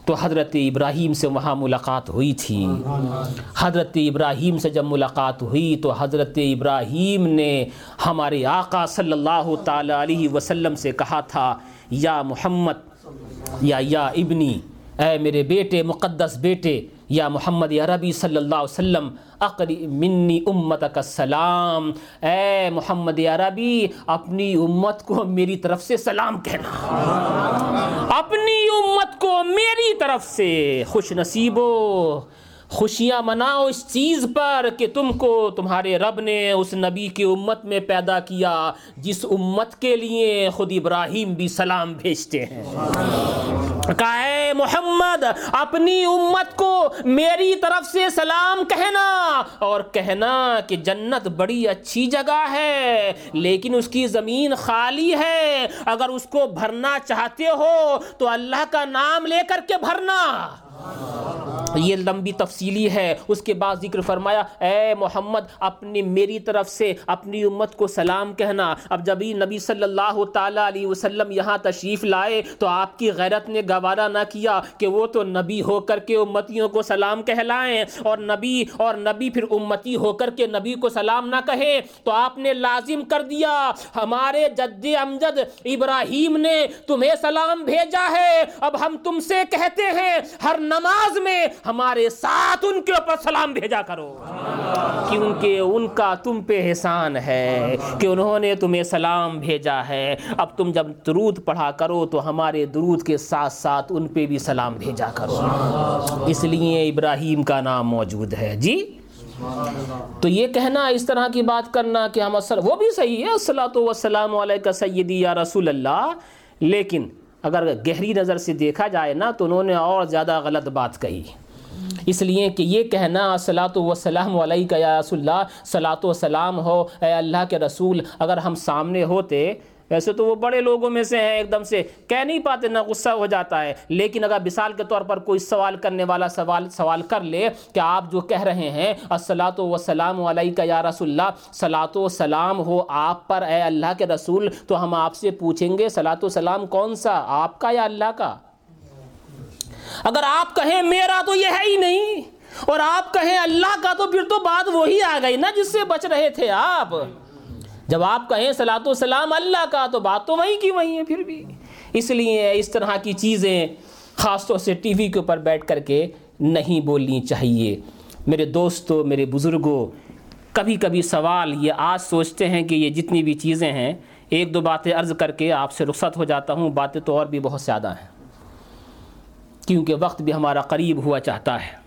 تو حضرت ابراہیم سے وہاں ملاقات ہوئی تھی۔ حضرت ابراہیم سے جب ملاقات ہوئی، تو حضرت ابراہیم نے ہمارے آقا صلی اللہ تعالیٰ علیہ وسلم سے کہا تھا، یا محمد، یا یا ابنی، اے میرے بیٹے، مقدس بیٹے یا محمد عربی صلی اللہ علیہ وسلم، اقری منی امت کا سلام اے محمد عربی اپنی امت کو میری طرف سے سلام کہنا۔ اپنی امت کو میری طرف سے خوش نصیب ہو۔ خوشیاں مناؤ اس چیز پر کہ تم کو تمہارے رب نے اس نبی کی امت میں پیدا کیا، جس امت کے لیے خود ابراہیم بھی سلام بھیجتے ہیں۔ اے محمد، اپنی امت کو میری طرف سے سلام کہنا اور کہنا کہ جنت بڑی اچھی جگہ ہے، لیکن اس کی زمین خالی ہے۔ اگر اس کو بھرنا چاہتے ہو تو اللہ کا نام لے کر کے بھرنا۔ یہ لمبی تفصیلی ہے۔ اس کے بعد ذکر فرمایا، اے محمد، اپنی میری طرف سے، اپنی امت کو سلام کہنا۔ اب جب نبی صلی اللہ تعالیٰ علیہ وسلم یہاں تشریف لائے، تو آپ کی غیرت نے گوارا نہ کیا کہ وہ تو نبی ہو کر کے امتیوں کو سلام کہلائیں۔ اور نبی اور نبی پھر امتی ہو کر کے نبی کو سلام نہ کہے، تو آپ نے لازم کر دیا۔ ہمارے جد امجد ابراہیم نے تمہیں سلام بھیجا ہے۔ اب ہم تم سے کہتے ہیں، ہر نماز میں ہمارے ساتھ ان کے اوپر سلام بھیجا کرو۔ کیونکہ ان کا تم پہ احسان ہے کہ انہوں نے تمہیں سلام بھیجا ہے۔ اب تم جب درود پڑھا کرو تو ہمارے درود کے ساتھ ساتھ ان پہ بھی سلام بھیجا کرو۔ اس لیے ابراہیم کا نام موجود ہے۔ جی؟ تو یہ کہنا، اس طرح کی بات کرنا کہ ہم اصل، وہ بھی صحیح ہے۔ السلام وسلام علیہ سیدی یا رسول اللہ، لیکن اگر گہری نظر سے دیکھا جائے نا تو انہوں نے اور زیادہ غلط بات کہی۔ اس لیے کہ یہ کہنا صلاۃ وسلام علیہ کا یا رسول اللہ صلاۃ وسلام ہو، اے اللہ کے رسول، اگر ہم سامنے ہوتے ویسے تو وہ بڑے لوگوں میں سے ہیں، ایک دم سے کہہ نہیں پاتے، نہ غصہ ہو جاتا ہے۔ لیکن اگر مثال کے طور پر کوئی سوال کرنے والا سوال سوال کر لے کہ آپ جو کہہ رہے ہیں السلاۃ وسلام علیہ کا یا رسول اللہ صلاۃ و سلام ہو آپ پر، اے اللہ کے رسول، تو ہم آپ سے پوچھیں گے صلاۃ و سلام کون سا، آپ کا یا اللہ کا؟ اگر آپ کہیں میرا تو یہ ہے ہی نہیں، اور آپ کہیں اللہ کا تو پھر تو بات وہی آ گئی نا جس سے بچ رہے تھے آپ۔ جب آپ کہیں سلاۃ السلام اللہ کا، تو بات تو وہیں کی وہیں ہے پھر بھی۔ اس لیے اس طرح کی چیزیں خاص طور سے ٹی وی کے اوپر بیٹھ کر کے نہیں بولنی چاہیے۔ میرے دوستوں میرے بزرگوں کبھی کبھی سوال، یہ آج سوچتے ہیں کہ یہ جتنی بھی چیزیں ہیں، ایک دو باتیں عرض کر کے آپ سے رخصت ہو جاتا ہوں، باتیں تو اور بھی بہت زیادہ ہیں۔ کیونکہ وقت بھی ہمارا قریب ہوا چاہتا ہے۔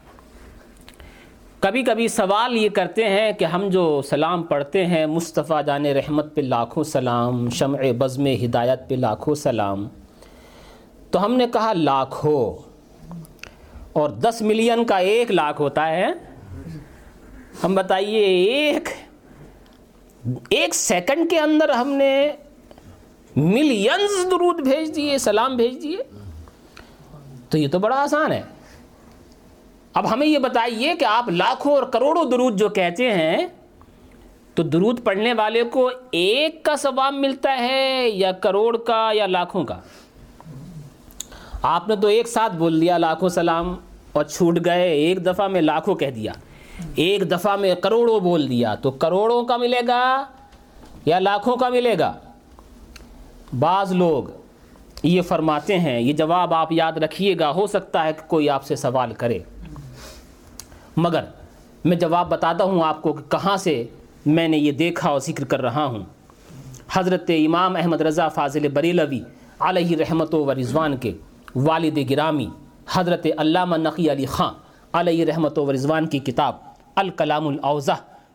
کبھی کبھی سوال یہ کرتے ہیں کہ ہم جو سلام پڑھتے ہیں، مصطفیٰ جان رحمت پہ لاکھوں سلام، شمع بزم ہدایت پہ لاکھوں سلام۔ تو ہم نے کہا لاکھ ہو اور دس ملین کا ایک لاکھ ہوتا ہے۔ ہم بتائیے، ایک ایک سیکنڈ کے اندر ہم نے ملینز درود بھیج دیے، سلام بھیج دیے۔ تو یہ تو بڑا آسان ہے۔ اب ہمیں یہ بتائیے کہ آپ لاکھوں اور کروڑوں درود جو کہتے ہیں، تو درود پڑھنے والے کو ایک کا ثواب ملتا ہے یا کروڑ کا یا لاکھوں کا؟ آپ نے تو ایک ساتھ بول دیا لاکھوں سلام اور چھوٹ گئے، ایک دفعہ میں لاکھوں کہہ دیا، ایک دفعہ میں کروڑوں بول دیا، تو کروڑوں کا ملے گا یا لاکھوں کا ملے گا؟ بعض لوگ یہ فرماتے ہیں، یہ جواب آپ یاد رکھیے گا، ہو سکتا ہے کہ کوئی آپ سے سوال کرے۔ مگر میں جواب بتاتا ہوں آپ کو کہ کہاں سے میں نے یہ دیکھا اور ذکر کر رہا ہوں۔ حضرت امام احمد رضا فاضل بریلوی علیہ رحمت و رضوان کے والد گرامی حضرت علامہ نقی علی خان علیہ رحمت و رضوان کی کتاب الکلام الاوضح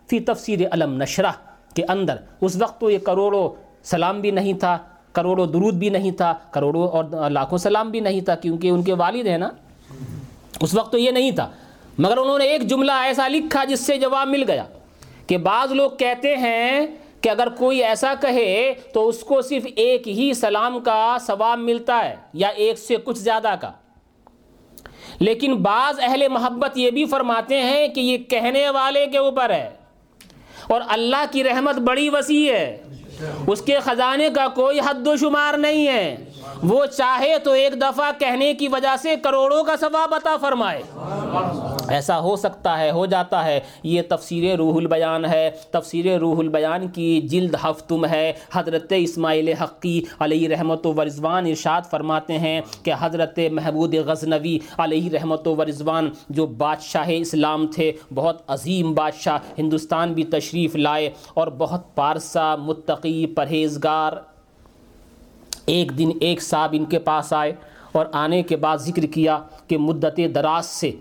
فی تفسیر علم نشرہ کے اندر اس وقت تو یہ کروڑوں سلام بھی نہیں تھا، کروڑوں درود بھی نہیں تھا، کروڑوں اور لاکھوں سلام بھی نہیں تھا کیونکہ ان کے والد ہیں نا۔ اس وقت تو یہ نہیں تھا۔ مگر انہوں نے ایک جملہ ایسا لکھا جس سے جواب مل گیا کہ بعض لوگ کہتے ہیں کہ اگر کوئی ایسا کہے تو اس کو صرف ایک ہی سلام کا ثواب ملتا ہے یا ایک سے کچھ زیادہ کا۔ لیکن بعض اہل محبت یہ بھی فرماتے ہیں کہ یہ کہنے والے کے اوپر ہے اور اللہ کی رحمت بڑی وسیع ہے۔ اس کے خزانے کا کوئی حد و شمار نہیں ہے۔ وہ چاہے تو ایک دفعہ کہنے کی وجہ سے کروڑوں کا ثواب عطا فرمائے۔ ایسا ہو سکتا ہے، ہو جاتا ہے۔ یہ تفسیر روح البیان ہے۔ تفسیر روح البیان کی جلد ہفتم ہے۔ حضرت اسماعیل حقی علیہ رحمت و ورضوان ارشاد فرماتے ہیں کہ حضرت محبود غزنوی علیہ رحمت و ورضوان جو بادشاہ اسلام تھے، بہت عظیم بادشاہ، ہندوستان بھی تشریف لائے اور بہت پارسا، متقی، پرہیزگار ایک دن ایک صاحب ان کے پاس آئے اور آنے کے بعد ذکر کیا کہ مدت دراز سے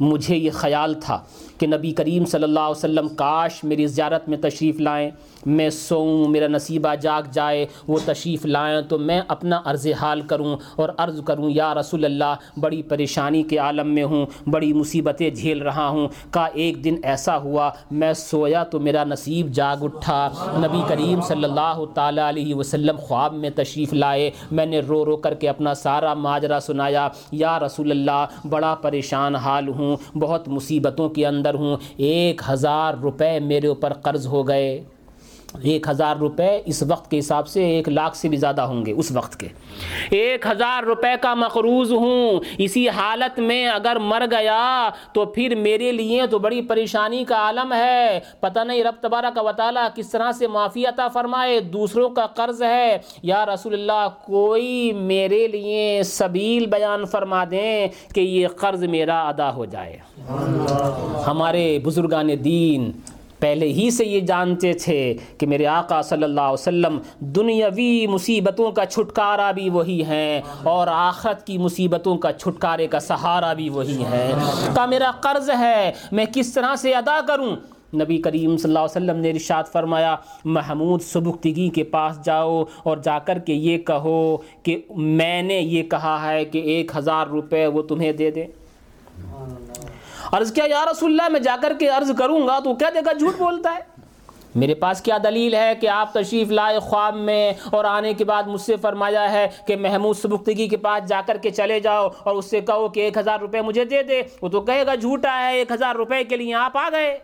مجھے یہ خیال تھا۔ کہ نبی کریم صلی اللہ علیہ وسلم، کاش میری زیارت میں تشریف لائیں، میں سوؤں، میرا نصیبہ جاگ جائے، وہ تشریف لائیں تو میں اپنا عرض حال کروں اور عرض کروں، یا رسول اللہ، بڑی پریشانی کے عالم میں ہوں، بڑی مصیبتیں جھیل رہا ہوں، کا ایک دن ایسا ہوا، میں سویا تو میرا نصیب جاگ اٹھا۔ نبی کریم صلی اللہ تعالیٰ علیہ وسلم خواب میں تشریف لائے، میں نے رو رو کر کے اپنا سارا ماجرا سنایا، یا رسول اللہ، بڑا پریشان حال ہوں، بہت مصیبتوں کے اندر ہوں ایک ہزار روپے میرے اوپر قرض ہو گئے۔ ایک ہزار روپے اس وقت کے حساب سے ایک لاکھ سے بھی زیادہ ہوں گے اس وقت کے۔ ایک ہزار روپے کا مقروض ہوں۔ اسی حالت میں اگر مر گیا تو پھر میرے لیے تو بڑی پریشانی کا عالم ہے۔ پتہ نہیں رب تبارہ کا وطالعہ کس طرح سے معافی عطا فرمائے۔ دوسروں کا قرض ہے۔ یا رسول اللہ، کوئی میرے لیے سبیل بیان فرما دیں کہ یہ قرض میرا ادا ہو جائے۔ ہمارے بزرگان دین پہلے ہی سے یہ جانتے تھے کہ میرے آقا صلی اللہ علیہ وسلم دنیاوی مصیبتوں کا چھٹکارا بھی وہی ہیں اور آخرت کی مصیبتوں کا چھٹکارے کا سہارا بھی وہی ہے کا میرا قرض ہے، میں کس طرح سے ادا کروں؟ نبی کریم صلی اللہ علیہ وسلم نے ارشاد فرمایا، محمود سبکتگی کے پاس جاؤ اور جا کر کے یہ کہو کہ میں نے یہ کہا ہے کہ ایک ہزار روپے وہ تمہیں دے دے۔ عرض کیا، یا رسول اللہ، میں جا کر کے عرض کروں گا، تو کیا دے گا جھوٹ بولتا ہے؟ میرے پاس کیا دلیل ہے کہ آپ تشریف لائے خواب میں اور آنے کے بعد مجھ سے فرمایا ہے کہ محمود سبکتگی کے پاس جا کر کے چلے جاؤ اور اس سے کہو کہ ایک ہزار روپے مجھے دے دے۔ وہ تو کہے گا، جھوٹا ہے، ایک ہزار روپے کے لیے آپ آ گئے۔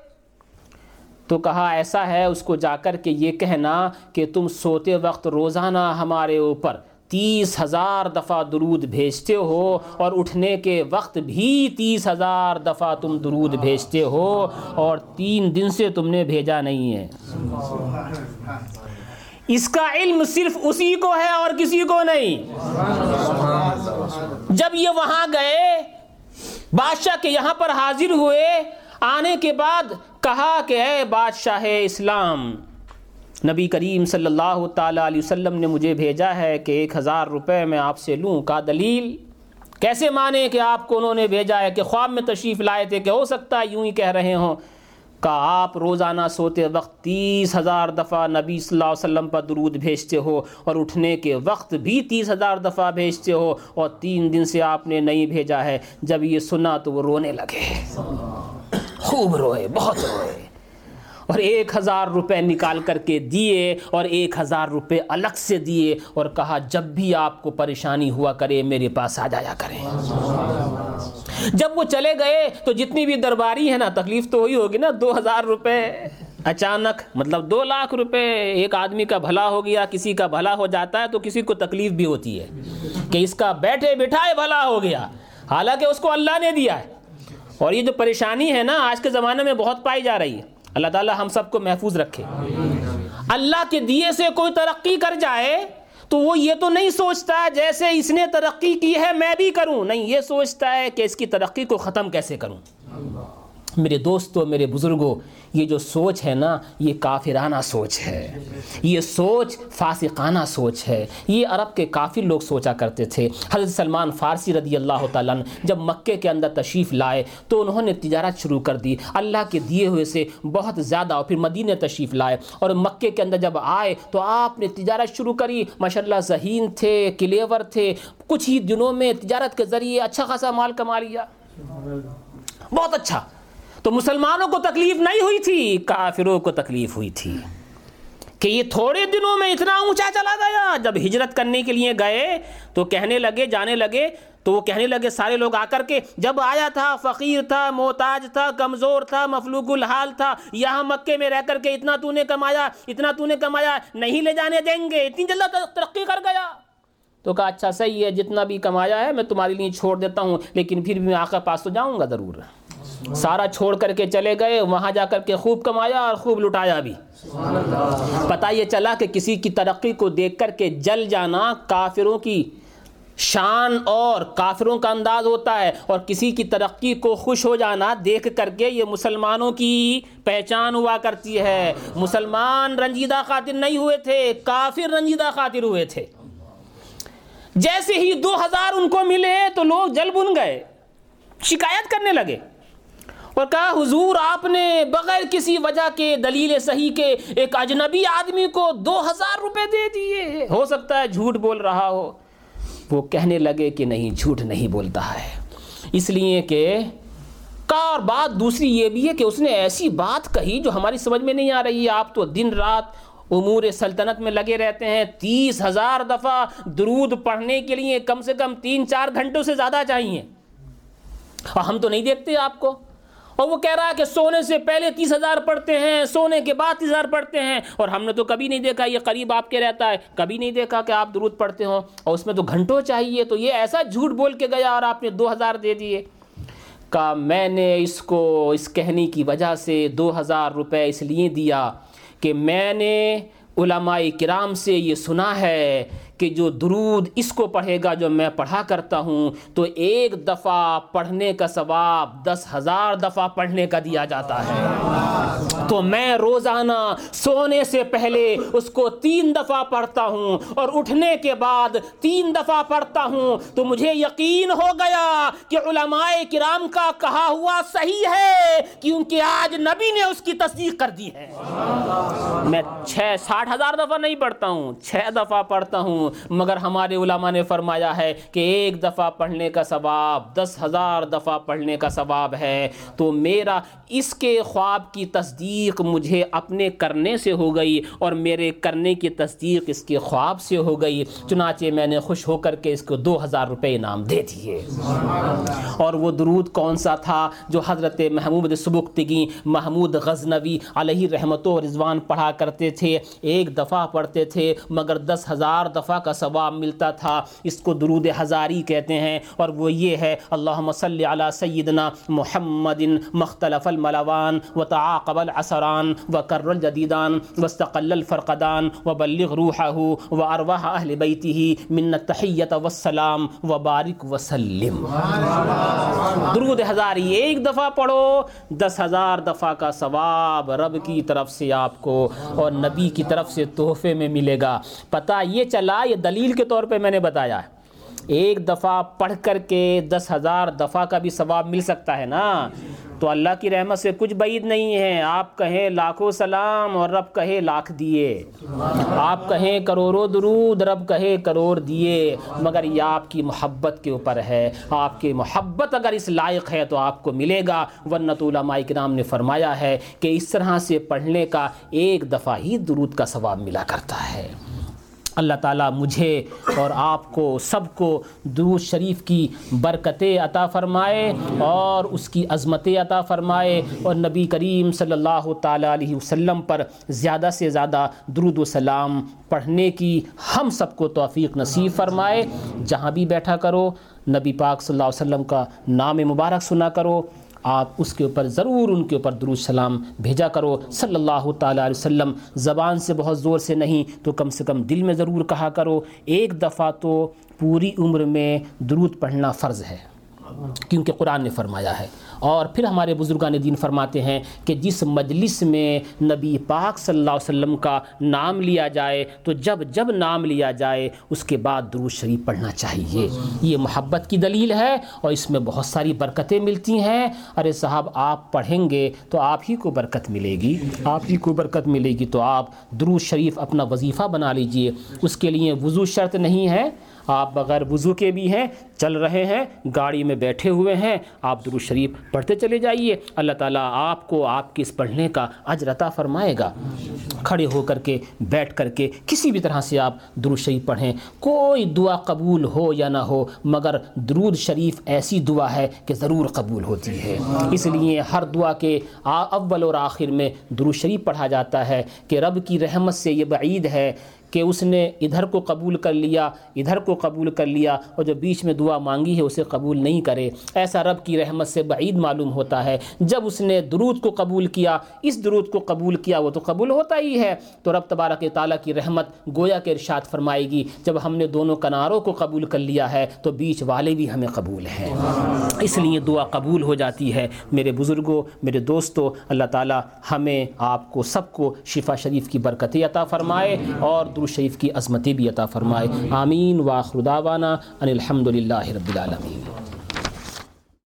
تو کہا، ایسا ہے، اس کو جا کر کے یہ کہنا کہ تم سوتے وقت روزانہ ہمارے اوپر تیس ہزار دفعہ درود بھیجتے ہو اور اٹھنے کے وقت بھی تیس ہزار دفعہ تم درود بھیجتے ہو اور تین دن سے تم نے بھیجا نہیں ہے۔ اس کا علم صرف اسی کو ہے اور کسی کو نہیں۔ جب یہ وہاں گئے، بادشاہ کے یہاں پر حاضر ہوئے، آنے کے بعد کہا کہ اے بادشاہ اسلام نبی کریم صلی اللہ تعالیٰ علیہ وسلم نے مجھے بھیجا ہے کہ ایک ہزار روپے میں آپ سے لوں کا دلیل کیسے مانے کہ آپ کو انہوں نے بھیجا ہے کہ خواب میں تشریف لائے تھے کہ ہو سکتا ہے یوں ہی کہہ رہے ہوں کہ آپ روزانہ سوتے وقت تیس ہزار دفعہ نبی صلی اللہ علیہ وسلم پر درود بھیجتے ہو اور اٹھنے کے وقت بھی تیس ہزار دفعہ بھیجتے ہو اور تین دن سے آپ نے نہیں بھیجا ہے، جب یہ سنا تو وہ رونے لگے۔ خوب روئے، بہت روئے۔ اور ایک ہزار روپے نکال کر کے دیے اور ایک ہزار روپے الگ سے دیے اور کہا، جب بھی آپ کو پریشانی ہوا کرے، میرے پاس آ جایا کریں جب وہ چلے گئے تو جتنی بھی درباری ہے نا، تکلیف تو وہی ہوگی نا، دو ہزار روپے۔ اچانک مطلب دو لاکھ روپے، ایک آدمی کا بھلا ہو گیا، کسی کا بھلا ہو جاتا ہے تو کسی کو تکلیف بھی ہوتی ہے۔ کہ اس کا بیٹھے بٹھائے بھلا ہو گیا۔ حالانکہ اس کو اللہ نے دیا ہے۔ اور یہ جو پریشانی ہے نا، آج کے زمانے میں بہت پائی جا رہی ہے۔ اللہ تعالیٰ ہم سب کو محفوظ رکھے۔ اللہ کے دیے سے کوئی ترقی کر جائے تو وہ یہ تو نہیں سوچتا جیسے اس نے ترقی کی ہے میں بھی کروں۔ نہیں، یہ سوچتا ہے کہ اس کی ترقی کو ختم کیسے کروں۔ میرے دوستوں میرے بزرگوں یہ جو سوچ ہے نا، یہ کافرانہ سوچ ہے۔ یہ سوچ فاسقانہ سوچ ہے۔ یہ عرب کے کافر لوگ سوچا کرتے تھے۔ حضرت سلمان فارسی رضی اللہ تعالیٰ جب مکے کے اندر تشریف لائے تو انہوں نے تجارت شروع کر دی۔ اللہ کے دیے ہوئے سے بہت زیادہ اور پھر مدینہ تشریف لائے۔ اور مکے کے اندر جب آئے تو آپ نے تجارت شروع کری۔ ماشاء اللہ ذہین تھے، کلیور تھے۔ کچھ ہی دنوں میں تجارت کے ذریعے اچھا خاصا مال کما لیا۔ بہت اچھا۔ تو مسلمانوں کو تکلیف نہیں ہوئی تھی، کافروں کو تکلیف ہوئی تھی۔ کہ یہ تھوڑے دنوں میں اتنا اونچا چلا گیا، جب ہجرت کرنے کے لیے گئے تو کہنے لگے، جانے لگے، تو وہ کہنے لگے سارے لوگ آ کر کے، جب آیا تھا، فقیر تھا، محتاج تھا، کمزور تھا، مفلوق الحال تھا، یہاں مکے میں رہ کر کے اتنا تو نے کمایا، اتنا تو نے کمایا، نہیں لے جانے دیں گے، اتنی جلد ترقی کر گیا۔ تو کہا اچھا صحیح ہے، جتنا بھی کمایا ہے، میں تمہارے لیے چھوڑ دیتا ہوں، لیکن پھر بھی میں آقا پاس تو جاؤں گا ضرور۔ سارا چھوڑ کر کے چلے گئے، وہاں جا کر کے خوب کمایا اور خوب لٹایا بھی۔ پتہ یہ چلا کہ کسی کی ترقی کو دیکھ کر کے جل جانا کافروں کی شان اور کافروں کا انداز ہوتا ہے اور کسی کی ترقی کو خوش ہو جانا دیکھ کر کے یہ مسلمانوں کی پہچان ہوا کرتی ہے۔ مسلمان رنجیدہ خاطر نہیں ہوئے تھے، کافر رنجیدہ خاطر ہوئے تھے۔ جیسے ہی دو ہزار ان کو ملے تو لوگ جل بن گئے، شکایت کرنے لگے۔ اور کہا، حضور، آپ نے بغیر کسی وجہ کے دلیل صحیح کے ایک اجنبی آدمی کو دو ہزار روپے دے دیے۔ ہو سکتا ہے جھوٹ بول رہا ہو۔ وہ کہنے لگے کہ نہیں، جھوٹ نہیں بولتا ہے۔ اس لیے کہ کا اور بات دوسری یہ بھی ہے کہ اس نے ایسی بات کہی جو ہماری سمجھ میں نہیں آ رہی۔ ہے آپ تو دن رات امور سلطنت میں لگے رہتے ہیں۔ تیس ہزار دفعہ درود پڑھنے کے لیے کم سے کم تین چار گھنٹوں سے زیادہ چاہیے۔ اور ہم تو نہیں دیکھتے آپ کو۔ اور وہ کہہ رہا ہے کہ سونے سے پہلے تیس ہزار پڑھتے ہیں، سونے کے بعد تیس ہزار پڑھتے ہیں۔ اور ہم نے تو کبھی نہیں دیکھا، یہ قریب آپ کے رہتا ہے۔ کبھی نہیں دیکھا کہ آپ درود پڑھتے ہوں۔ اور اس میں تو گھنٹوں چاہیے، تو یہ ایسا جھوٹ بول کے گیا اور آپ نے دو ہزار دے دیے۔ کہا میں نے اس کو، اس کہنے کی وجہ سے دو ہزار روپے اس لیے دیا کہ میں نے علماء کرام سے یہ سنا ہے کہ جو درود اس کو پڑھے گا جو میں پڑھا کرتا ہوں، تو ایک دفعہ پڑھنے کا ثواب دس ہزار دفعہ پڑھنے کا دیا جاتا ہے۔ تو میں روزانہ سونے سے پہلے اس کو تین دفعہ پڑھتا ہوں اور اٹھنے کے بعد تین دفعہ پڑھتا ہوں۔ تو مجھے یقین ہو گیا کہ علماء کرام کا کہا ہوا صحیح ہے کیونکہ آج نبی نے اس کی تصدیق کر دی ہے۔ میں چھ ساٹھ ہزار دفعہ نہیں پڑھتا ہوں، چھ دفعہ پڑھتا ہوں۔ مگر ہمارے علماء نے فرمایا ہے کہ ایک دفعہ پڑھنے کا ثواب، دس ہزار دفعہ پڑھنے کا ثواب ہے۔ تو میرا اس کے خواب کی تصدیق مجھے اپنے کرنے سے ہو گئی اور میرے کرنے کی تصدیق اس کے خواب سے ہو گئی۔ چنانچہ میں نے خوش ہو کر کے اس کو دو ہزار روپے انعام دے دیے۔ اور وہ درود کون سا تھا جو حضرت محمود سبکتگی، محمود غزنوی علیہ رحمت و رضوان پڑھا کرتے تھے؟ ایک دفعہ پڑھتے تھے مگر دس ہزار دفعہ کا ثواب ملتا تھا۔ اس کو درود ہزاری کہتے ہیں اور وہ یہ ہے، اللہم صلی علی سیدنا محمد مختلف الملوان و تعاقب العصران و کر الجدیدان وستقل الفرقدان و بلغ روحہ و ارواح اہل بیتی من التحیت والسلام و بارک وسلم۔ درود ہزار ایک دفعہ پڑھو، دس ہزار دفعہ کا ثواب رب کی طرف سے آپ کو اور نبی کی طرف سے تحفے میں ملے گا۔ پتہ یہ چلا یہ دلیل کے طور پہ میں نے بتایا ہے۔ ایک دفعہ پڑھ کر کے دس ہزار دفعہ کا بھی ثواب مل سکتا ہے نا۔ تو اللہ کی رحمت سے کچھ بعید نہیں ہے۔ آپ کہیں لاکھوں سلام اور رب کہے لاکھ دیے۔ آپ کہیں کروڑوں درود رب کہے کروڑ دیے۔ مگر یہ آپ کی محبت کے اوپر ہے۔ آپ کی محبت اگر اس لائق ہے تو آپ کو ملے گا۔ ورنت علماء کرام نے فرمایا ہے کہ اس طرح سے پڑھنے کا ایک دفعہ ہی درود کا ثواب ملا کرتا ہے۔ اللہ تعالیٰ مجھے اور آپ کو، سب کو درود شریف کی برکتیں عطا فرمائے اور اس کی عظمتیں عطا فرمائے اور نبی کریم صلی اللہ تعالیٰ علیہ وسلم پر زیادہ سے زیادہ درود و سلام پڑھنے کی ہم سب کو توفیق نصیب فرمائے۔ جہاں بھی بیٹھا کرو، نبی پاک صلی اللہ علیہ وسلم کا نام مبارک سنا کرو۔ آپ اس کے اوپر ضرور ان کے اوپر درود سلام بھیجا کرو۔ صلی اللہ تعالیٰ علیہ وسلم، زبان سے بہت زور سے نہیں تو کم سے کم دل میں ضرور کہا کرو، ایک دفعہ تو پوری عمر میں درود پڑھنا فرض ہے۔ کیونکہ قرآن نے فرمایا ہے۔ اور پھر ہمارے بزرگان دین فرماتے ہیں کہ جس مجلس میں نبی پاک صلی اللہ علیہ وسلم کا نام لیا جائے، تو جب جب نام لیا جائے، اس کے بعد درود شریف پڑھنا چاہیے۔ یہ محبت کی دلیل ہے اور اس میں بہت ساری برکتیں ملتی ہیں۔ ارے صاحب، آپ پڑھیں گے تو آپ ہی کو برکت ملے گی۔ آپ ہی کو برکت ملے گی تو آپ درود شریف اپنا وظیفہ بنا لیجیے۔ اس کے لیے وضو شرط نہیں ہے۔ آپ بغیر وضو کے بھی ہیں، چل رہے ہیں، گاڑی میں بیٹھے ہوئے ہیں۔ آپ درود شریف پڑھتے چلے جائیے۔ اللہ تعالیٰ آپ کو آپ کے اس پڑھنے کا عطا فرمائے گا۔ کھڑے ہو کر کے، بیٹھ کر کے کسی بھی طرح سے آپ درود شریف پڑھیں۔ کوئی دعا قبول ہو یا نہ ہو، مگر درود شریف ایسی دعا ہے کہ ضرور قبول ہوتی ہے۔ اس لیے ہر دعا کے اول اور آخر میں درود شریف پڑھا جاتا ہے کہ رب کی رحمت سے یہ بعید ہے کہ اس نے ادھر کو قبول کر لیا، ادھر کو قبول کر لیا اور جو بیچ میں دعا مانگی ہے اسے قبول نہیں کرے۔ ایسا رب کی رحمت سے بعید معلوم ہوتا ہے۔ جب اس نے درود کو قبول کیا، اس درود کو قبول کیا، وہ تو قبول ہوتا ہی ہے۔ تو رب تبارک تعالیٰ کی رحمت گویا کے ارشاد فرمائے گی، جب ہم نے دونوں کناروں کو قبول کر لیا ہے، تو بیچ والے بھی ہمیں قبول ہیں۔ اس لیے دعا قبول ہو جاتی ہے۔ میرے بزرگوں، میرے دوستوں، اللہ تعالیٰ ہمیں آپ کو سب کو شفا شریف کی برکتیں عطا فرمائے اور درود شریف کی عظمتیں بھی عطا فرمائے. آمین. واخر دعوانا ان الحمد للہ رب العالمین.